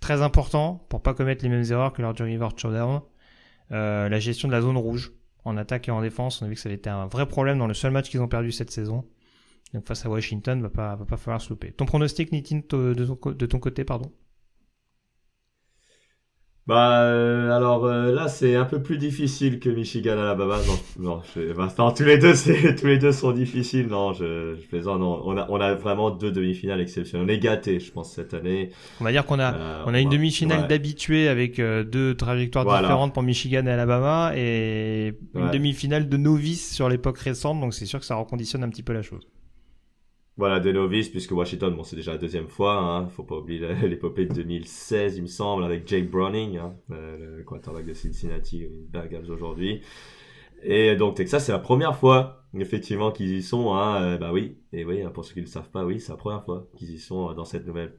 Très important pour pas commettre les mêmes erreurs que lors du River Showdown. Euh, la gestion de la zone rouge en attaque et en défense. On a vu que ça avait été un vrai problème dans le seul match qu'ils ont perdu cette saison. Donc face à Washington, va pas, va pas falloir se louper. Ton pronostic, Nitin, de ton, co- de ton côté, pardon? Bah euh, alors euh, là c'est un peu plus difficile que Michigan Alabama non non je, bah, non, tous les deux c'est tous les deux sont difficiles non je, je plaisante non on a on a vraiment deux demi-finales exceptionnelles on est gâtés je pense cette année On va dire qu'on a, Euh, on a une demi-finale ouais. d'habitués avec deux trajectoires Voilà. différentes pour Michigan et Alabama et une Ouais. demi-finale de novices sur l'époque récente. Donc c'est sûr que ça reconditionne un petit peu la chose. Voilà, des novices, puisque Washington, bon, c'est déjà la deuxième fois, hein. Faut pas oublier l'épopée de 2016, il me semble, avec Jake Browning, hein, euh, le quarterback de Cincinnati, Bengals aujourd'hui. Et donc, Texas, c'est la première fois, effectivement, qu'ils y sont, hein. euh, bah oui. Et oui, hein, pour ceux qui ne le savent pas, oui, c'est la première fois qu'ils y sont euh, dans cette nouvelle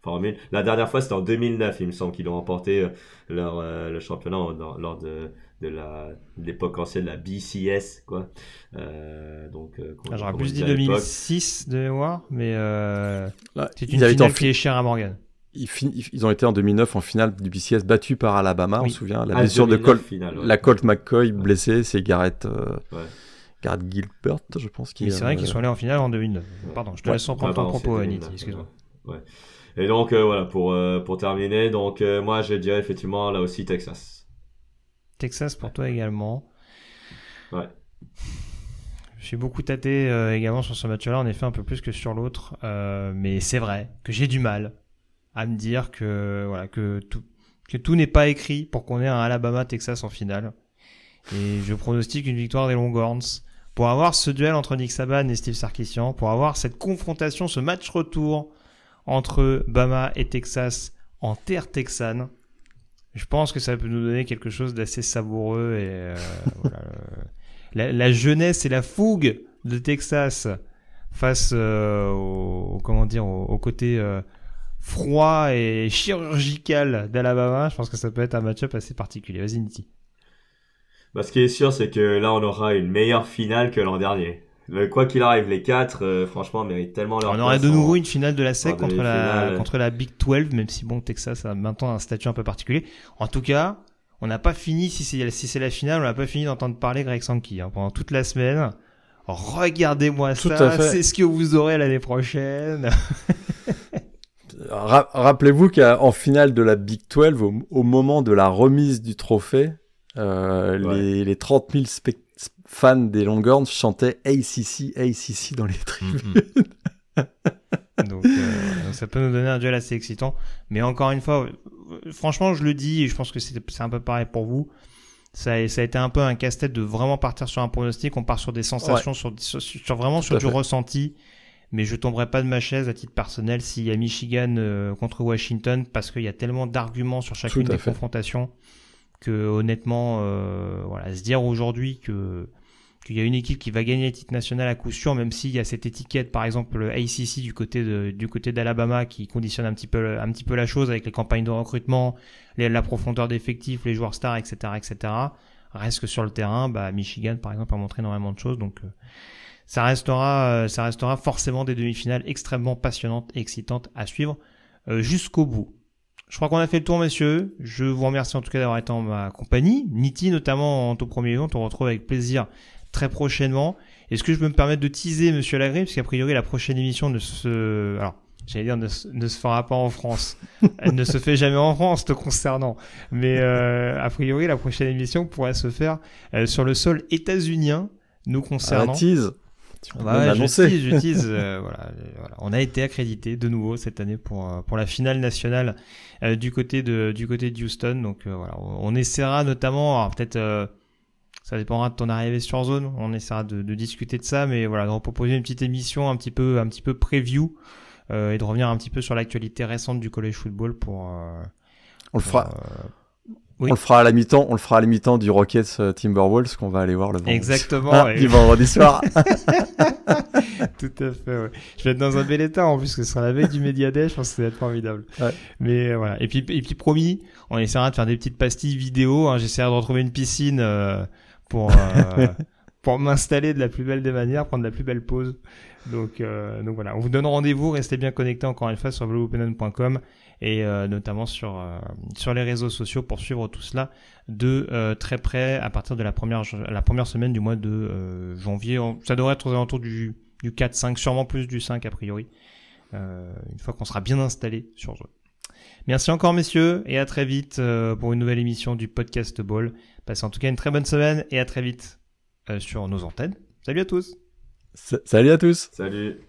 formule. La dernière fois, c'était en 2009, il me semble, qu'ils ont remporté leur, le championnat lors de, de la, l'époque ancienne, la BCS, quoi. Euh, donc, euh, Ah, J'aurais plus dit disait à l'époque. 2006 de mémoire, mais euh, c'est une en finale fi- qui est chère à Morgan. ils, fin- ils ont été en 2009 en finale du BCS battu par Alabama, on se souvient. La Ah, blessure de 2009 Colt, finale, ouais. la Colt McCoy blessée, c'est Garrett, euh, Ouais. Garde Gilbert, je pense qu'il. c'est vrai qu'ils sont allés en finale en 2009. Pardon, je te laisse reprendre ton propos, Niti. Excuse-moi. Ouais. Et donc voilà pour pour terminer, donc moi je dirais effectivement là aussi Texas. Texas pour toi également. Ouais. J'ai beaucoup tâté également sur ce match-là, en effet un peu plus que sur l'autre, mais c'est vrai que j'ai du mal à me dire que voilà que tout que tout n'est pas écrit pour qu'on ait un Alabama-Texas en finale. Et je pronostique une victoire des Longhorns. Pour avoir ce duel entre Nick Saban et Steve Sarkisian, pour avoir cette confrontation, ce match retour entre Bama et Texas en terre texane, je pense que ça peut nous donner quelque chose d'assez savoureux et euh, voilà, la, jeunesse et la fougue de Texas face euh, au, comment dire au, côté euh, froid et chirurgical d'Alabama, je pense que ça peut être un match-up assez particulier. Vas-y, Niti. Bah, ce qui est sûr, c'est que là, on aura une meilleure finale que l'an dernier. Quoi qu'il arrive, les quatre, euh, franchement, méritent tellement leur On aurait de nouveau une finale de la SEC contre la, contre la Big 12, même si bon, Texas a maintenant un statut un peu particulier. En tout cas, on n'a pas fini, si c'est si la finale, on n'a pas fini d'entendre parler Greg Sankey hein, pendant toute la semaine. Regardez-moi ça, c'est ce que vous aurez l'année prochaine. Rappelez-vous qu'en finale de la Big 12, au, moment de la remise du trophée, euh, les, les 30 000 fans des Longhorns chantaient ACC, ACC dans les tribunes. Donc, euh, ça peut nous donner un duel assez excitant. Mais encore une fois, franchement, je le dis, et je pense que c'est un peu pareil pour vous. Ça a, ça a été un peu un casse-tête de vraiment partir sur un pronostic. On part sur des sensations, sur, sur, vraiment sur du ressenti mais je tomberai pas de ma chaise à titre personnel s'il y a Michigan euh, contre Washington parce qu'il y a tellement d'arguments sur chacune des confrontations que honnêtement, euh, voilà, se dire aujourd'hui que qu'il y a une équipe qui va gagner le titre national à coup sûr, même s'il y a cette étiquette, par exemple le ACC du côté du côté d'Alabama qui conditionne un petit peu un petit peu la chose avec les campagnes de recrutement, la profondeur d'effectifs, les joueurs stars, etc., etc. Reste que sur le terrain, bah Michigan par exemple a montré énormément de choses, donc euh, ça restera, euh, ça restera forcément des demi-finales extrêmement passionnantes et excitantes à suivre euh, jusqu'au bout. Je crois qu'on a fait le tour, messieurs. Je vous remercie en tout cas d'avoir été en ma compagnie. Niti, notamment en tout premier lieu, on te retrouve avec plaisir très prochainement. Est-ce que je peux me permettre de teaser, monsieur Lagré, puisqu'a priori la prochaine émission ne se, alors, j'allais dire ne, se fera pas en France. Elle ne se fait jamais en France, te concernant. Mais euh, a priori, la prochaine émission pourrait se faire sur le sol états-unien, nous concernant. tease. Bah j'utilise, euh, voilà, voilà, On a été accrédité de nouveau cette année pour euh, pour la finale nationale euh, du côté de du côté de Houston. Donc voilà, on, essaiera notamment, peut-être ça dépendra de ton arrivée sur zone. On essaiera de, de discuter de ça, mais voilà, de proposer une petite émission un petit peu un petit peu preview et de revenir un petit peu sur l'actualité récente du college football pour. on le fera. On le fera à la mi-temps, on le fera à la mi-temps du Rockets euh, Timberwolves qu'on va aller voir le vendredi. Exactement. Ah, du vendredi soir. Tout à fait. Ouais. Je vais être dans un bel état en plus que ce sera la veille du Media Day. Je pense que ça va être formidable. Ouais. Mais euh, voilà. Et puis, et puis promis, on essaiera de faire des petites pastilles vidéo. Hein. J'essaierai de retrouver une piscine euh, pour pour m'installer de la plus belle des manières, prendre la plus belle pause. Donc, donc voilà. On vous donne rendez-vous. Restez bien connectés encore une fois sur blogopenion.com et euh, notamment sur euh, sur les réseaux sociaux pour suivre tout cela de euh, très près à partir de la première la première semaine du mois de janvier. Ça devrait être aux alentours du du 4 5 sûrement plus du 5 a priori. une fois qu'on sera bien installé sur Zone. Merci encore messieurs et à très vite pour une nouvelle émission du podcast Ball. Passez en tout cas une très bonne semaine et à très vite sur nos antennes. Salut à tous. salut à tous. Salut.